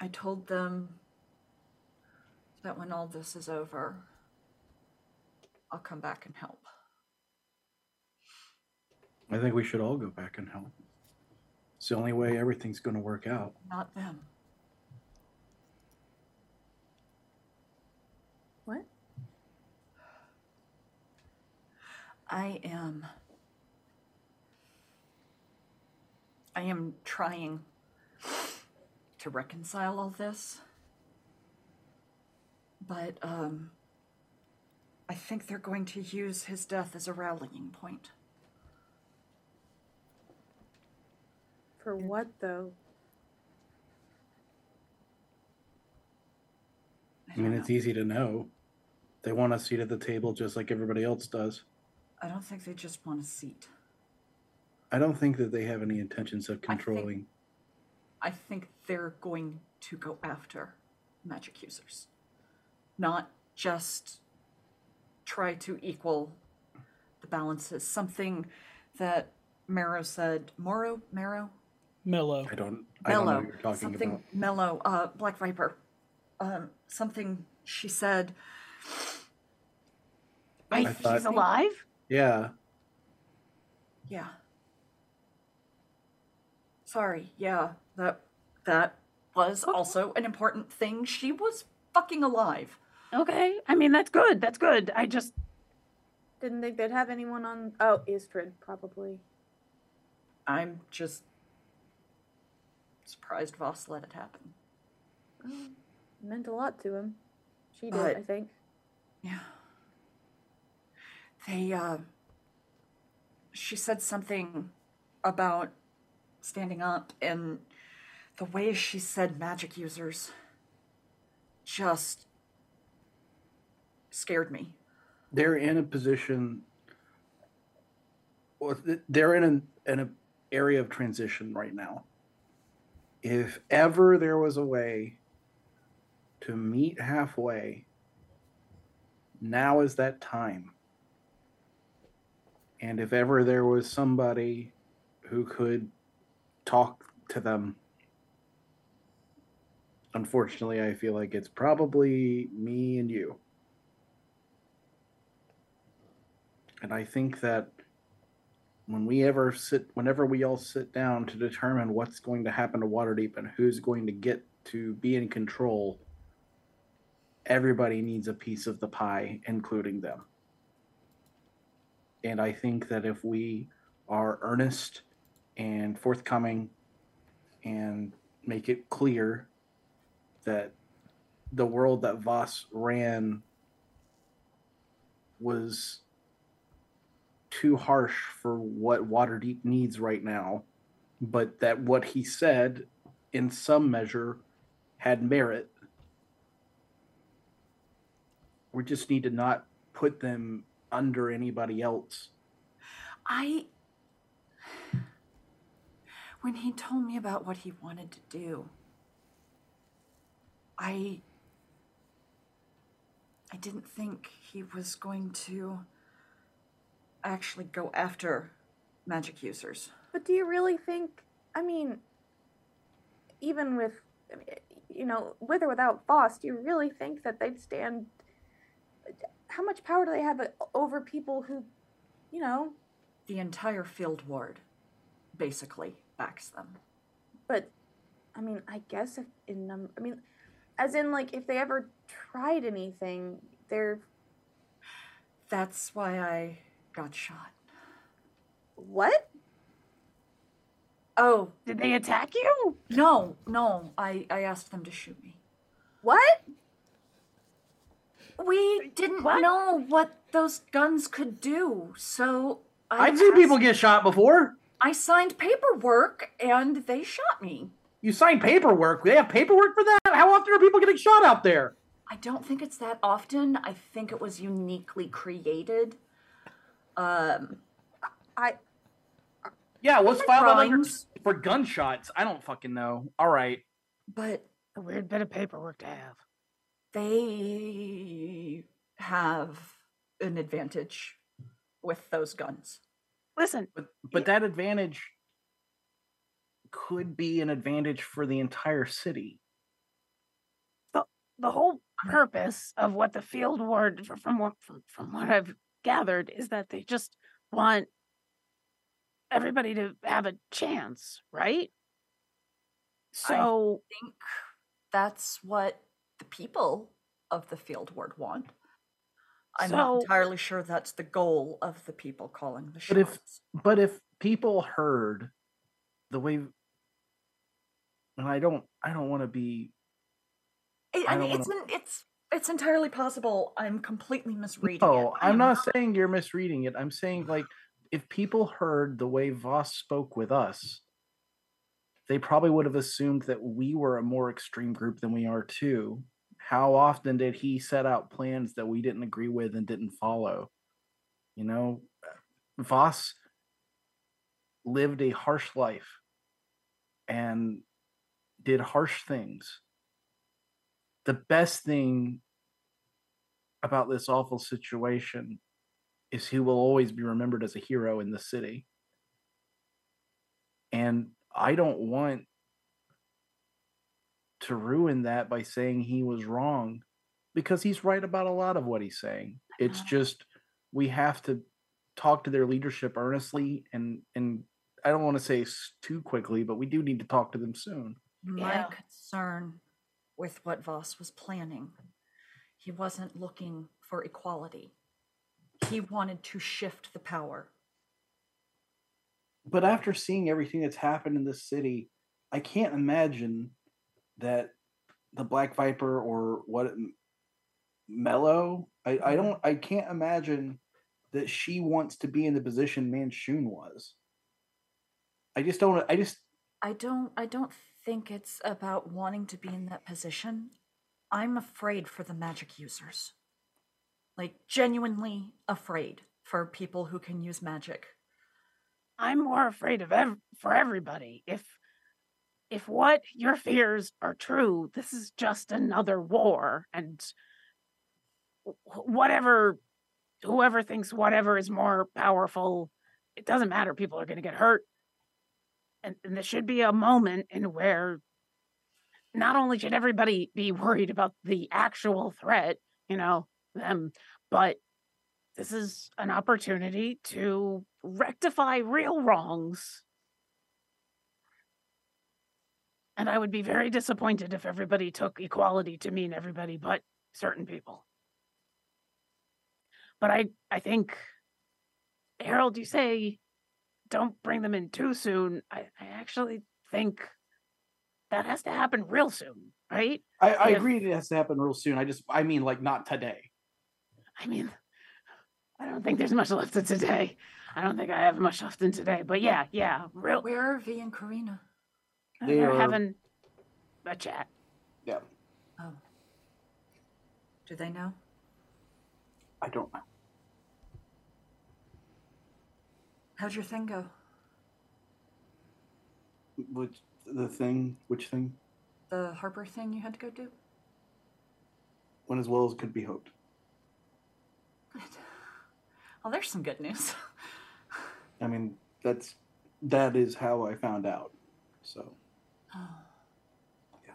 I told them that when all this is over, I'll come back and help. I think we should all go back and help. It's the only way everything's going to work out. Not them. What? I am. I am trying to reconcile all this. But, um. I think they're going to use his death as a rallying point. For what though? I mean, it's easy to know. They want a seat at the table just like everybody else does. I don't think they just want a seat. I don't think that they have any intentions of I think- controlling. I think they're going to go after magic users. Not just try to equal the balances. Something that Marrow said. Morrow? Marrow? Mellow. I don't. I don't know Mellow. what you're talking something about. mellow. Uh, Black Viper. Um, something she said. Wait, I thought- she's alive? Yeah. Yeah. Sorry. Yeah. That that was also an important thing. She was fucking alive. Okay. I mean, that's good. That's good. I just. Didn't think they'd have anyone on. Oh, Istrid, probably. I'm just surprised Voss let it happen. Well, it meant a lot to him. She did, But- I think. Yeah. They, uh, she said something about standing up, and the way she said magic users just scared me. They're in a position. Well, they're in an an area of transition right now. If ever there was a way to meet halfway, now is that time. And if ever there was somebody who could talk to them, unfortunately, I feel like it's probably me and you. And I think that when we ever sit, whenever we all sit down to determine what's going to happen to Waterdeep and who's going to get to be in control, everybody needs a piece of the pie, including them. And I think that if we are earnest and forthcoming and make it clear that the world that Voss ran was too harsh for what Waterdeep needs right now, but that what he said, in some measure, had merit. We just need to not put them under anybody else. I. When he told me about what he wanted to do, I. I didn't think he was going to actually go after magic users. But do you really think? I mean, even with, you know, with or without Voss, do you really think that they'd stand? How much power do they have uh, over people who, you know? The entire field ward basically backs them. But, I mean, I guess if in number, I mean, as in like if they ever tried anything, they're. That's why I got shot. What? Oh, Did they attack you? no, no. I, I asked them to shoot me. What? We didn't What? know what those guns could do, so I've seen people get shot before. I signed paperwork and they shot me. You signed paperwork. They have paperwork for that. How often are people getting shot out there? I don't think it's that often. I think it was uniquely created. Um, I Yeah, what's Different filed under for gunshots? I don't fucking know. All right. but A weird bit of paperwork to have. They have an advantage with those guns. Listen, But but that advantage could be an advantage for the entire city. the the whole purpose of what the field ward from what from, from what I've gathered is that they just want everybody to have a chance, right? So I think that's what the people of the field ward want. I'm not entirely sure that's the goal of the people calling the shots. But if but if people heard the way and I don't I don't want to be I, I I mean, it's wanna- an, it's it's entirely possible I'm completely misreading it. No, I I'm not saying you're misreading it. I'm saying like if people heard the way Voss spoke with us, they probably would have assumed that we were a more extreme group than we are too. How often did he set out plans that we didn't agree with and didn't follow? You know, Voss lived a harsh life and did harsh things. The best thing about this awful situation is he will always be remembered as a hero in the city. And I don't want to ruin that by saying he was wrong because he's right about a lot of what he's saying. It's uh-huh. just we have to talk to their leadership earnestly and and I don't want to say too quickly, but we do need to talk to them soon. My Yeah. concern with what Voss was planning, he wasn't looking for equality. He wanted to shift the power. but after seeing everything that's happened in this city, I can't imagine that the Black Viper or what M- Mello, I, I mm-hmm. don't I can't imagine that she wants to be in the position Manshoon was. I just don't I just I don't I don't think it's about wanting to be in that position. I'm afraid for the magic users. Like genuinely afraid for people who can use magic. I'm more afraid of ev- for everybody. If if what your fears are true, this is just another war, and whatever whoever thinks whatever is more powerful, it doesn't matter. People are going to get hurt, and, and there should be a moment in where not only should everybody be worried about the actual threat, you know, them, but this is an opportunity to rectify real wrongs. And I would be very disappointed if everybody took equality to mean everybody but certain people. But I I think Harold, you say don't bring them in too soon. I, I actually think that has to happen real soon, right? I, I If- agree it has to happen real soon. I just I mean like not today. I mean, I don't think there's much left of today. I don't think I have much left in today. But yeah, yeah, real. Where are V and Karina? They They're are- having a chat. Yeah. Oh. Do they know? I don't know. How'd your thing go? Which the thing which thing The Harper thing you had to go do? went as well as could be hoped. Good. Well, there's some good news. (laughs) I mean, that's that is how I found out. So Oh. Yeah.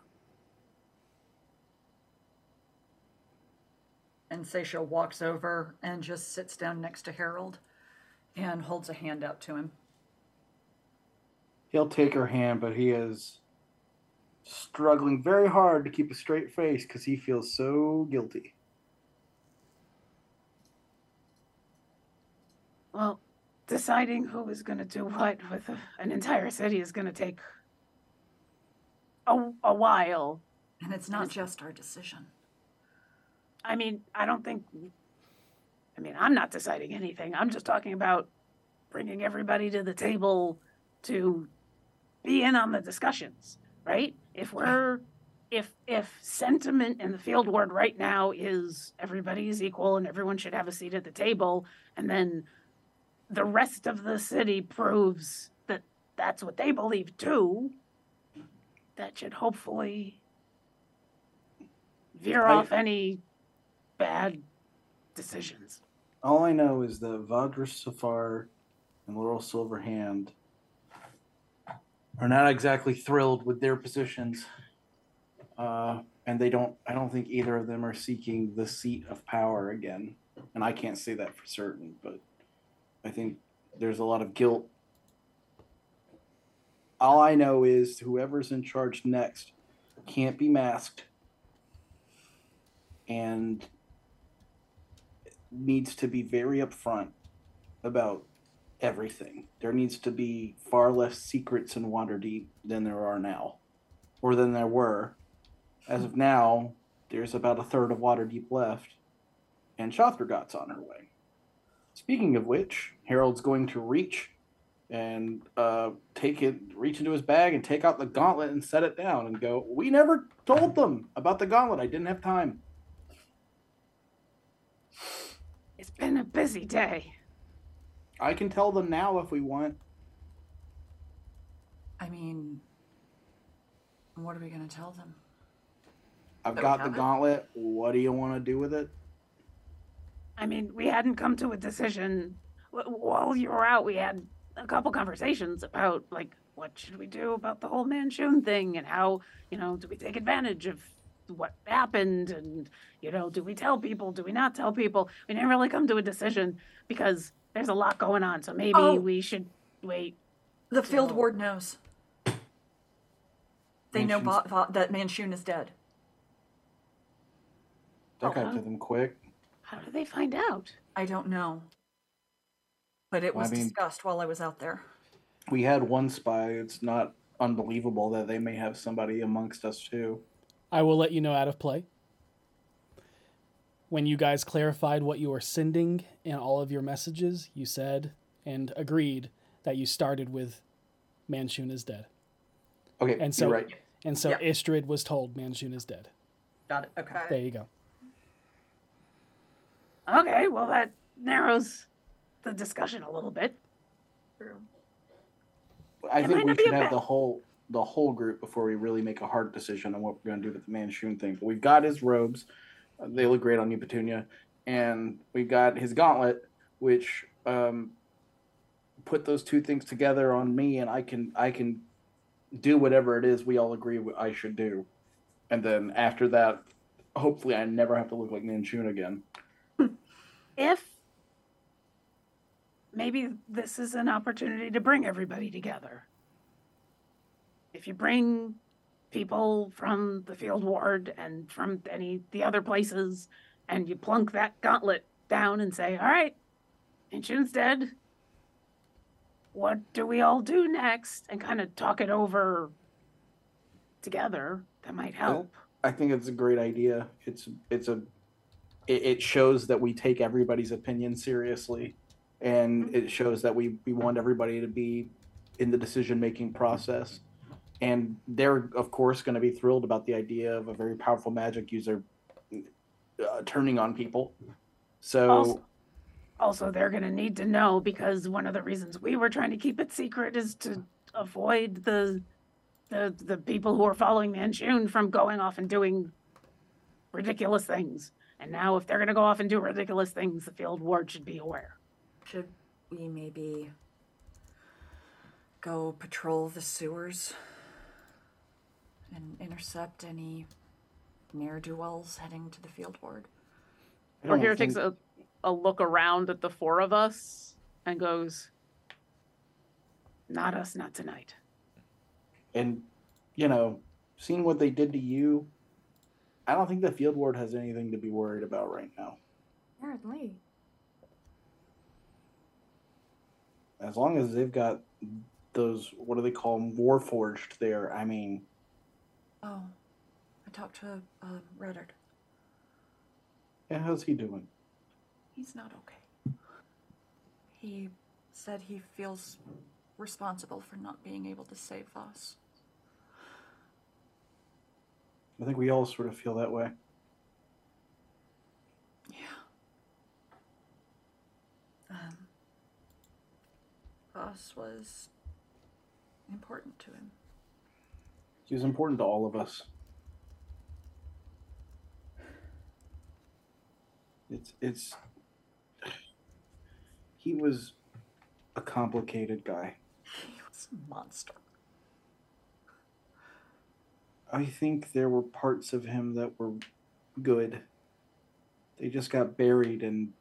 And Seisha walks over and just sits down next to Harold and holds a hand out to him. he'll take her hand, but he is struggling very hard to keep a straight face because he feels so guilty. Well, deciding who is going to do what with a, an entire city is going to take a, a while. And it's not just our decision. I mean, I don't think. I mean, I'm not deciding anything. I'm just talking about bringing everybody to the table to be in on the discussions, right? If we're if if sentiment in the field ward right now is everybody is equal and everyone should have a seat at the table, and then the rest of the city proves that that's what they believe too, that should hopefully veer I- off any bad decisions. All I know is that Vajra Safahr and Laeral Silverhand are not exactly thrilled with their positions. Uh, and they don't I don't think either of them are seeking the seat of power again. And I can't say that for certain, but I think there's a lot of guilt. All I know is whoever's in charge next can't be masked and needs to be very upfront about everything. There needs to be far less secrets in Waterdeep than there are now, or than there were. As of now, there's about a third of Waterdeep left, and Shothragot's on her way. Speaking of which, Harold's going to reach and uh, take it, reach into his bag and take out the gauntlet and set it down and go, We never told them about the gauntlet. I didn't have time. It's been a busy day. I can tell them now if we want. I mean, what are we going to tell them? I've That got the have it? gauntlet. What do you want to do with it? I mean, we hadn't come to a decision. While you were out, we had a couple conversations about, like, what should we do about the whole Manshoon thing and how, you know, do we take advantage of what happened and, you know, do we tell people, do we not tell people? We didn't really come to a decision because there's a lot going on. So maybe Oh. we should wait. The field till- ward knows. They know Manshoon's- Va- Va- that Manshoon is dead. That got Okay. to oh. them quick. How do they find out? I don't know. But it Well, I was mean- discussed while I was out there. We had one spy. It's not unbelievable that they may have somebody amongst us too. I will let you know out of play. When you guys clarified what you were sending in all of your messages, you said and agreed that you started with Manshoon is dead. Okay, And so you're right. and so Yep. Istrid was told Manshoon is dead. Got it. Okay. There you go. Okay, well, that narrows the discussion a little bit. I It think we not be should have bad- the whole the whole group before we really make a hard decision on what we're going to do with the Manshoon thing. But we've got his robes; uh, they look great on you, Petunia, and we've got his gauntlet, which um, put those two things together on me, and I can I can do whatever it is we all agree wh- I should do, and then after that, hopefully, I never have to look like Manshoon again. (laughs) if maybe this is an opportunity to bring everybody together. If you bring people from the field ward and from any the other places and you plunk that gauntlet down and say, "All right, Ancient's dead. What do we all do next?" and kind of talk it over together, that might help. I think it's a great idea. It's it's a it, it shows that we take everybody's opinion seriously, and it shows that we we want everybody to be in the decision making process. And they're of course going to be thrilled about the idea of a very powerful magic user uh, turning on people. So Also, also, they're going to need to know because one of the reasons we were trying to keep it secret is to avoid the the the people who are following Manshoon from going off and doing ridiculous things. And now, if they're going to go off and do ridiculous things, the field ward should be aware. Should we maybe go patrol the sewers and intercept any ne'er do wells heading to the field ward? I Or don't here takes a, a look around at the four of us and goes, Not us, not tonight. and you know, seeing what they did to you, I don't think the field ward has anything to be worried about right now. Apparently. As long as they've got those what do they call them warforged there i mean Oh, I talked to um, Reddard. yeah how's he doing He's not okay. He said he feels responsible for not being able to save us. I think we all sort of feel that way. Yeah um, Voss was important to him. He was important to all of us. It's it's he was a complicated guy. He was a monster. I think there were parts of him that were good. They just got buried and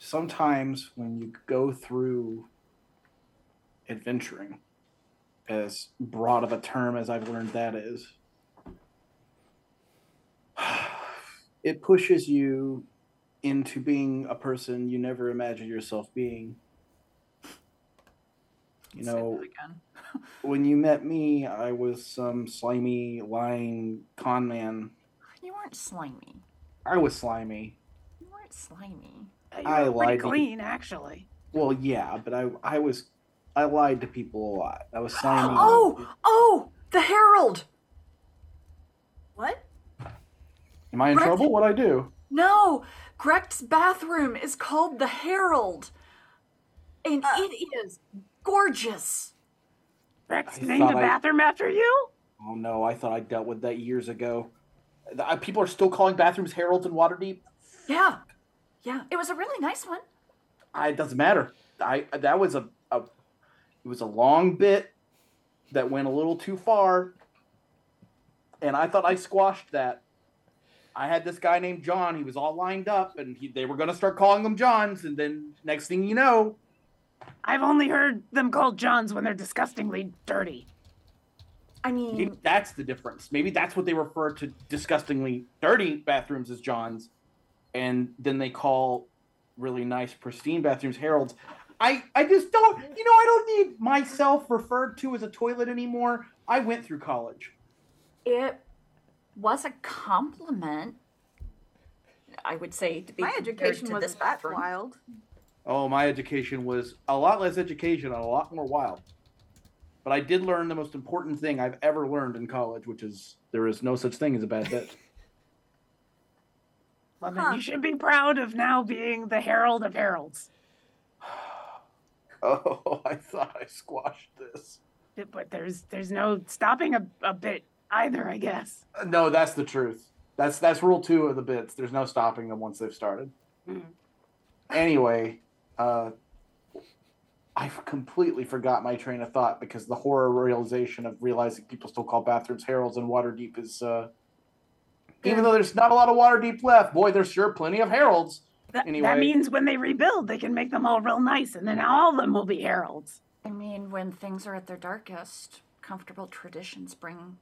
sometimes when you go through adventuring as broad of a term as I've learned that is (sighs) it pushes you into being a person you never imagined yourself being. You know, (laughs) when you met me, I was some slimy, lying con man. You weren't slimy. I was slimy. You weren't slimy. Uh, I you were pretty lied to clean, actually. Well, yeah, but I, I was, I lied to people a lot. I was (gasps) slimy. Oh, oh, the Herald. What? Am I in Right. trouble? What I do? No, Grecht's bathroom is called the Herald, and it is gorgeous. Rex named the thought I- bathroom after you? Oh no, I thought I dealt with that years ago. The- uh, People are still calling bathrooms Heralds in Waterdeep. Yeah, yeah, it was a really nice one. I, it doesn't matter. I that was a, a it was a long bit that went a little too far, and I thought I squashed that. I had this guy named John. He was all lined up, and he, they were going to start calling them Johns. And then next thing you know, I've only heard them called Johns when they're disgustingly dirty. I mean, maybe that's the difference. Maybe that's what they refer to disgustingly dirty bathrooms as Johns, and then they call really nice, pristine bathrooms Heralds. I, I just don't, you know, I don't need myself referred to as a toilet anymore. I went through college. it was a compliment. I would say to be My education to wasn't this bathroom. wild. Oh, my education was a lot less education and a lot more wild. But I did learn the most important thing I've ever learned in college, which is there is no such thing as a bad bit. Well, then you should be proud of now being the Herald of Heralds. (sighs) oh, I thought I squashed this. But there's there's no stopping a, a bit either, I guess. Uh, No, that's the truth. That's that's rule two of the bits. There's no stopping them once they've started. Mm. Anyway, uh, I've completely forgot my train of thought because the horror realization of realizing people still call bathrooms heralds and Waterdeep is, uh, even though there's not a lot of water deep left, boy, there's sure plenty of heralds. That, Anyway. that means when they rebuild, they can make them all real nice, and then all of them will be heralds. I mean, when things are at their darkest, comfortable traditions bring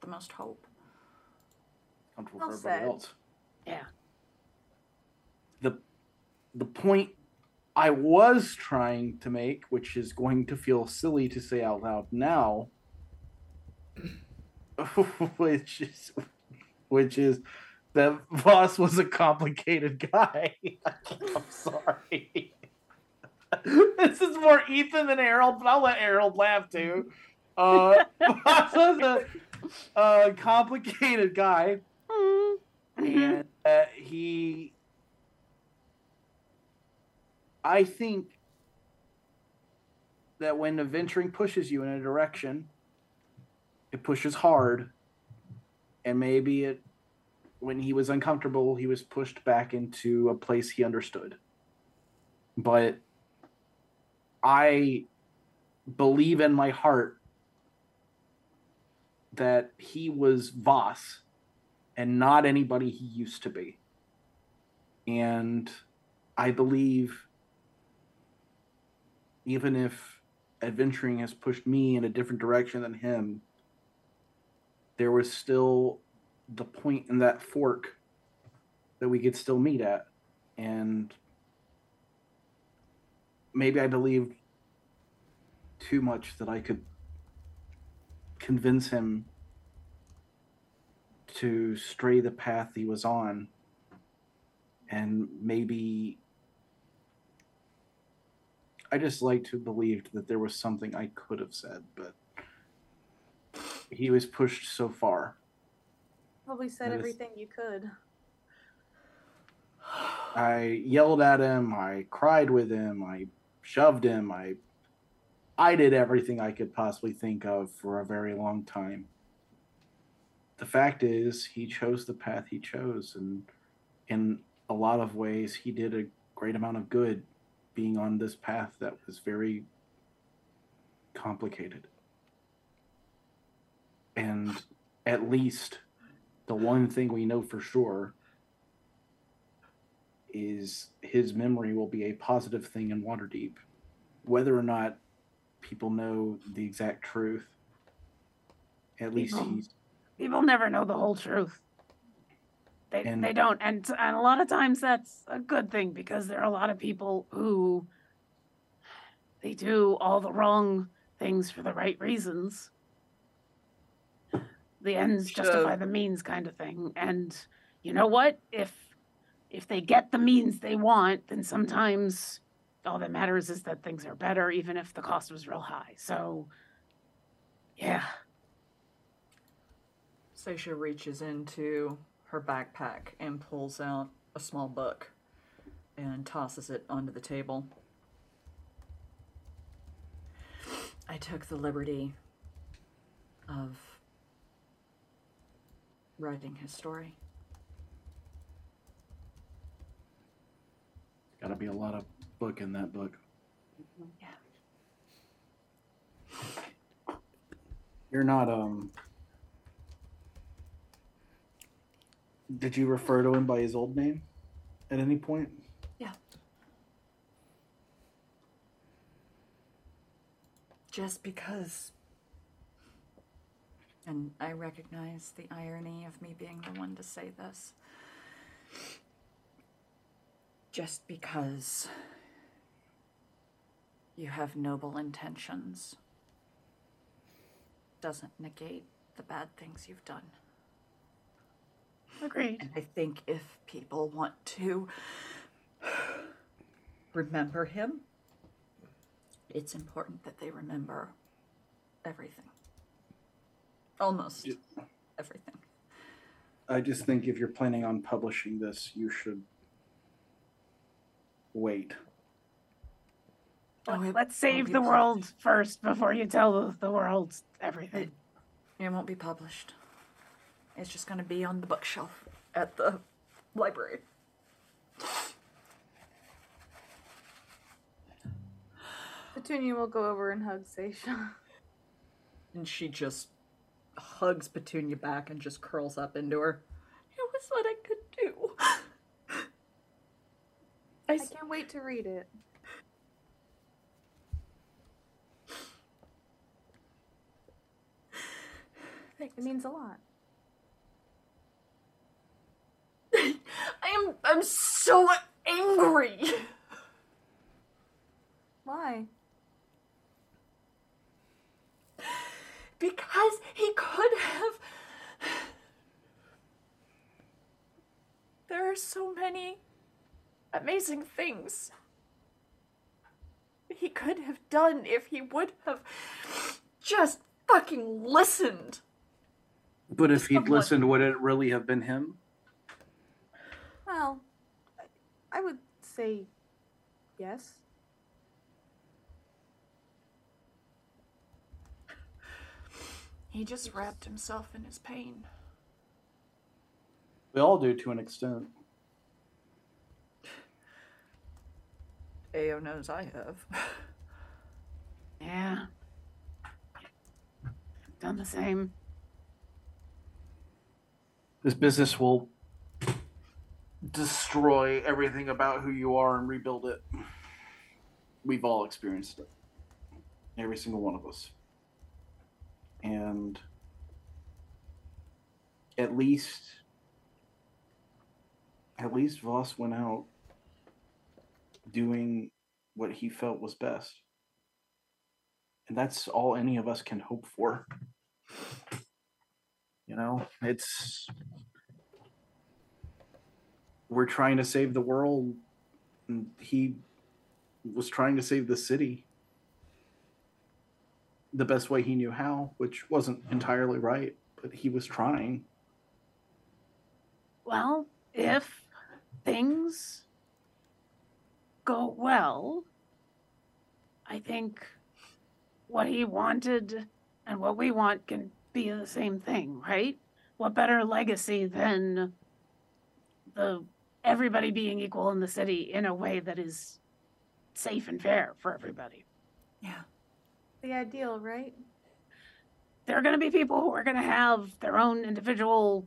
the most hope. Comfortable Well for everybody said. else. Yeah. the the point I was trying to make, which is going to feel silly to say out loud now, (laughs) which is which is that (laughs) Voss was a complicated guy. (laughs) I'm sorry. (laughs) this is more Ethan than Harold, but I'll let Harold laugh too. Uh, Voss was a, a complicated guy, and uh, he I think that when adventuring pushes you in a direction, it pushes hard. And maybe it, when he was uncomfortable, he was pushed back into a place he understood. But I believe in my heart that he was Voss and not anybody he used to be. And I believe even if adventuring has pushed me in a different direction than him, there was still the point in that fork that we could still meet at. And maybe I believed too much that I could convince him to stray the path he was on and maybe I just like to believe that there was something I could have said, but he was pushed so far. Probably said everything you could. I yelled at him, I cried with him, I shoved him, I I did everything I could possibly think of for a very long time. The fact is, he chose the path he chose and in a lot of ways he did a great amount of good being on this path that was very complicated. And at least the one thing we know for sure is his memory will be a positive thing in Waterdeep. Whether or not people know the exact truth, at least People- he's People never know the whole truth. They And- they don't, and and a lot of times that's a good thing because there are a lot of people who they do all the wrong things for the right reasons. The ends justify Shove. the means, kind of thing. And you know what? If if they get the means they want, then sometimes all that matters is that things are better, even if the cost was real high. So, yeah. Seisha reaches into her backpack and pulls out a small book and tosses it onto the table. I took the liberty of writing his story. got to be a lot of book in that book. Yeah. You're not um. Did you refer to him by his old name at any point? Yeah. Just because. And I recognize the irony of me being the one to say this. Just because you have noble intentions doesn't negate the bad things you've done. Agreed. And I think if people want to remember him, it's important that they remember everything. Almost everything. I just think if you're planning on publishing this, you should wait. Oh, it Let's save the world first before you tell the, the world everything. It won't be published. It's just going to be on the bookshelf at the library. Petunia will go over and hug Seisha. And she just hugs Petunia back and just curls up into her. It was what I could do. I can't wait to read it. It means a lot. (laughs) I am I'm so angry. Why? Because he could have There are so many amazing things he could have done if he would have just fucking listened. But if he'd Someone- listened, would it really have been him? Well, I- I would say yes. He just wrapped himself in his pain. We all do to an extent. (laughs) Ao knows I have. (laughs) Yeah. Done the same. This business will destroy everything about who you are and rebuild it. We've all experienced it. Every single one of us. And at least at least Voss went out doing what he felt was best. And that's all any of us can hope for. You know, it's we're trying to save the world and he was trying to save the city the best way he knew how, which wasn't mm-hmm. entirely right, but he was trying. Well, if things go well, I think what he wanted and what we want can be the same thing, right? What better legacy than the everybody being equal in the city in a way that is safe and fair for everybody. Yeah. The ideal, right? There are going to be people who are going to have their own individual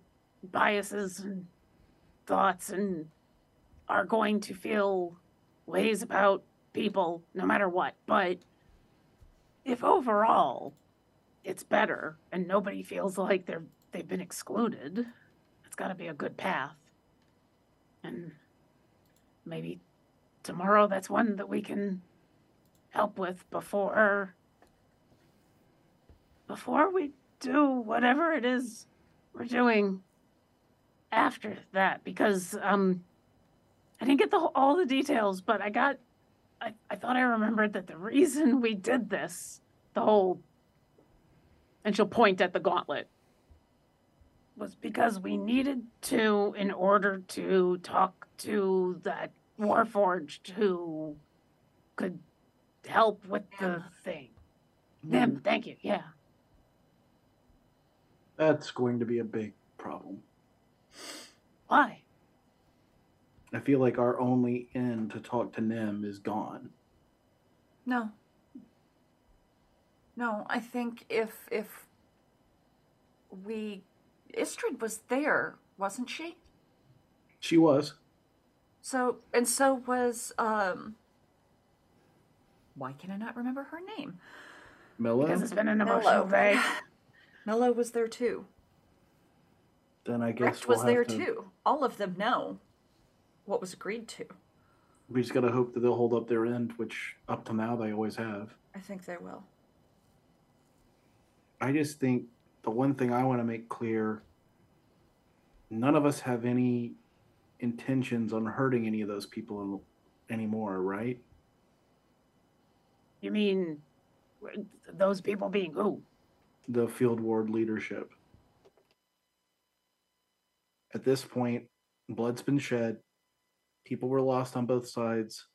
biases and thoughts and are going to feel ways about people no matter what. But if overall it's better and nobody feels like they're they've been excluded, it's got to be a good path. And maybe tomorrow that's one that we can help with before before we do whatever it is we're doing after that because um I didn't get the all the details but I got I, I thought I remembered that the reason we did this the whole and she'll point at the gauntlet was because we needed to in order to talk to that warforged who could help with the thing. Them thank you yeah That's going to be a big problem. why I feel like our only end to talk to Nim is gone. No. No, I think if if we Istrid was there, wasn't she? She was. So and so was um why can I not remember her name? Milla? because it's been an emotional Mello. day (laughs) Mello was there too. Then I guess Recht we'll was have there to, too. All of them know what was agreed to. We just gotta hope that they'll hold up their end, which up to now they always have. I think they will. I just think the one thing I want to make clear none of us have any intentions on hurting any of those people anymore, right? you mean those people being who The field ward leadership. At this point, blood's been shed. People were lost on both sides.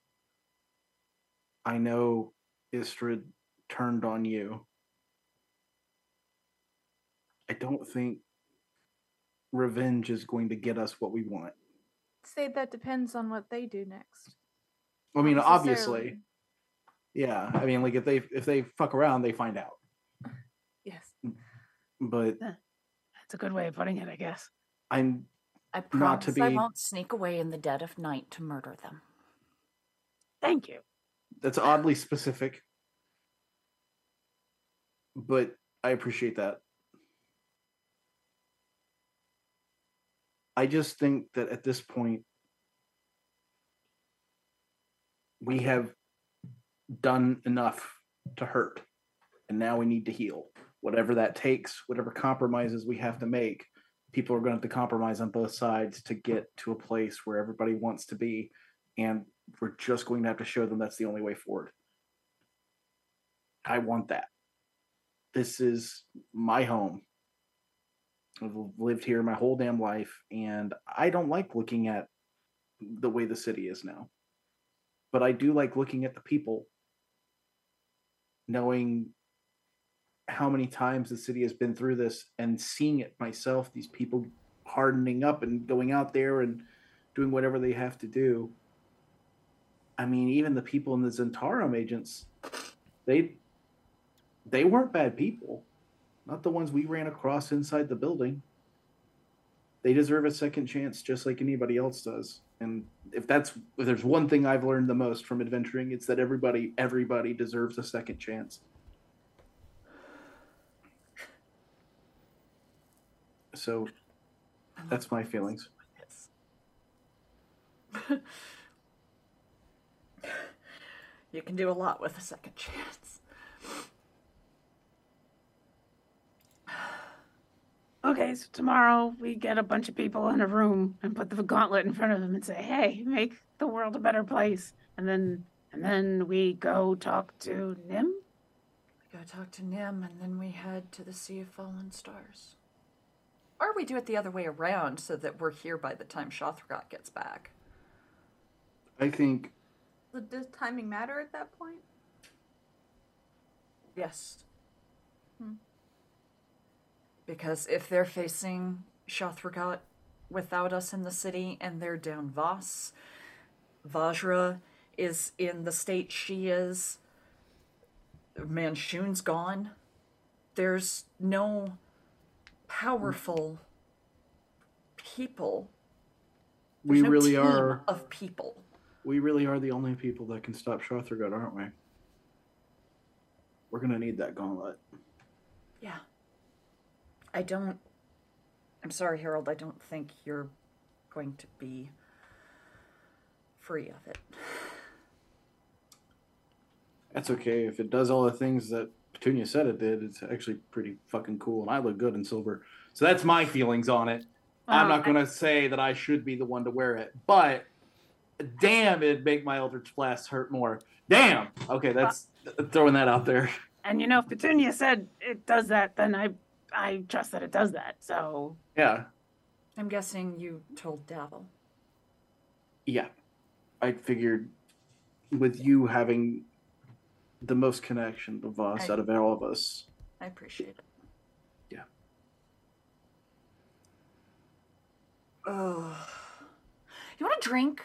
I know Istrid turned on you. I don't think revenge is going to get us what we want. Say that depends on what they do next. I mean, obviously, yeah. I mean, like if they if they fuck around, they find out. Yes. But eh, that's a good way of putting it i guess I'm I not to be. I won't sneak away in the dead of night to murder them. thank you That's oddly specific, but I appreciate that. I just think that at this point, we have done enough to hurt, and now we need to heal. Whatever that takes, whatever compromises we have to make, people are going to have to compromise on both sides to get to a place where everybody wants to be, and we're just going to have to show them that's the only way forward. I want that. This is my home. I've lived here my whole damn life, and I don't like looking at the way the city is now. But I do like looking at the people, knowing how many times the city has been through this and seeing it myself, these people hardening up and going out there and doing whatever they have to do. I mean, even the people in the Zhentarim agents, they they weren't bad people. Not the ones we ran across inside the building. They deserve a second chance just like anybody else does. And if that's if there's one thing I've learned the most from adventuring, it's that everybody everybody deserves a second chance. So that's my feelings. (laughs) You can do a lot with a second chance. Okay, so tomorrow we get a bunch of people in a room and put the gauntlet in front of them and say, "Hey, make the world a better place." And then And then we go talk to Nim. We Go talk to Nim, and then we head to the Sea of Fallen Stars. Or we do it the other way around so that we're here by the time Shothragot gets back. I think So does timing matter at that point? Yes. Hmm. Because if they're facing Shothragot without us in the city and they're down Voss, Vajra is in the state she is, Manshoon's gone. There's no powerful people. we no really are. of people. We really are the only people that can stop Shothergut, aren't we? We're gonna need that gauntlet. Yeah. I don't. I'm sorry, Harold. I don't think you're going to be free of it. That's okay. If it does all the things that Petunia said it did, it's actually pretty fucking cool, and I look good in silver. So that's my feelings on it. I'm not oh, gonna say that I should be the one to wear it, but damn, it'd make my Eldritch Blast hurt more. Damn. Okay, that's throwing that out there. And you know, if Petunia said it does that, then I I trust that it does that. So Yeah, I'm guessing you told Davil. yeah. I figured with you having the most connection to Voss I- out of all of us. I appreciate it. Yeah. Oh. You want a drink?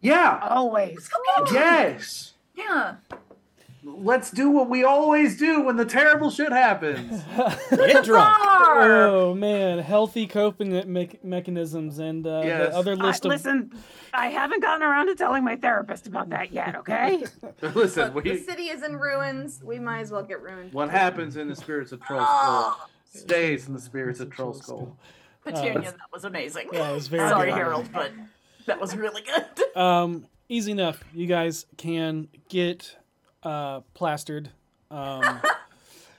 Yeah. always. Let's go get a. Yes. Yeah. Let's do what we always do when the terrible shit happens. (laughs) Get drunk. Oh man, healthy coping me- mechanisms and uh, Yes. the other I- of listen, I haven't gotten around to telling my therapist about that yet. Okay. (laughs) Listen, Look, the city is in ruins. We might as well get ruined. what happens in the spirits of Trollskull stays in the spirits of Trollskull. Petunia, that was amazing. Yeah, it was very Sorry, good. Harold, but that was really good. (laughs) Um, easy enough. You guys can get uh, plastered. Um, (laughs)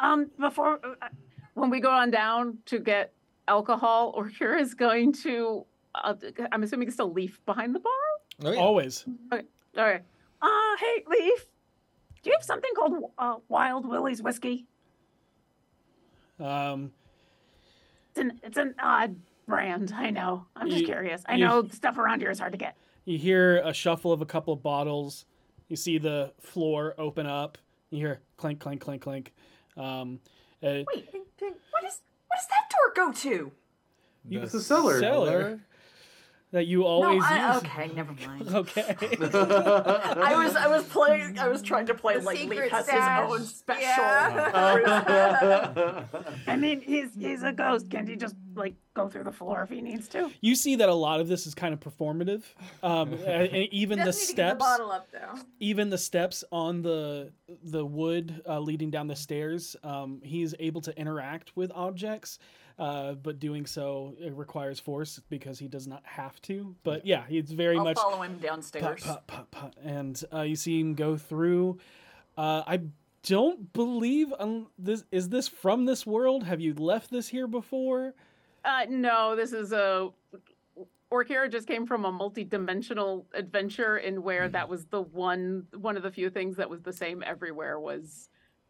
Um, before uh, when we go on down to get alcohol, (laughs) Orkira is going to. Uh, I'm assuming it's still Leaf behind the bar. Oh, yeah. always. Okay. All right. Uh, hey, Leaf. Do you have something called uh, Wild Willie's whiskey? Um, It's an it's an odd brand. I know. I'm just You- curious. I you- know stuff around here is hard to get. you hear a shuffle of a couple of bottles. You see the floor open up. You hear clink, clink, clink, clink. Um, uh, Wait, what is what does that door go to? You the cellar. cellar that you always no, I, use. okay, never mind. (laughs) Okay. (laughs) I was I was playing I was trying to play The like Leaf secret has his own special. Yeah. (laughs) I mean, he's he's a ghost. Can't he just like go through the floor if he needs to? you see that a lot of this is kind of performative. Um, and and even the Does need to get the steps. up though. even the steps on the the wood uh, leading down the stairs um, he's able to interact with objects uh, but doing so it requires force because he does not have to. But yeah. he's very I'll much follow him pop, downstairs. pop, pop, pop, and uh, you see him go through. Uh, i don't believe um, this is this from this world? Have you left this here before? Uh, no, this is a. Orkira just came from a multi-dimensional adventure in where that was the one one of the few things that was the same everywhere was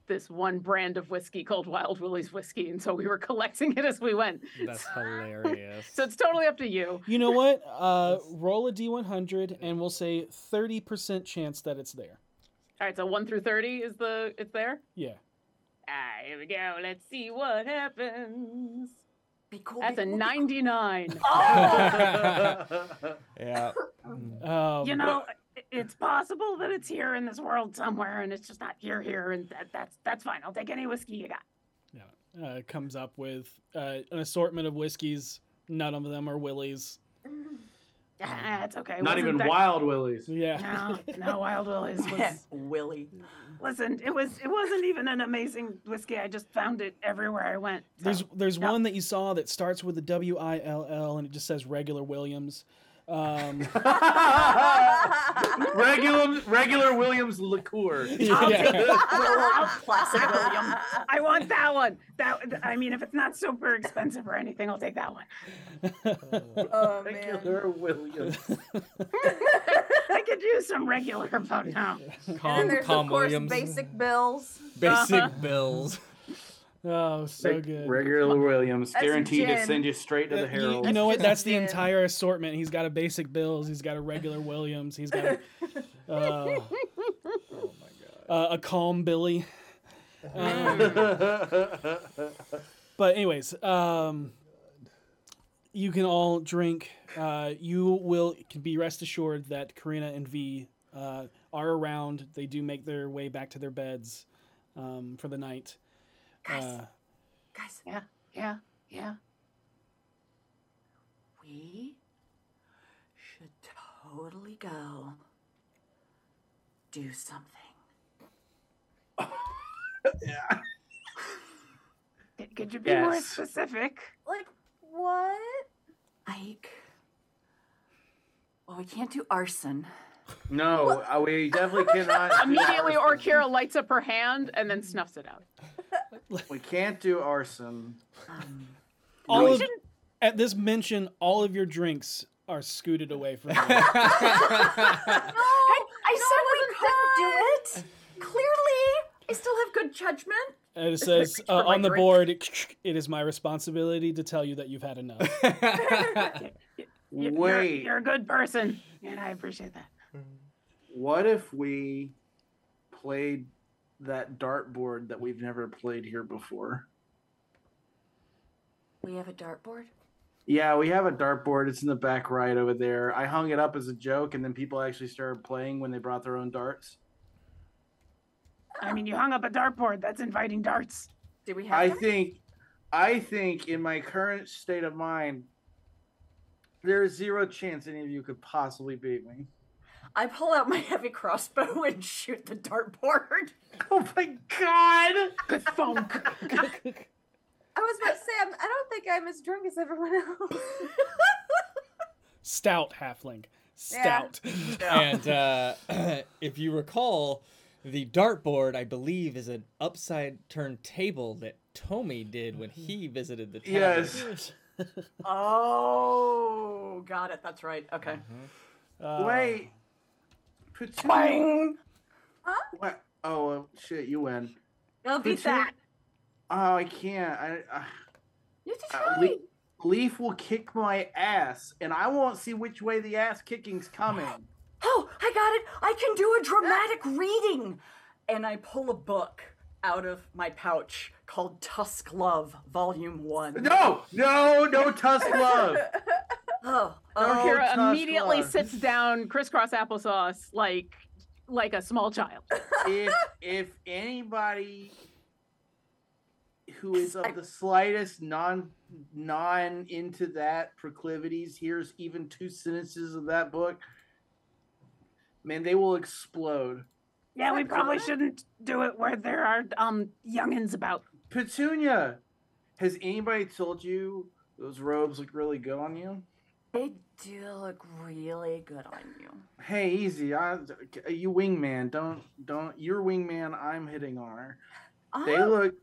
this one brand of whiskey called Wild Willie's whiskey, and so we were (laughs) collecting it as we went. That's (laughs) hilarious. So it's totally up to you. you know what (laughs) uh, roll a d100 and we'll say 30% chance that it's there All right, so one through thirty is the it's there. yeah Ah, here we go. Let's see what happens. Be cool. That's be a cool, be cool. ninety-nine. yeah. um, you know, i- it's possible that it's here in this world somewhere, and it's just not here here, and that, that's that's fine. I'll take any whiskey you got. Yeah, uh, comes up with uh, an assortment of whiskeys. None of them are Willie's. (laughs) Ah, it's okay. Not Wasn't even that- Wild Willies. (laughs) Yeah. No, no, Wild Willie's (laughs) was. Willie. Listen, it was it wasn't even an amazing whiskey. I just found it everywhere I went. so- There's there's no. one that you saw that starts with the W I L L and it just says regular Williams. Um, (laughs) regular regular Williams liqueur. (laughs) (laughs) Classic William. I want that one. That I mean, if it's not super expensive or anything, I'll take that one. Oh man. Regular Williams. I could use some regular about now. And Calm, then there's calm of course Williams. basic bills. Basic bills. Oh, so Reg- good. Regular Williams, That's guaranteed to send you straight to the you- Herald. You, know what? That's the entire assortment. He's got a basic Bills. He's got a regular Williams. He's got a, (laughs) uh, uh, a calm Billy. Um, (laughs) but anyways, um, you can all drink. Uh, you will can be rest assured that Karina and V uh, are around. They do make their way back to their beds um, for the night. Guys, Uh, guys, Yeah, yeah, yeah. we should totally go do something. (laughs) Could- Could you be more specific? Like what? Ike. Well, we can't do arson. no, uh, we definitely cannot. (laughs) do Immediately, arson. Orkira lights up her hand and then snuffs it out. We can't do arson. Um, all of, at this mention, all of your drinks are scooted away from you. (laughs) I, I said we couldn't do it. Clearly, I still have good judgment. And it says (laughs) uh, on the drink. board, it is my responsibility to tell you that you've had enough. (laughs) You're- Wait, You're a good person, and I appreciate that. what if we played that dartboard that we've never played here before? We have a dartboard. Yeah, we have a dartboard. It's in the back right over there. I hung it up as a joke, and then people actually started playing when they brought their own darts. I mean, you hung up a dartboard. That's inviting darts. Do we have? I them? think, I think, in my current state of mind, there is zero chance any of you could possibly beat me. I pull out my (laughs) heavy crossbow and shoot the dartboard. (laughs) Oh my god! Good funk. I was about to say I'm, I don't think I'm as drunk as everyone else. (laughs) Stout halfling. Yeah. Stout. and uh, (clears throat) if you recall, the dartboard, I believe, is an upside turned table that Tommy did when he visited the tavern. Yes. oh, got it. That's right. Okay. Uh, Wait. Petunia- Bang! What? Oh uh, shit! You win. I'll beat Petunia- that. Oh, I can't. I, I, You have to uh, try. Le- Leaf will kick my ass, and I won't see which way the ass kicking's coming. (gasps) Oh, I got it. I can do a dramatic reading. And I pull a book out of my pouch called Tusk Love, Volume 1. No, no, no tusk love. (laughs) Oh, Oh, oh. Immediately Love. sits down, crisscross applesauce, like like a small child. (laughs) if if anybody who is of the slightest non non into that proclivities hears even two sentences of that book, man, they will explode. Yeah, we probably shouldn't do it where there are um youngins about. Petunia, has anybody told you those robes look really good on you? They do look really good on you. Hey, easy. I, you wingman. Don't don't. You're wingman. I'm hitting on her. They Oh, look,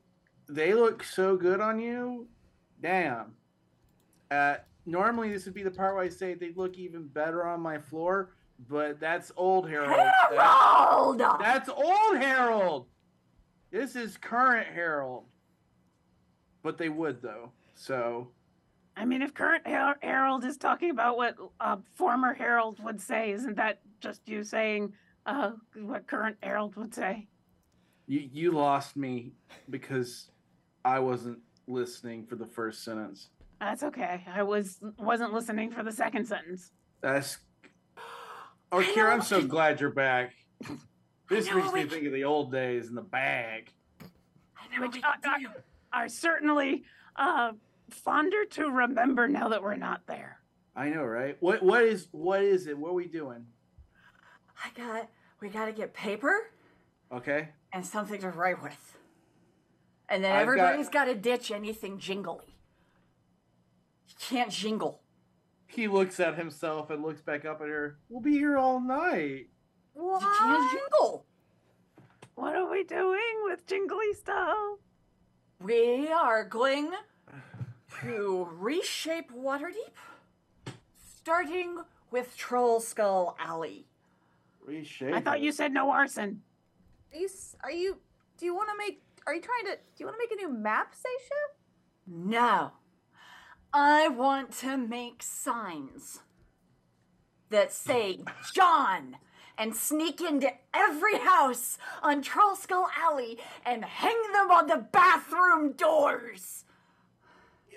they look so good on you. Damn. Uh, normally this would be the part where I say they look even better on my floor, but that's old Harold. Harold! that's old Harold. This is current Harold. But they would though. So I mean, if current Her- Harold is talking about what uh, former Harold would say, isn't that just you saying uh, what current Harold would say? you you lost me because I wasn't listening for the first sentence. That's okay. I was wasn't listening for the second sentence. That's. (gasps) Oh, Kira, I'm so glad you're back. This makes me think of the old days in the bag. I know Which do. are certainly uh, fonder to remember now that we're not there. I know, right? What what is what is it? What are we doing? I got, we got to get paper Okay. and something to write with. And then I've everybody's got to ditch anything jingly. You can't jingle. He looks at himself and looks back up at her. We'll be here all night. What? You can't jingle. What are we doing with jingly stuff? We are going to reshape Waterdeep, starting with Trollskull Alley. Reshape. I thought you said no arson. Are you? Are you? Do you want to make? Are you trying to? Do you want to make a new map, Seisha? No. I want to make signs that say John and sneak into every house on Trollskull Alley and hang them on the bathroom doors.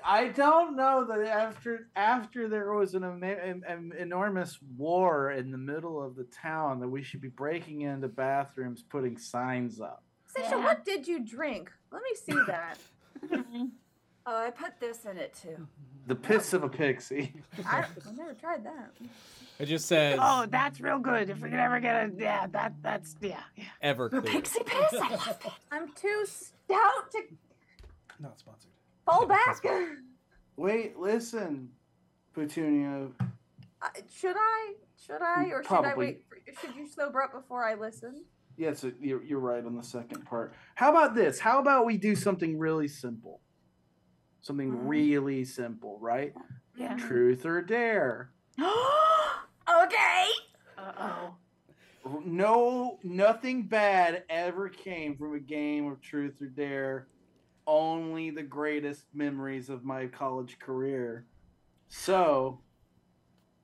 I don't know that after after there was an, an, an enormous war in the middle of the town that we should be breaking into bathrooms, putting signs up. Seisha, what did you drink? Let me see that. (laughs) Oh, I put this in it too. The piss of a pixie. I, I've never tried that. It just says Oh, that's real good. If we could ever get a yeah, that that's yeah, yeah. Everclear. Pixie piss, I love it. I'm too stout to Not sponsored. Fall (laughs) back. Wait, listen, Petunia. Uh, should I? Should I? Or should I wait? For, should you sober up before I listen? Yes, you're, you're right on the second part. How about this? How about we do something really simple? Something really simple, right? Yeah. Truth or dare. (gasps) okay. Uh oh. No, nothing bad ever came from a game of truth or dare. Only the greatest memories of my college career. So,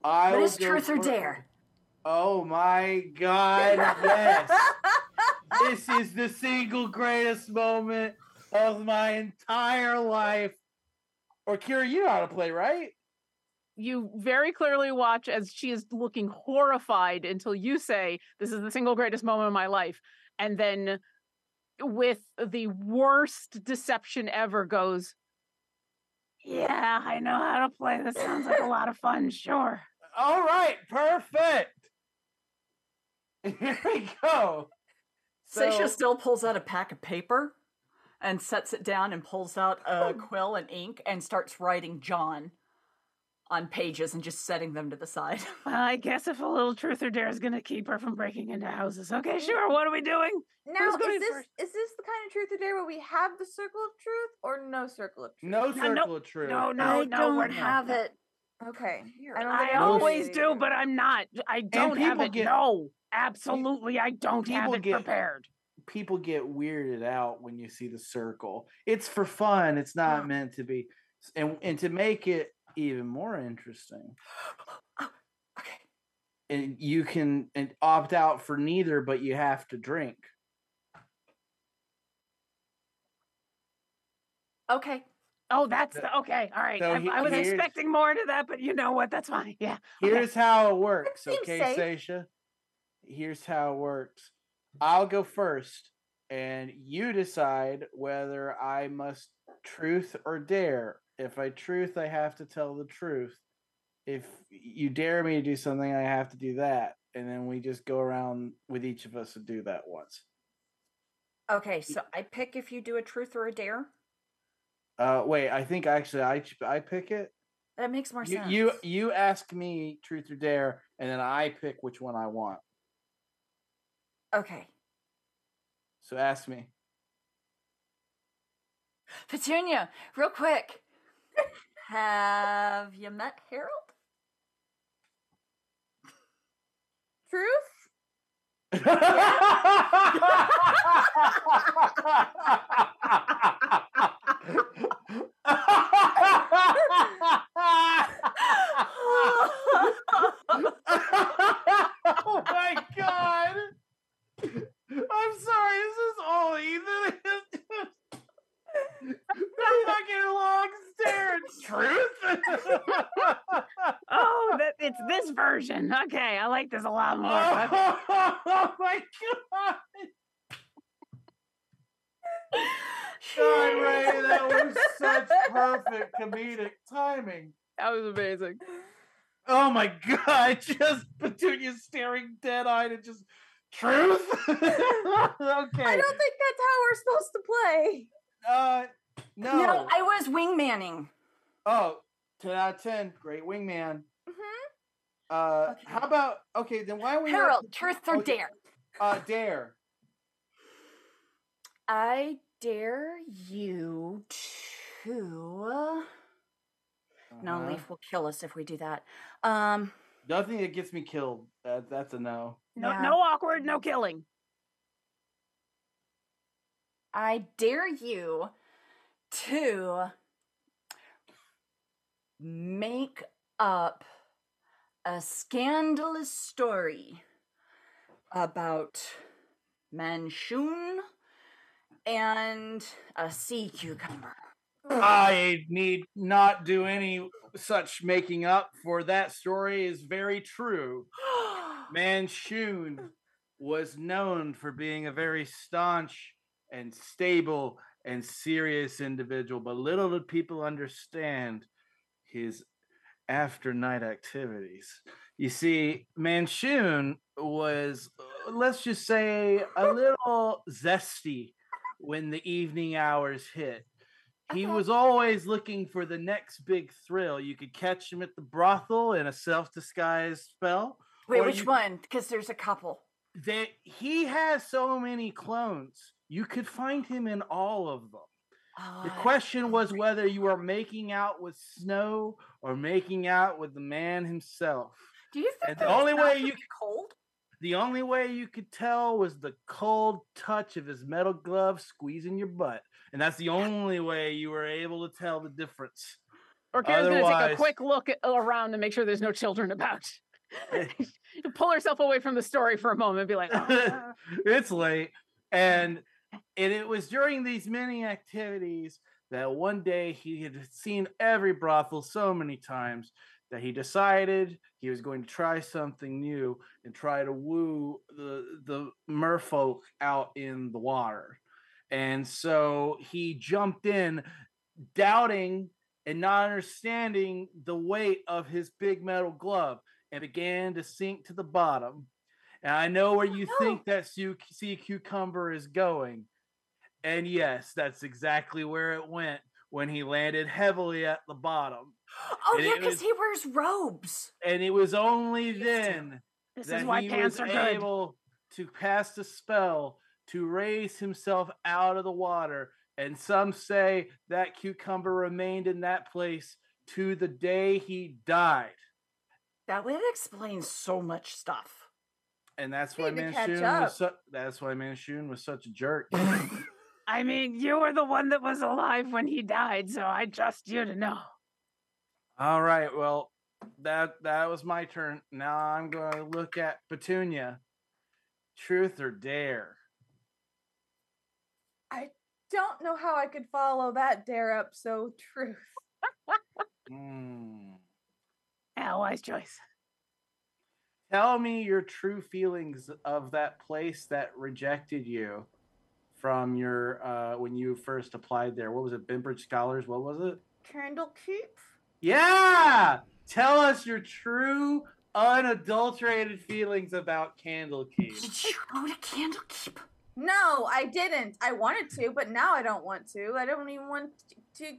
I What will truth or dare? Oh my God! Yes, (laughs) this is the single greatest moment of my entire life. Orkira, you know how to play, right? You very clearly watch as she is looking horrified until you say, This is the single greatest moment of my life. And then with the worst deception ever goes, Yeah, I know how to play. This sounds like a lot of fun, sure. All right, perfect. (laughs) Here we go. Seisha So- still pulls out a pack of paper and sets it down and pulls out a oh. quill and ink and starts writing John on pages and just setting them to the side. (laughs) Well, I guess if a little truth or dare is going to keep her from breaking into houses. Okay, mm-hmm. sure. What are we doing? Now, is this first? is this the kind of truth or dare where we have the circle of truth or no circle of truth? No No, circle no, of truth. No, no, I no. don't we're have not. it. Okay. I, I always do, either. but I'm not. I don't have it. get- no, absolutely, I don't have people it get- prepared. People get weirded out when you see the circle. It's for fun. It's not meant to be. And and to make it even more interesting, (gasps) Oh, okay. and you can opt out for neither, but you have to drink. Okay. Oh, that's the, okay. All right. So I, he- I was expecting more to that, but you know what? That's fine. (laughs) Yeah. okay. Here's how it works, okay, safe. Seisha? Here's how it works. I'll go first, and you decide whether I must truth or dare. If I truth, I have to tell the truth. If you dare me to do something, I have to do that. And then we just go around with each of us and do that once. Okay, so I pick if you do a truth or a dare. Uh, wait, I think actually I I pick it. That makes more You, sense. you you ask me truth or dare, and then I pick which one I want. Okay. So ask me. Petunia, real quick. Have you met Harold? Truth? (laughs) oh my god! I'm sorry, is this all Ethan? (laughs) fucking long stare at truth? Oh, that it's this version. Okay, I like this a lot more. Oh, okay. oh my god! God, Ray, that was such perfect comedic timing. That was amazing. Oh my god, just Petunia staring dead eyed and just truth. (laughs) okay. I don't think that's how we're supposed to play. Uh no. No, I was wingmanning. oh, 10 out of 10. Great wingman. Uh, how about okay? Then why are we not- Harold, truth or Okay, dare? Uh, dare. I dare you to. No, Uh-huh. Leaf will kill us if we do that. Um, Nothing that gets me killed. That, that's a no. No, Yeah. no awkward, no killing. I dare you to make up a scandalous story about Manshoon and a sea cucumber. I need not do any such making up, for that story is very true. (gasps) Manshoon was known for being a very staunch and stable and serious individual, but little did people understand his after night activities. You see, Manshoon was, let's just say, a little zesty when the evening hours hit. He uh-huh. was always looking for the next big thrill. You could catch him at the brothel in a self disguised spell. Wait, which you- one? Because there's a couple. That he has so many clones. You could find him in all of them. The Uh, question was whether you were making out with Snow or making out with the man himself. Do you think the only way you be cold? the only way you could tell was the cold touch of his metal glove squeezing your butt. And that's the only way you were able to tell the difference. Orkira's gonna take a quick look at, around to make sure there's no children about. (laughs) Pull herself away from the story for a moment and be like, (laughs) "Oh, it's late. And and it was during these many activities that one day he had seen every brothel so many times that he decided he was going to try something new and try to woo the the merfolk out in the water. And so he jumped in doubting and not understanding the weight of his big metal glove and began to sink to the bottom. And I know where you think that sea cucumber is going. And yes, that's exactly where it went when he landed heavily at the bottom. Oh And yeah, because he wears robes. And it was only then This that is why he pants was are good. able to cast a spell to raise himself out of the water. And some say that cucumber remained in that place to the day he died. That would explain so much stuff. And that's why Manshoon was su- that's why Manshoon was such a jerk. (laughs) I mean, you were the one that was alive when he died, so I trust you to know. All right, well, that that was my turn. Now I'm going to look at Petunia. Truth or dare? I don't know how I could follow that dare up. So truth. Hmm. (laughs) Yeah, wise choice. Tell me your true feelings of that place that rejected you from your uh when you first applied there. What was it? Bimbridge Scholars? What was it? Candle keep. Yeah! Tell us your true unadulterated feelings about Candlekeep. Did you go to Candlekeep? No, I didn't. I wanted to, but now I don't want to. I don't even want to.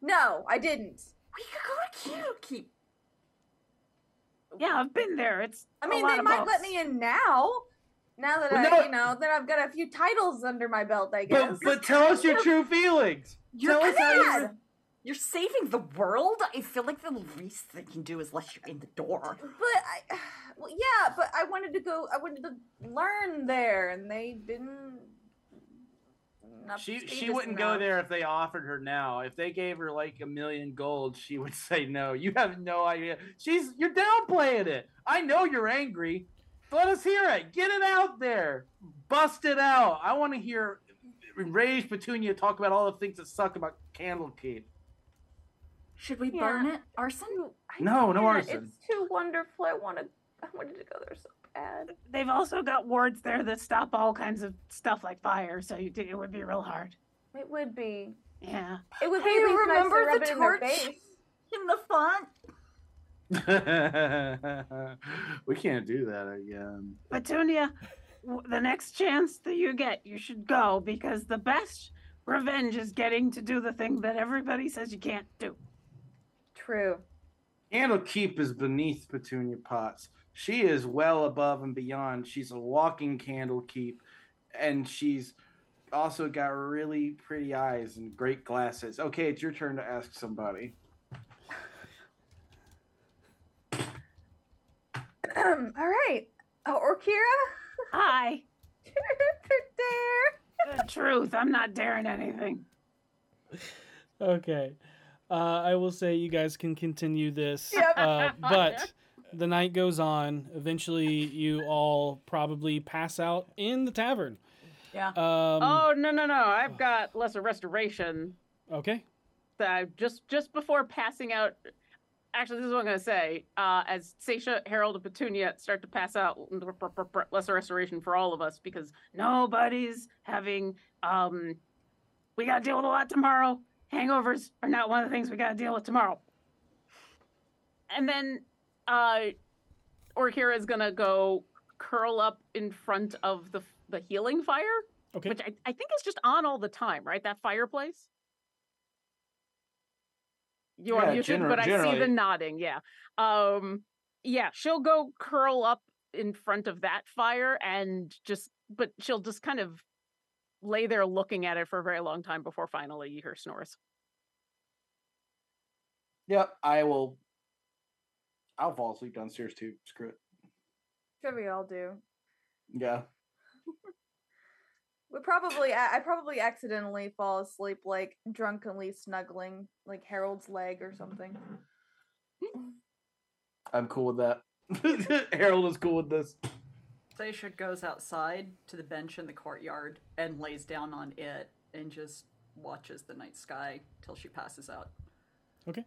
No, I didn't. We could go to Candlekeep. Yeah, I've been there. It's I mean, lot they of might books. let me in now. Now that Well, I, no- you know, that I've got a few titles under my belt, I guess. But, but tell us your (laughs) true feelings. You're Tell us how you mad. You're saving the world. I feel like the least they can do is let you in the door. But I, (sighs) well, yeah, but I wanted to go. I wanted to learn there, and they didn't. Not She she wouldn't go there if they offered her now. If they gave her like a million gold, she would say no. You have no idea. She's you're downplaying it. I know you're angry. Let us hear it. Get it out there. Bust it out. I want to hear Rage Petunia talk about all the things that suck about Candlekeep. Should we Yeah. burn it? Arson? No, no Yeah, arson. It's too wonderful. I wanted. I wanted to go there so bad. They've also got wards there that stop all kinds of stuff like fire, so you, it would be real hard. It would be. Yeah. It would be Hey, at least nice to remember rub the it in their torch face. in the font? (laughs) we can't do that again. Petunia, w- the next chance that you get, you should go because the best revenge is getting to do the thing that everybody says you can't do. True. Candlekeep is beneath Petunia Potts. She is well above and beyond. She's a walking Candlekeep, and she's also got really pretty eyes and great glasses. Okay, it's your turn to ask somebody. All right. Oh, Orkira? Hi. (laughs) Dare. The truth. I'm not daring anything. Okay. Uh, I will say you guys can continue this, Yep. uh, but the night goes on. Eventually, you all probably pass out in the tavern. Yeah. Um, oh no no no! I've got lesser restoration. Okay. That I just just before passing out. Actually, this is what I'm gonna say. Uh, as Seisha, Harold, and Petunia start to pass out, lesser restoration for all of us because nobody's having. Um, we gotta deal with a lot tomorrow. Hangovers are not one of the things we gotta deal with tomorrow. And then, uh, Orkira is gonna go curl up in front of the the healing fire, Okay. which I, I think is just on all the time, right? That fireplace. You are Yeah, muted, gener- but I see the nodding. Yeah. Um. Yeah, she'll go curl up in front of that fire and just, but she'll just kind of lay there looking at it for a very long time before finally you hear snores. Yep, I will. I'll fall asleep downstairs too. Screw it. Sure, we all do. Yeah. (laughs) We probably, I I probably accidentally fall asleep, like drunkenly snuggling, like Harold's leg or something. (laughs) I'm cool with that. (laughs) Harold is cool with this. Seisha goes outside to the bench in the courtyard and lays down on it and just watches the night sky till she passes out. Okay.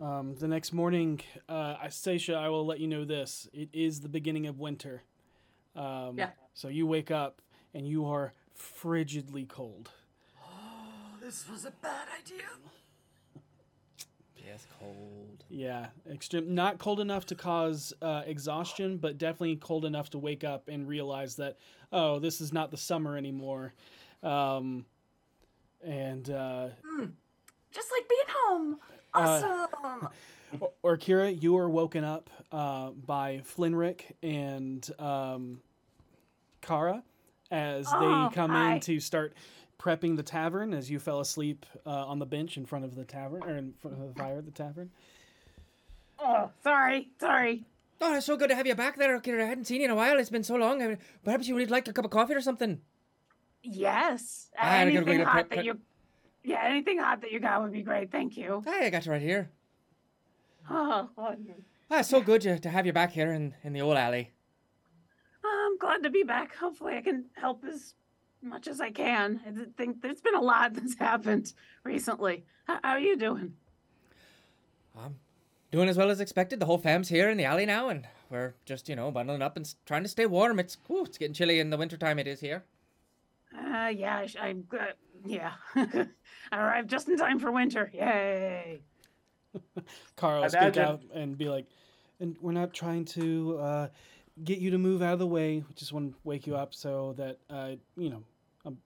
Um, the next morning, uh, I- Seisha, I will let you know this. It is the beginning of winter. Um, Yeah. So you wake up and you are frigidly cold. Oh, (gasps) this was a bad idea. Yes, cold. Yeah, extreme. Not cold enough to cause uh, exhaustion, but definitely cold enough to wake up and realize that oh, this is not the summer anymore. Um, and uh, Just like being home. Uh, Awesome. or, Orkira, you are woken up uh, by Flinrick and um, Kara as Oh, they come hi. in to start prepping the tavern as you fell asleep uh, on the bench in front of the tavern or in front of the fire at the tavern. Oh, sorry, sorry. Oh, it's so good to have you back there, Kira. I hadn't seen you in a while. It's been so long. I mean, Perhaps you would like a cup of coffee or something. Yes. Ah, I go anything get a hot prep- that you. Yeah, anything hot that you got would be great. Thank you. Hey, I got you right here. Oh, oh, Ah, it's so good to, to have you back here in, in the old alley. I'm glad to be back. Hopefully, I can help as much as I can. I think there's been a lot (laughs) that's happened recently. How, how are you doing? I'm doing as well as expected. The whole fam's here in the alley now, and we're just, you know, bundling up and trying to stay warm. It's, whew, it's getting chilly in the wintertime it is here. Uh, yeah, I, am good. uh, yeah. (laughs) I arrived just in time for winter. Yay! (laughs) Carl will speak Imagine- out and be like, and we're not trying to uh, get you to move out of the way. We just want to wake you up so that, uh, you know, um,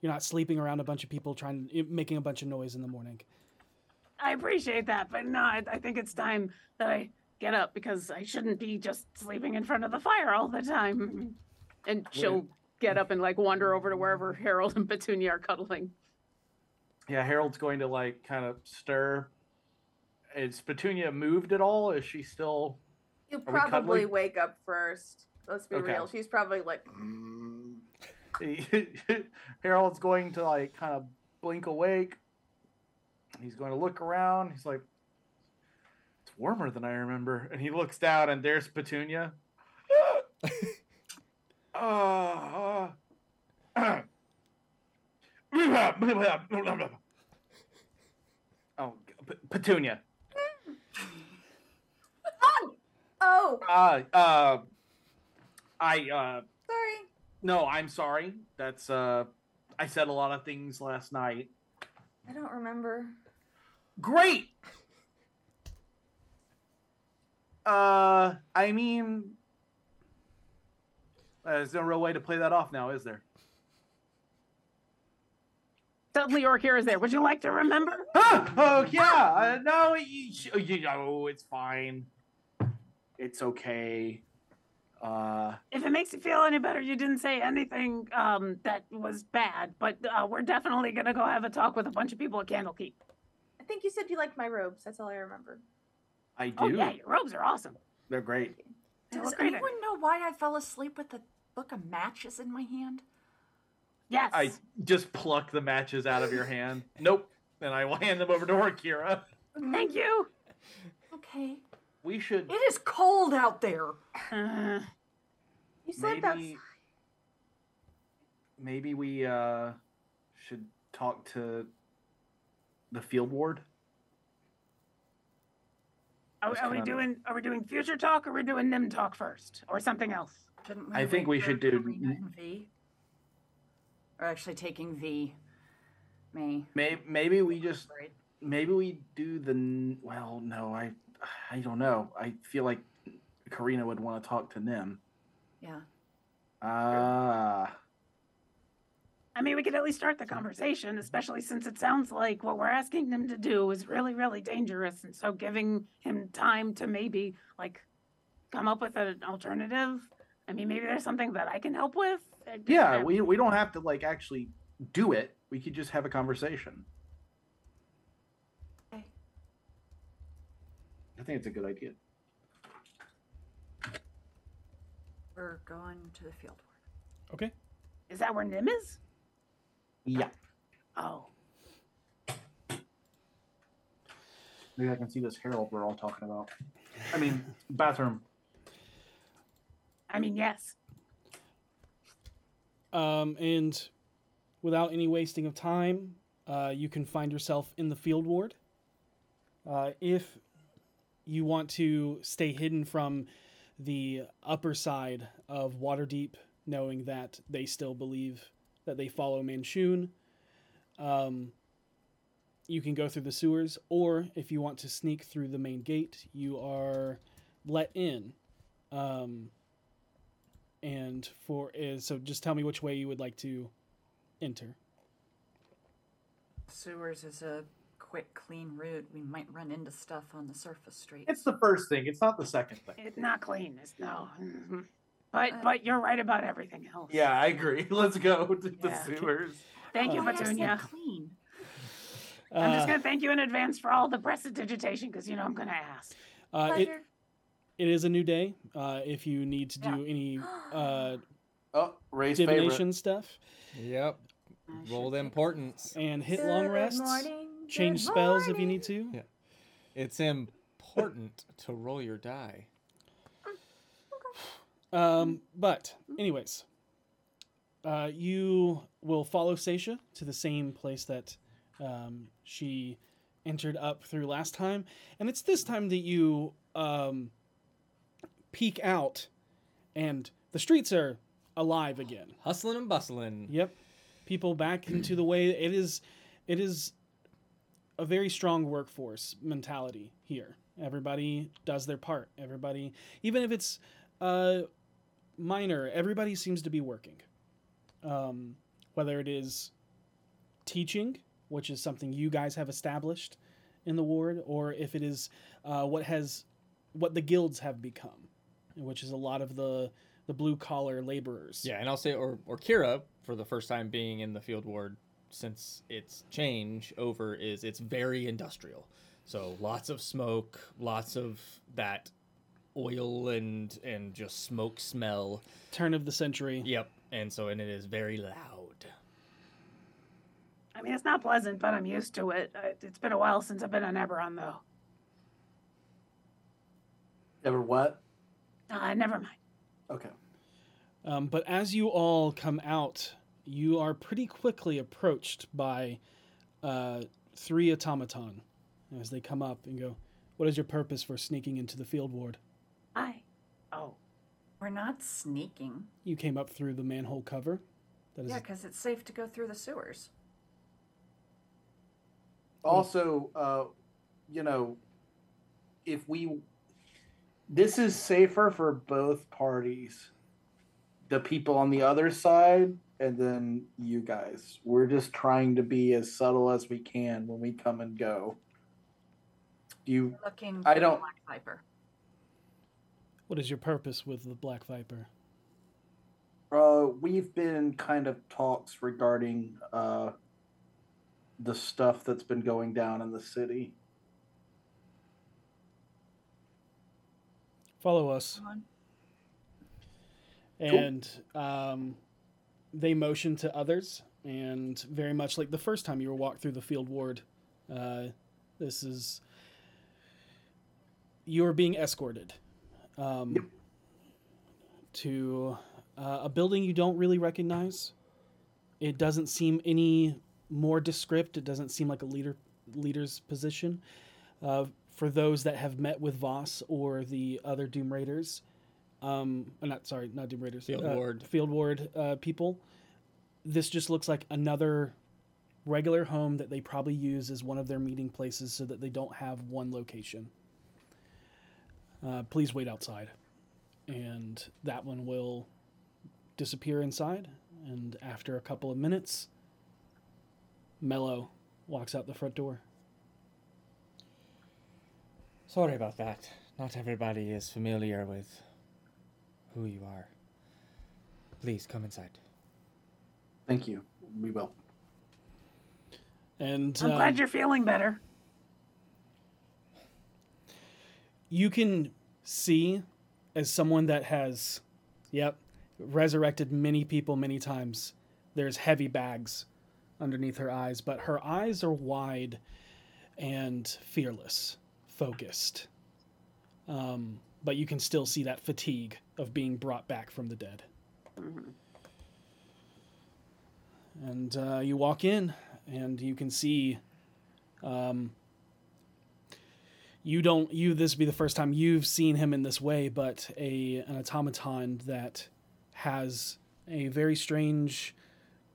you're not sleeping around a bunch of people trying, making a bunch of noise in the morning. I appreciate that, but no, I, I think it's time that I get up because I shouldn't be just sleeping in front of the fire all the time. And she'll get up and like wander over to wherever Harold and Petunia are cuddling. Yeah, Harold's going to like kind of stir. Is Petunia moved at all? Is she still? You'll probably wake up first. Let's be Okay. real. She's probably like, (laughs) Harold's going to like kind of blink awake. He's going to look around. He's like, "It's warmer than I remember." And he looks down, and there's Petunia. (laughs) uh, uh, oh, P- Petunia. oh, Uh, uh, I uh, sorry. no, I'm sorry. That's uh, I said a lot of things last night. I don't remember. Great. Uh, I mean, there's no real way to play that off now, is there? Suddenly, Orkira's there. Would you like to remember? Huh? (gasps) Oh yeah. Uh, no, you, you know it's fine. It's okay. Uh, If it makes you feel any better, you didn't say anything um, that was bad, but uh, we're definitely gonna go have a talk with a bunch of people at Candlekeep. I think you said you liked my robes. That's all I remember. I do. Oh yeah, your robes are awesome. They're great. They Does look anyone know why I fell asleep with the book of matches in my hand? Yes. I just pluck the matches out of your hand. (laughs) Nope. And I will hand them over to Orkira. Thank you. Okay. We should It is cold out there. Uh, (sighs) You slept maybe outside. maybe we uh should talk to the field ward. Are, are we kinda- doing? Are we doing future talk, or are we doing Nim talk first, or something else? Shouldn't I think we should do- Karina V? Or actually taking V. May. Maybe maybe we just maybe we do the well no I I don't know. I feel like Karina would want to talk to Nim. Yeah. Ah. I mean, we could at least start the conversation, especially since it sounds like what we're asking them to do is really, really dangerous. And so giving him time to maybe like come up with an alternative. I mean, maybe there's something that I can help with. Yeah, we we don't have to like actually do it. We could just have a conversation. Okay. I think it's a good idea. We're going to the field. Okay. Is that where Nim is? Yeah. Oh, Maybe I can see this Harold we're all talking about. I mean, bathroom. I mean, yes. Um, and without any wasting of time, uh, you can find yourself in the field ward. Uh, if you want to stay hidden from the upper side of Waterdeep, knowing that they still believe that they follow Manshoon, um, you can go through the sewers, or if you want to sneak through the main gate, you are let in. Um, and for is so just tell me which way you would like to enter. Sewers is a quick, clean route. We might run into stuff on the surface street. It's the first thing. It's not the second thing. It's not clean. It's no. But Uh, but you're right about everything else. Yeah, I agree. (laughs) Let's go to the Yeah. sewers. Thank you, Why I said Petunia. clean. I'm just Uh, gonna thank you in advance for all the prestidigitation because you know I'm gonna ask. uh, it, Pleasure. it is a new day. Uh, if you need to do any (gasps) uh, Oh, Ray's favorite. divination stuff Yep. I Roll the importance. and hit long rests, morning, change good spells if you need to. Yeah. It's important to roll your die. Um, but anyways, uh, you will follow Seisha to the same place that um, she entered up through last time, and it's this time that you um, peek out, and the streets are alive again. Hustling and bustling. Yep, people back into the way it is. It is a very strong workforce mentality here. Everybody does their part. Everybody, even if it's uh, minor, everybody seems to be working. Um, whether it is teaching, which is something you guys have established in the ward, or if it is uh, what has what the guilds have become, which is a lot of the the blue collar laborers. Yeah, and I'll say, or Orkira, for the first time being in the field ward since its change over, is it's very industrial. So lots of smoke, lots of that oil and and just smoke smell. Turn of the century. Yep, and so and it is very loud. I mean, it's not pleasant, but I'm used to it. Uh, It's been a while since I've been on Eberron, though. Ever what? Uh, never mind. Okay. Um, but as you all come out, you are pretty quickly approached by uh, three automaton as they come up and go, What is your purpose for sneaking into the field ward? Hi. Oh. We're not sneaking. You came up through the manhole cover. That is Yeah, because it's safe to go through the sewers. Also, uh, you know, if we, this is safer for both parties. The people on the other side and then you guys. We're just trying to be as subtle as we can when we come and go. You, Looking I for don't- Black Viper. What is your purpose with the Black Viper? uh, we've been kind of talks regarding uh, the stuff that's been going down in the city. Follow us. And um, they motion to others, and very much like the first time you were walked through the field ward, uh, this is you are being escorted um, to uh, a building you don't really recognize. It doesn't seem any more descript. It doesn't seem like a leader leader's position. Uh, for those that have met with Voss or the other Doom Raiders, um, not sorry, not Doom Raiders, Field uh, Ward. Field Ward uh, people. This just looks like another regular home that they probably use as one of their meeting places, so that they don't have one location. Uh, please wait outside, and that one will disappear inside. And after a couple of minutes, Mello walks out the front door. Sorry about that. Not everybody is familiar with who you are. Please come inside. Thank you. We will. And I'm um, glad you're feeling better. You can see as someone that has yep resurrected many people many times there's heavy bags underneath her eyes but her eyes are wide and fearless focused. Um, but you can still see that fatigue of being brought back from the dead. And uh, you walk in and you can see um, you don't you this would be the first time you've seen him in this way but a an automaton that has a very strange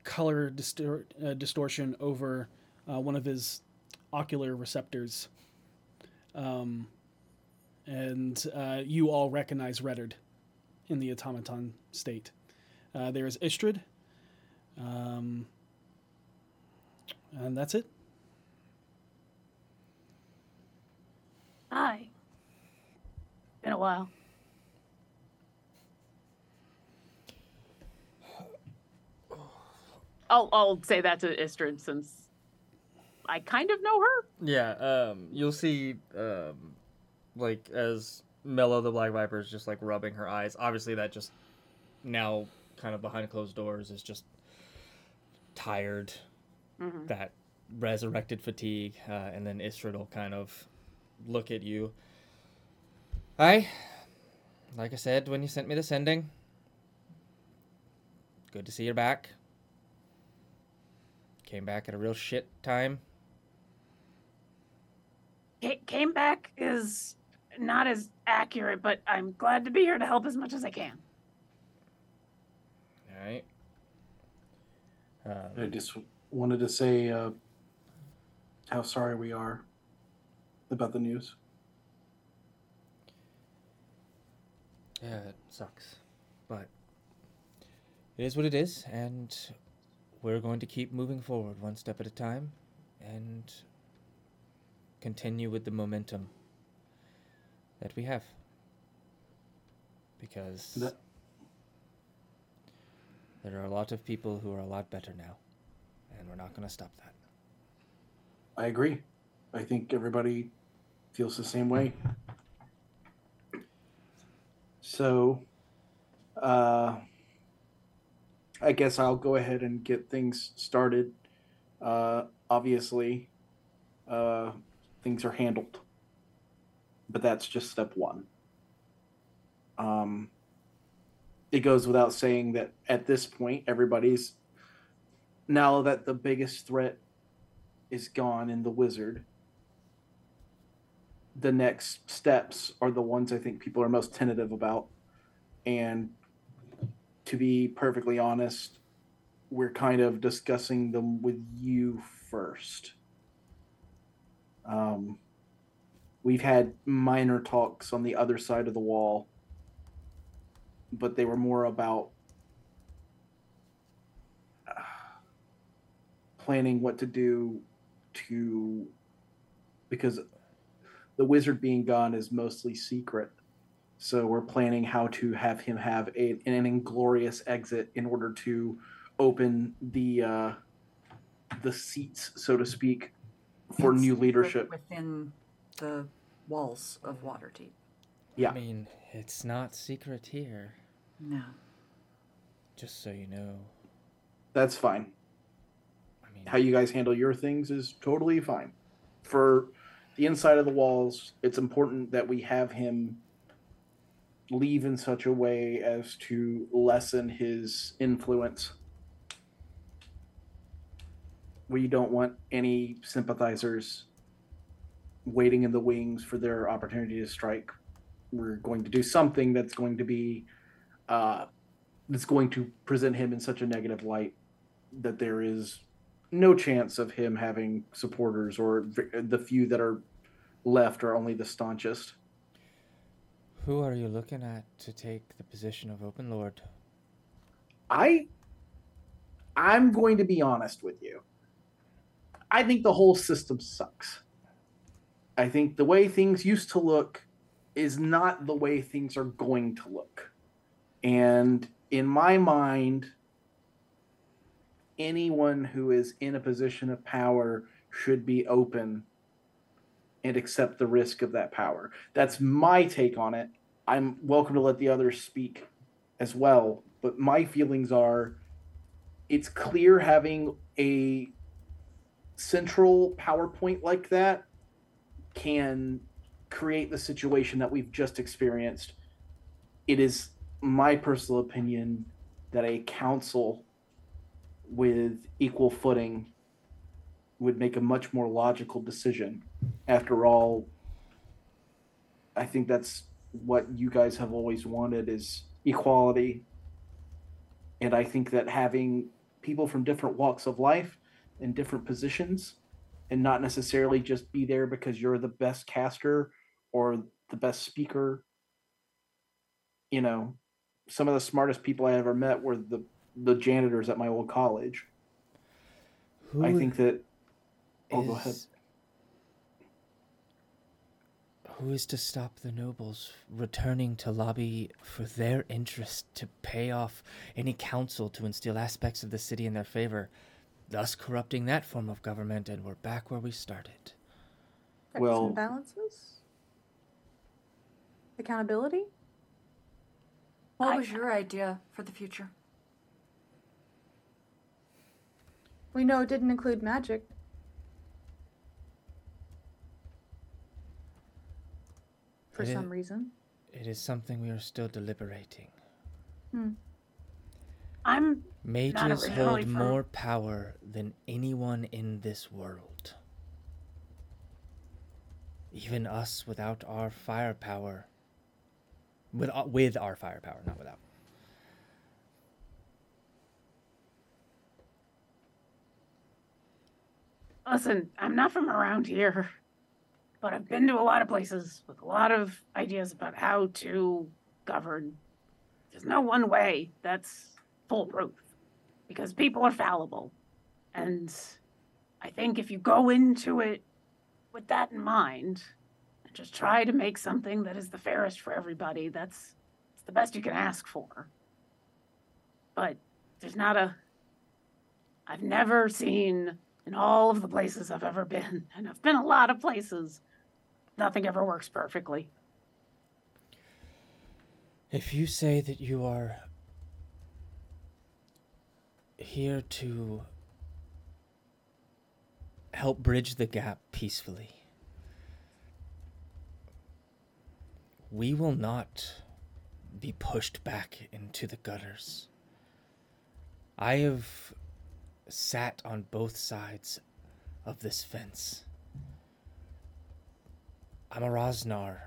color distor- uh, distortion over uh, one of his ocular receptors. Um, and uh, you all recognize Reddard in the automaton state. Uh, there is Istrid um, and that's it Hi. Been a while. I'll I'll say that to Istrid since I kind of know her. Yeah, um, you'll see, um, like as Mello the Black Viper is just like rubbing her eyes. Obviously, that just now kind of behind closed doors is just tired, Mhm. that resurrected fatigue, uh, and then Istrid will kind of look at you. I, Like I said when you sent me the sending. Good to see you're back. Came back at a real shit time. Ca- Came back is not as accurate, but I'm glad to be here to help as much as I can. Alright. I just wanted to say uh, how sorry we are about the news. Yeah, it sucks. But it is what it is, and we're going to keep moving forward one step at a time and continue with the momentum that we have. Because That- there are a lot of people who are a lot better now, and we're not going to stop that. I agree. I think everybody feels the same way. So, uh, I guess I'll go ahead and get things started. Uh, obviously, uh, things are handled, but that's just step one. Um, it goes without saying that at this point, everybody's now that the biggest threat is gone in the wizard the next steps are the ones i think people are most tentative about. And to be perfectly honest we're kind of discussing them with you first. Um, we've had minor talks on the other side of the wall but they were more about planning what to do to because the wizard being gone is mostly secret. So we're planning how to have him have a, an inglorious exit in order to open the uh, the seats, so to speak, for And new leadership. within the walls of Waterdeep. Yeah. I mean, it's not secret here. No. Just so you know. That's fine. I mean, how you guys handle your things is totally fine. For the inside of the walls, it's important that we have him leave in such a way as to lessen his influence. We don't want any sympathizers waiting in the wings for their opportunity to strike. We're going to do something that's going to be uh, that's going to present him in such a negative light that there is no chance of him having supporters or the few that are left are only the staunchest. Who are you looking at to take the position of Open Lord? I I'm going to be honest with you. I think the whole system sucks. I think the way things used to look is not the way things are going to look. And in my mind, anyone who is in a position of power should be open and accept the risk of that power. That's my take on it. I'm welcome to let the others speak as well, but my feelings are it's clear having a central PowerPoint like that can create the situation that we've just experienced. It is my personal opinion that a council with equal footing would make a much more logical decision. After all, I think that's what you guys have always wanted is equality. And I think that having people from different walks of life in different positions and not necessarily just be there because you're the best caster or the best speaker. You know, some of the smartest people I ever met were the the janitors at my old college. I think that. Oh, go ahead. Who is to stop the nobles returning to lobby for their interest to pay off any council to instill aspects of the city in their favor, thus corrupting that form of government, and we're back where we started? Checks Well- and balances? Accountability? What was your idea for the future? We know it didn't include magic. For It i- some reason. It is something we are still deliberating. Hmm. I'm Mages originally hold from- more power than anyone in this world. Even us without our firepower. With, uh, with our firepower, not without. Listen, I'm not from around here, but I've been to a lot of places with a lot of ideas about how to govern. There's no one way that's foolproof because people are fallible. And I think if you go into it with that in mind and just try to make something that is the fairest for everybody, that's, the best you can ask for. But there's not a. I've never seen in all of the places I've ever been, and I've been a lot of places, nothing ever works perfectly. If you say that you are here to help bridge the gap peacefully, we will not be pushed back into the gutters. I have sat on both sides of this fence. I'm a Rosznar,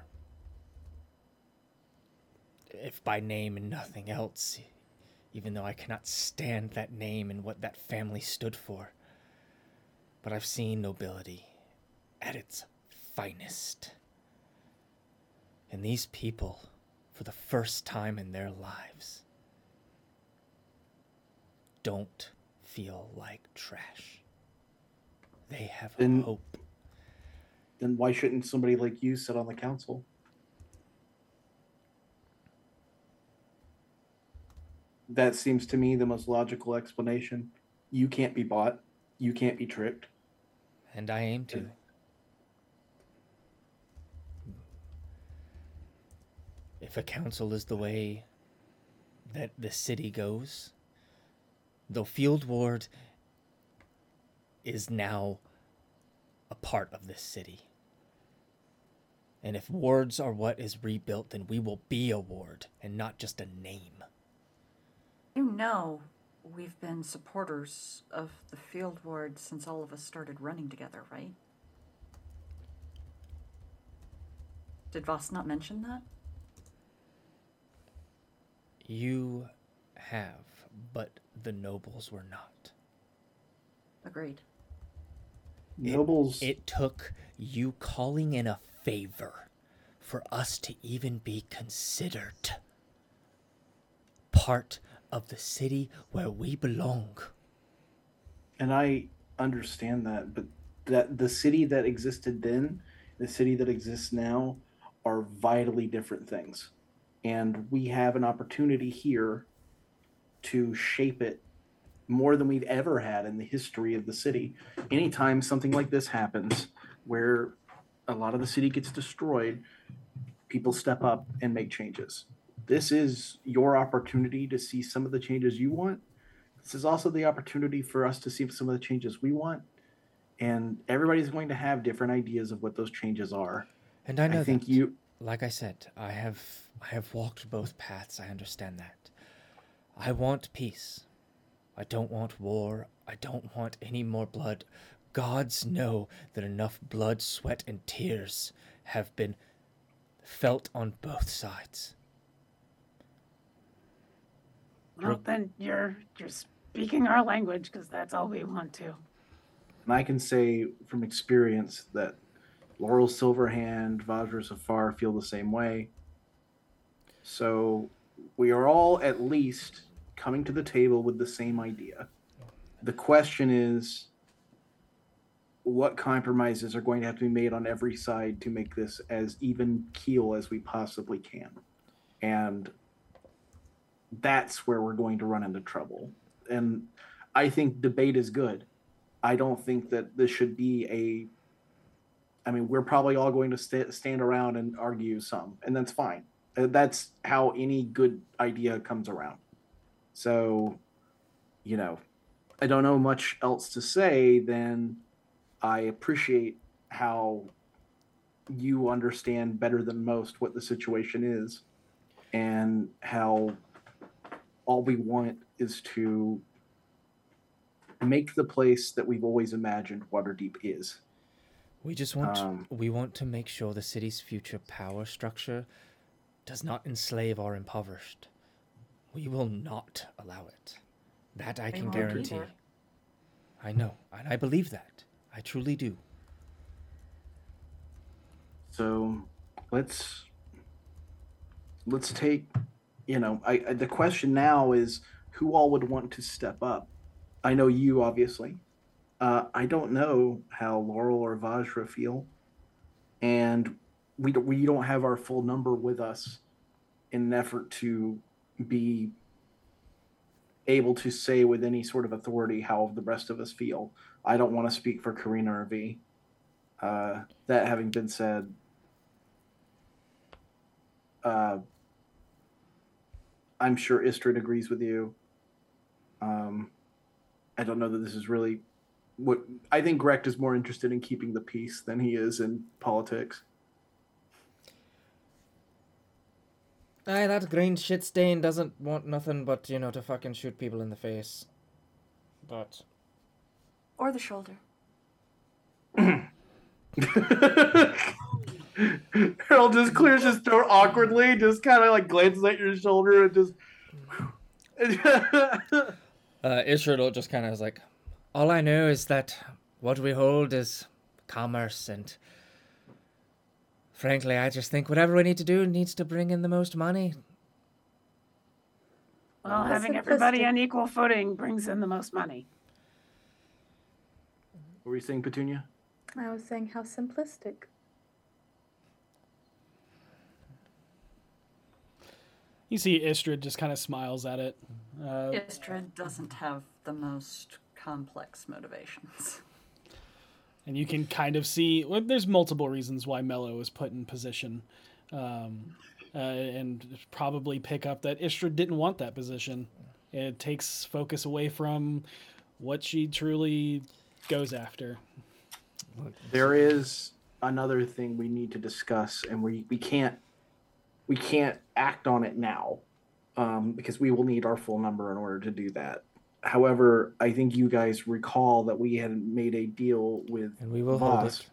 if by name and nothing else, even though I cannot stand that name and what that family stood for. But I've seen nobility at its finest. And these people, for the first time in their lives, don't feel like trash. They have Then- hope. Then why shouldn't somebody like you sit on the council? That seems to me the most logical explanation. You can't be bought. You can't be tricked. And I aim to. If a council is the way that the city goes, the field ward is now a part of this city. And if wards are what is rebuilt, then we will be a ward and not just a name. You know, we've been supporters of the field ward since all of us started running together, right? Did Voss not mention that? You have, but the nobles were not. Agreed. It- Nobles. It, took you calling in a favor for us to even be considered part of the city where we belong. and I understand that, but that the city that existed then, the city that exists now, are vitally different things, and we have an opportunity here to shape it more than we've ever had in the history of the city. Anytime something like this happens, where a lot of the city gets destroyed, people step up and make changes. This is your opportunity to see some of the changes you want this is also the opportunity for us to see some of the changes we want and everybody's going to have different ideas of what those changes are And I know I think that. you like I said, I have I have walked both paths. I understand that. I want peace. I don't want war. I don't want any more blood. Gods know that enough blood, sweat, and tears have been felt on both sides. Well, then you're you're speaking our language because that's all we want to. and i can say from experience that Laeral Silverhand Vajra Safahr feel the same way so we are all at least coming to the table with the same idea. The question is what compromises are going to have to be made on every side to make this as even keel as we possibly can? And that's where we're going to run into trouble. And i think debate is good. I don't think that this should be a i mean we're probably all going to sta stand around and argue some and that's fine. That's how any good idea comes around so you know i don't know much else to say than i appreciate how you understand better than most what the situation is and how all we want is to make the place that we've always imagined Waterdeep is. We just want Um, we want to make sure the city's future power structure does not enslave our impoverished. We will not allow it. That I can guarantee. either. I know, and I believe that. I truly do. So let's let's take you know I, I the question now is who all would want to step up. I know you obviously. Uh, I don't know how Laeral or Vajra feel, and we don't, we don't have our full number with us in an effort to be able to say with any sort of authority how the rest of us feel. I don't want to speak for Karina or V. Uh, that having been said, uh, I'm sure Istrid agrees with you. Um, I don't know that this is really what I think. Grecht is more interested in keeping the peace than he is in politics. Aye, that green shit stain doesn't want nothing but, you know, to fucking shoot people in the face. But Or the shoulder. (laughs) Harold just clears his throat awkwardly, just kind of like glances at your shoulder and just. (laughs) Uh, Ishradol just kind of is like, all I know is that what we hold is commerce and frankly, I just think whatever we need to do needs to bring in the most money. Well, The having everybody on equal footing brings in the most money. What were you saying, Petunia? I was saying how simplistic. You see Istrid just kind of smiles at it. Uh, Istrid doesn't have the most complex motivations. And you can kind of see well, there's multiple reasons why Mello was put in position, um, uh, and probably pick up that Istrid didn't want that position. It takes focus away from what she truly goes after. There is another thing we need to discuss, and we, we can't we can't act on it now um, because we will need our full number in order to do that. However, I think you guys recall that we had made a deal with And we will hold it.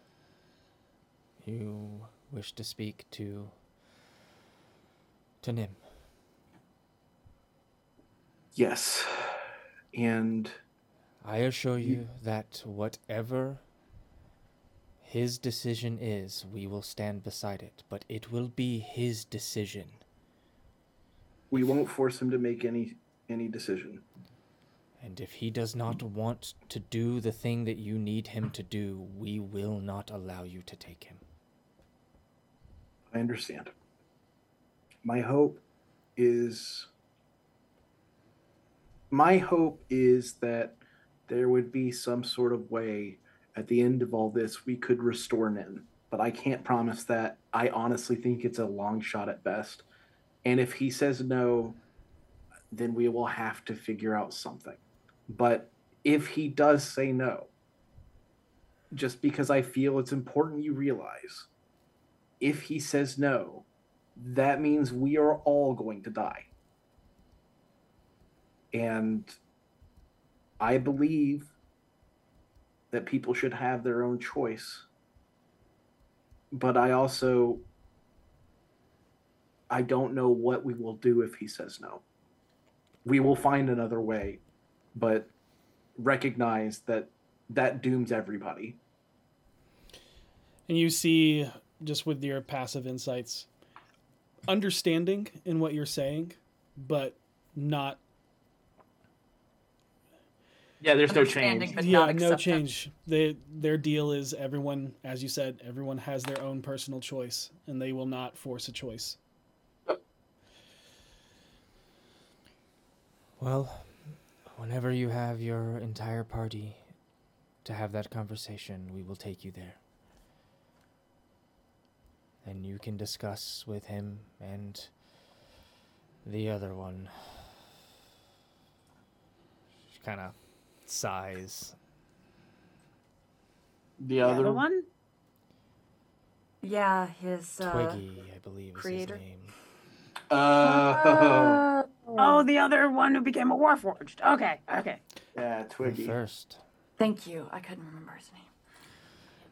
You wish to speak to to Nim. Yes, and I assure you that whatever his decision is, we will stand beside it, but it will be his decision. we won't force him to make any any decision. And if he does not want to do the thing that you need him to do, we will not allow you to take him. I understand. My hope is my hope is that there would be some sort of way at the end of all this we could restore Nim. But I can't promise that. I honestly think it's a long shot at best. And if he says no, then we will have to figure out something. But if he does say no, just because I feel it's important you realize if he says no, that means we are all going to die. And I believe that people should have their own choice. But I also I don't know what we will do if he says no. We will find another way, but recognize that that dooms everybody. And you see, just with your passive insights, understanding in what you're saying, but not. Yeah, there's no change. but yeah, not no change. They, their deal is everyone, as you said, everyone has their own personal choice, and they will not force a choice. Well, whenever you have your entire party to have that conversation, we will take you there. And you can discuss with him and the other one. She kind of sighs. The other The one? Yeah, his uh, Twiggy, I believe is his name. Uh, (laughs) Oh, the other one who became a Warforged. Okay, okay. yeah, And Twiggy. First, Thank you. I couldn't remember his name.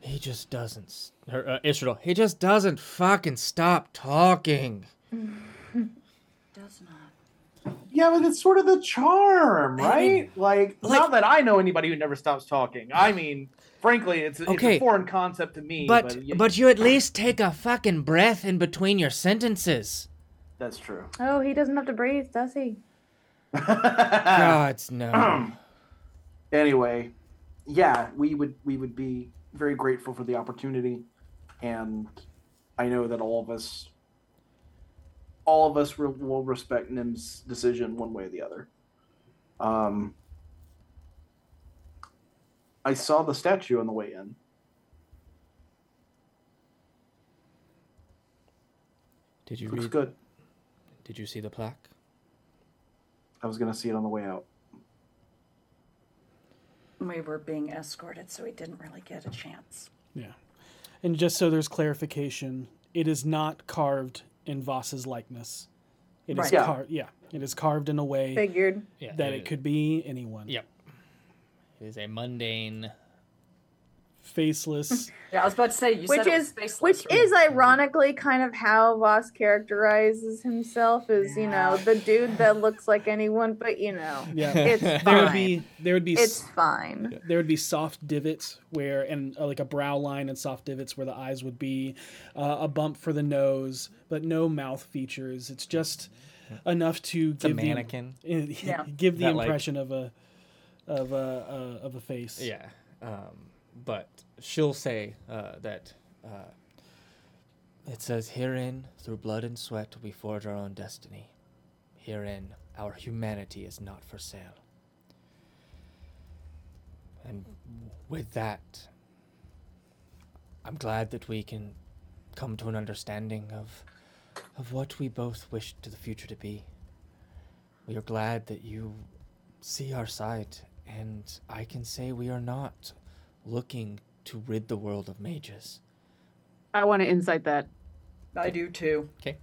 he just doesn't. s- Her, uh, Israel, he just doesn't fucking stop talking. (laughs) Does not. Yeah, but it's sort of the charm, I right? mean, like, like- not that I know anybody who never stops talking. I mean, frankly, it's, it's Okay, a foreign concept to me. But But, y- but you at least take a fucking breath in between your sentences. That's true. Oh, he doesn't have to breathe, does he? (laughs) Gods no. (clears throat) anyway, yeah, we would we would be very grateful for the opportunity, and I know that all of us, all of us will, will respect Nim's decision one way or the other. Um, I saw the statue on the way in. Did you Looks read? good. Did you see the plaque? I was gonna see it on the way out. We were being escorted, so he didn't really get a chance. Yeah. And just so there's clarification, it is not carved in Voss's likeness. It is Right. Yeah. carved. Yeah, it is carved in a way Figured. Yeah. that it could be anyone. Yep. It is a mundane. Faceless. (laughs) Yeah, I was about to say you which said it was is faceless, which right? is ironically kind of how Voss characterizes himself as you know the dude that looks like anyone, but you know Yeah. it's there fine. would be there would be it's fine. there would be soft divots where and uh, like a brow line and soft divots where the eyes would be uh, a bump for the nose but no mouth features it's just enough to It's a give mannequin. (laughs) the Yeah. give the That, like- impression of a of a uh, of a face Yeah. Um, but she'll say uh, that uh, it says, Herein, through blood and sweat, we forge our own destiny. Herein, our humanity is not for sale. And with that, I'm glad that we can come to an understanding of of what we both wish to the future to be. We are glad that you see our side, and I can say we are not looking to rid the world of mages. I want to insight that. I do too. Okay.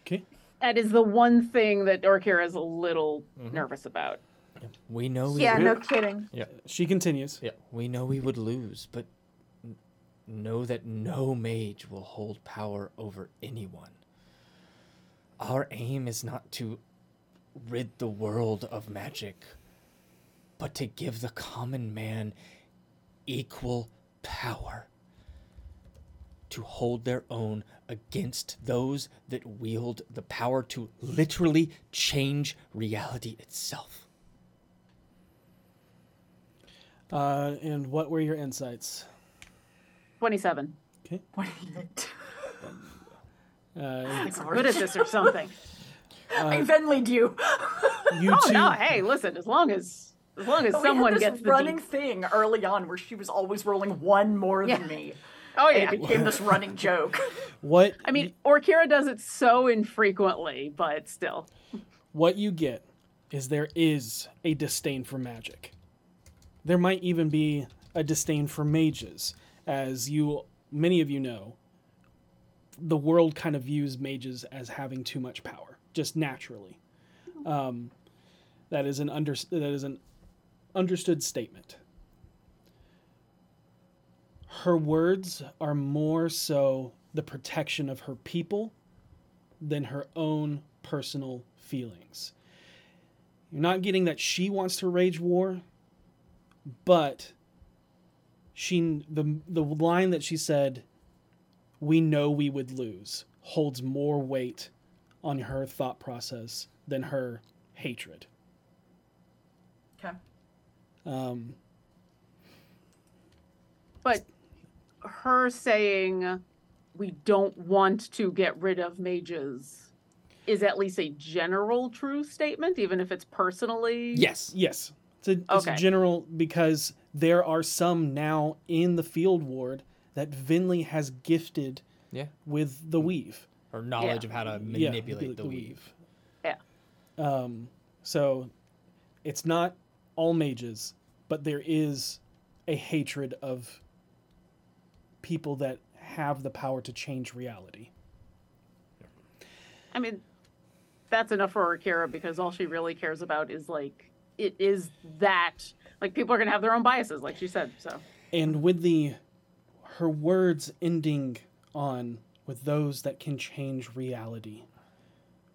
Okay. That is the one thing that Orkira is a little Mhm. nervous about. We know we Yeah, would- no kidding. Yeah. She continues. Yeah, we know we would lose, but n- know that no mage will hold power over anyone. Our aim is not to rid the world of magic, but to give the common man equal power to hold their own against those that wield the power to literally change reality itself. Uh, and what were your insights? 27. Okay. What (laughs) Uh, I'm good at this or something. (laughs) I uh, Venlied you. you (laughs) oh two. no! Hey, listen. As long as as long as We had someone this gets the running deep- thing early on where she was always rolling one more Yeah. than me. Oh And yeah. it became this running (laughs) joke. What I mean, Orkira does it so infrequently, but still. what you get is there is a disdain for magic. There might even be a disdain for mages, as you many of you know. The world kind of views mages as having too much power, just naturally. Um, that is an under that is an understood statement. Her words are more so the protection of her people than her own personal feelings. You're not getting that she wants to rage war, but she the the line that she said, "We know we would lose," holds more weight on her thought process than her hatred. Okay. Um, But her saying we don't want to get rid of mages is at least a general true statement, even if it's personally. Yes. Yes. It's a, it's a general because there are some now in the field ward that Vinley has gifted Yeah. with the weave. Or knowledge of how to Yeah, manipulate the weave. Yeah. Um, so it's not all mages, but there is a hatred of people that have the power to change reality. I mean, that's enough for Orkira because all she really cares about is like it is that like people are gonna have their own biases, like she said. So And with the her words ending on with those that can change reality,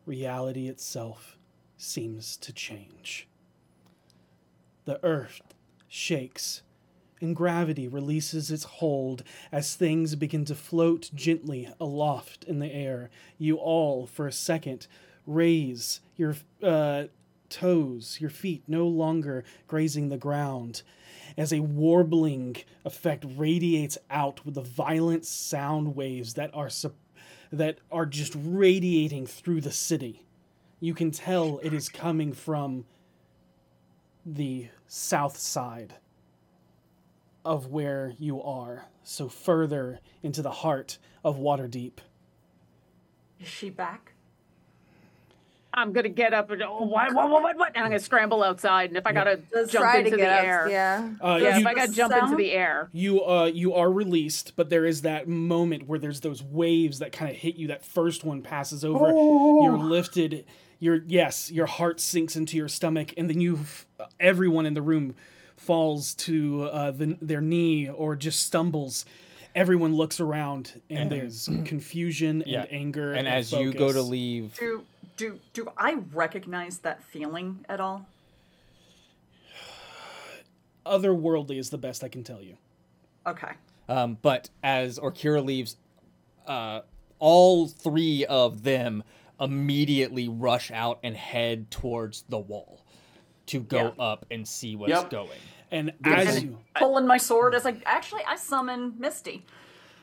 reality itself seems to change. The earth shakes, and gravity releases its hold as things begin to float gently aloft in the air. You all, for a second, raise your uh, toes, your feet no longer grazing the ground, as a warbling effect radiates out with the violent sound waves that are sup- that are just radiating through the city. You can tell it is coming from the south side of where you are, so further into the heart of Waterdeep. Is she back? I'm gonna get up and oh, what, what, what, what, what, and I'm gonna scramble outside. And if I gotta Just jump into to the get out, air, yeah. Uh, yeah, you- if I gotta jump into the air, You uh you are released, but there is that moment where there's those waves that kind of hit you. That first one passes over. You're lifted. Your yes, your heart sinks into your stomach, and then you, everyone in the room, falls to uh, the, their knee or just stumbles. Everyone looks around, and there's (clears throat) confusion and anger. And as you go to leave, Do do do I recognize that feeling at all? (sighs) otherworldly is the best I can tell you. Okay. Um, but as Orkira leaves, uh, all three of them immediately rush out and head towards the wall to go up and see what's Yep. going. And And as you pulling my sword as I actually I summon Misty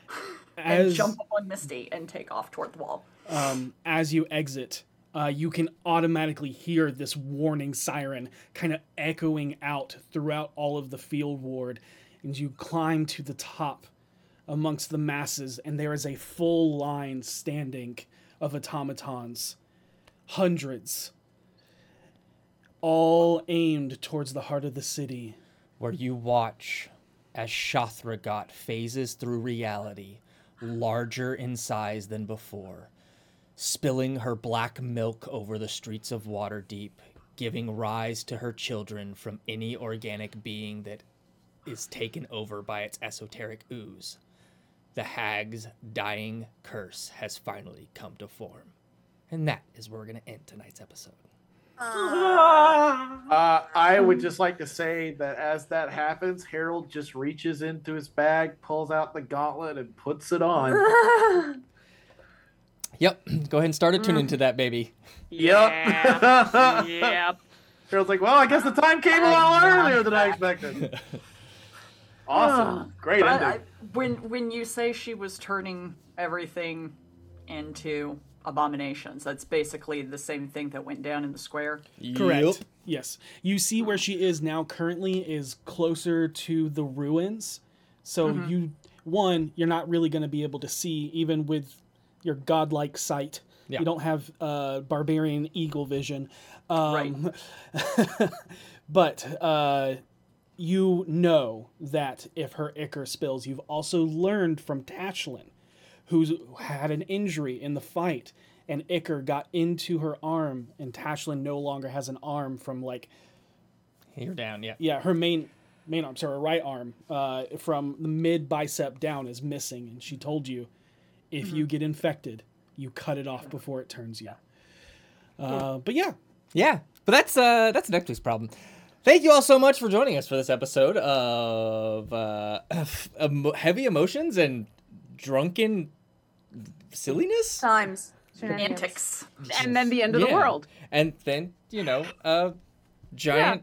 (laughs) and jump on Misty and take off toward the wall. um, as you exit, uh, you can automatically hear this warning siren kind of echoing out throughout all of the field ward, and you climb to the top amongst the masses, and there is a full line standing of automatons, hundreds, all aimed towards the heart of the city. where you watch as Shathragot phases through reality, larger in size than before, spilling her black milk over the streets of Waterdeep, giving rise to her children from any organic being that is taken over by its esoteric ooze. The hag's dying curse has finally come to form. And that is where we're going to end tonight's episode. Uh, I would just like to say that as that happens, Harold just reaches into his bag, pulls out the gauntlet, and puts it on. (laughs) Yep, go ahead and start attuning to that, baby. Yep. (laughs) yep. Harold's like, well, I guess the time came a lot earlier than I expected. (laughs) Awesome. Great But ending. I, when when you say she was turning everything into abominations, that's basically the same thing that went down in the square. Correct. Yes. You see where she is now currently is closer to the ruins. So Mhm. you one, you're not really going to be able to see even with your godlike sight. Yeah. You don't have uh, barbarian eagle vision. Um, (laughs) but uh, you know that if her ichor spills, you've also learned from Tashlin, who's had an injury in the fight, and ichor got into her arm, and Tashlin no longer has an arm from like Here down, yeah. yeah, her main main arm, so her right arm, uh, from the mid bicep down is missing, and she told you if you get infected, you cut it off before it turns you. Uh, but yeah, Yeah, but that's uh that's next week's problem. Thank you all so much for joining us for this episode of uh, (clears throat) heavy emotions and drunken silliness. Times. Antics. And then the end of the world. and then you know, uh, giant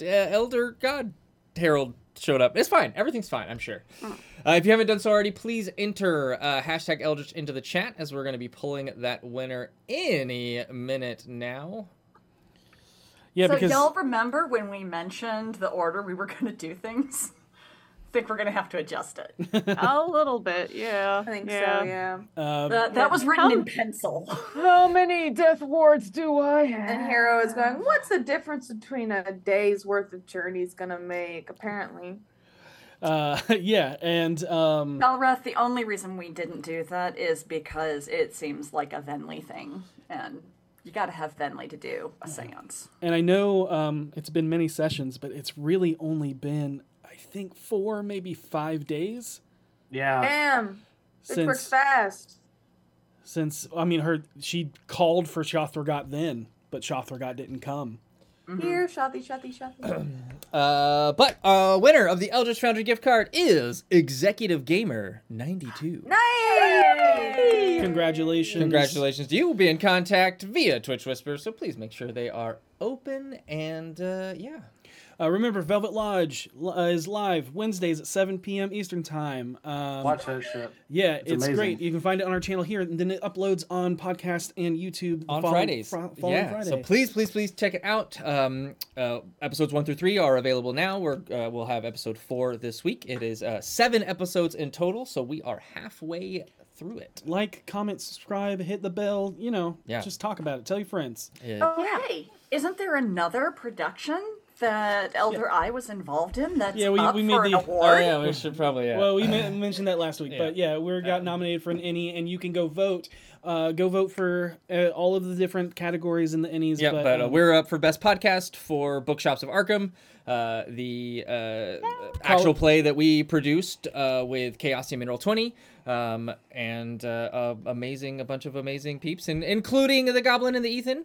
uh, elder god herald showed up. It's fine. Everything's fine. I'm sure. Uh, if you haven't done so already, please enter uh, hashtag Eldritch into the chat as we're going to be pulling that winner any minute now. Yeah, so because y'all remember when we mentioned the order we were (laughs) going to do things? I think we're going to have to adjust it. (laughs) a little bit, yeah. I think yeah. so, yeah. uh, That, that was written in pencil. How many death wards do I have? And Hero is going, what's the difference between a day's worth of journeys gonna make? Apparently. uh, (laughs) yeah, and um, Belreth, the only reason we didn't do that is because it seems like a Venly thing, and you got to have Venley to do a seance. and I know um, it's been many sessions, but it's really only been I think four, maybe five days Yeah. Damn. This works fast. since I mean her she called for Shothragot then, but Shothragot didn't come. Here, shotty, shotty, shotty. (clears throat) Uh, but uh, winner of the Eldritch Foundry gift card is Executive Gamer 92. nice! Congratulations! Congratulations you. We'll be in contact via Twitch Whisper, so please make sure they are open and uh, yeah. Uh, remember, Velvet Lodge uh, is live Wednesdays at 7 p.m. Eastern Time. Um, Watch that shit. Yeah, It's it's, great. You can find it on our channel here, and then it uploads on podcast and YouTube on following- Fridays. fro- following yeah, Friday. so please, please, please check it out. Um, uh, episodes one through three are available now. We're uh, we'll have episode four this week. It is uh, seven episodes in total, so we are halfway through it. like, comment, subscribe, hit the bell. You know, Yeah. just talk about it. Tell your friends. Yeah. Oh, hey, isn't there another production that Elder I was involved in that's Yeah, we- up we made for an the- award? Oh yeah, we should probably yeah. Well, we ma- mentioned that last week, Yeah. but yeah, we got nominated for an Ennie, and you can go vote. Uh, go vote for uh, all of the different categories in the Ennies. Yeah, but, uh, um, we're up for best podcast for Bookshops of Arkham, uh, the uh, actual play that we produced uh, with Chaosium Mineral Twenty, um, and uh, uh, amazing, a bunch of amazing peeps, and including the Goblin and the Ethan.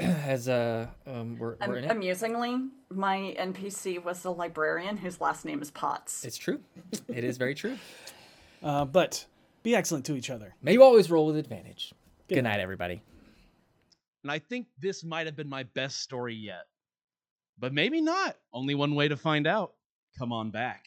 (clears throat) As uh, um, we're, Am- we're in it. amusingly, my NPC was the librarian whose last name is Potts. It's true. It is very true. (laughs) uh, but be excellent to each other. May you always roll with advantage. Good night, everybody. And I think this might have been my best story yet. But maybe not. Only one way to find out. Come on back.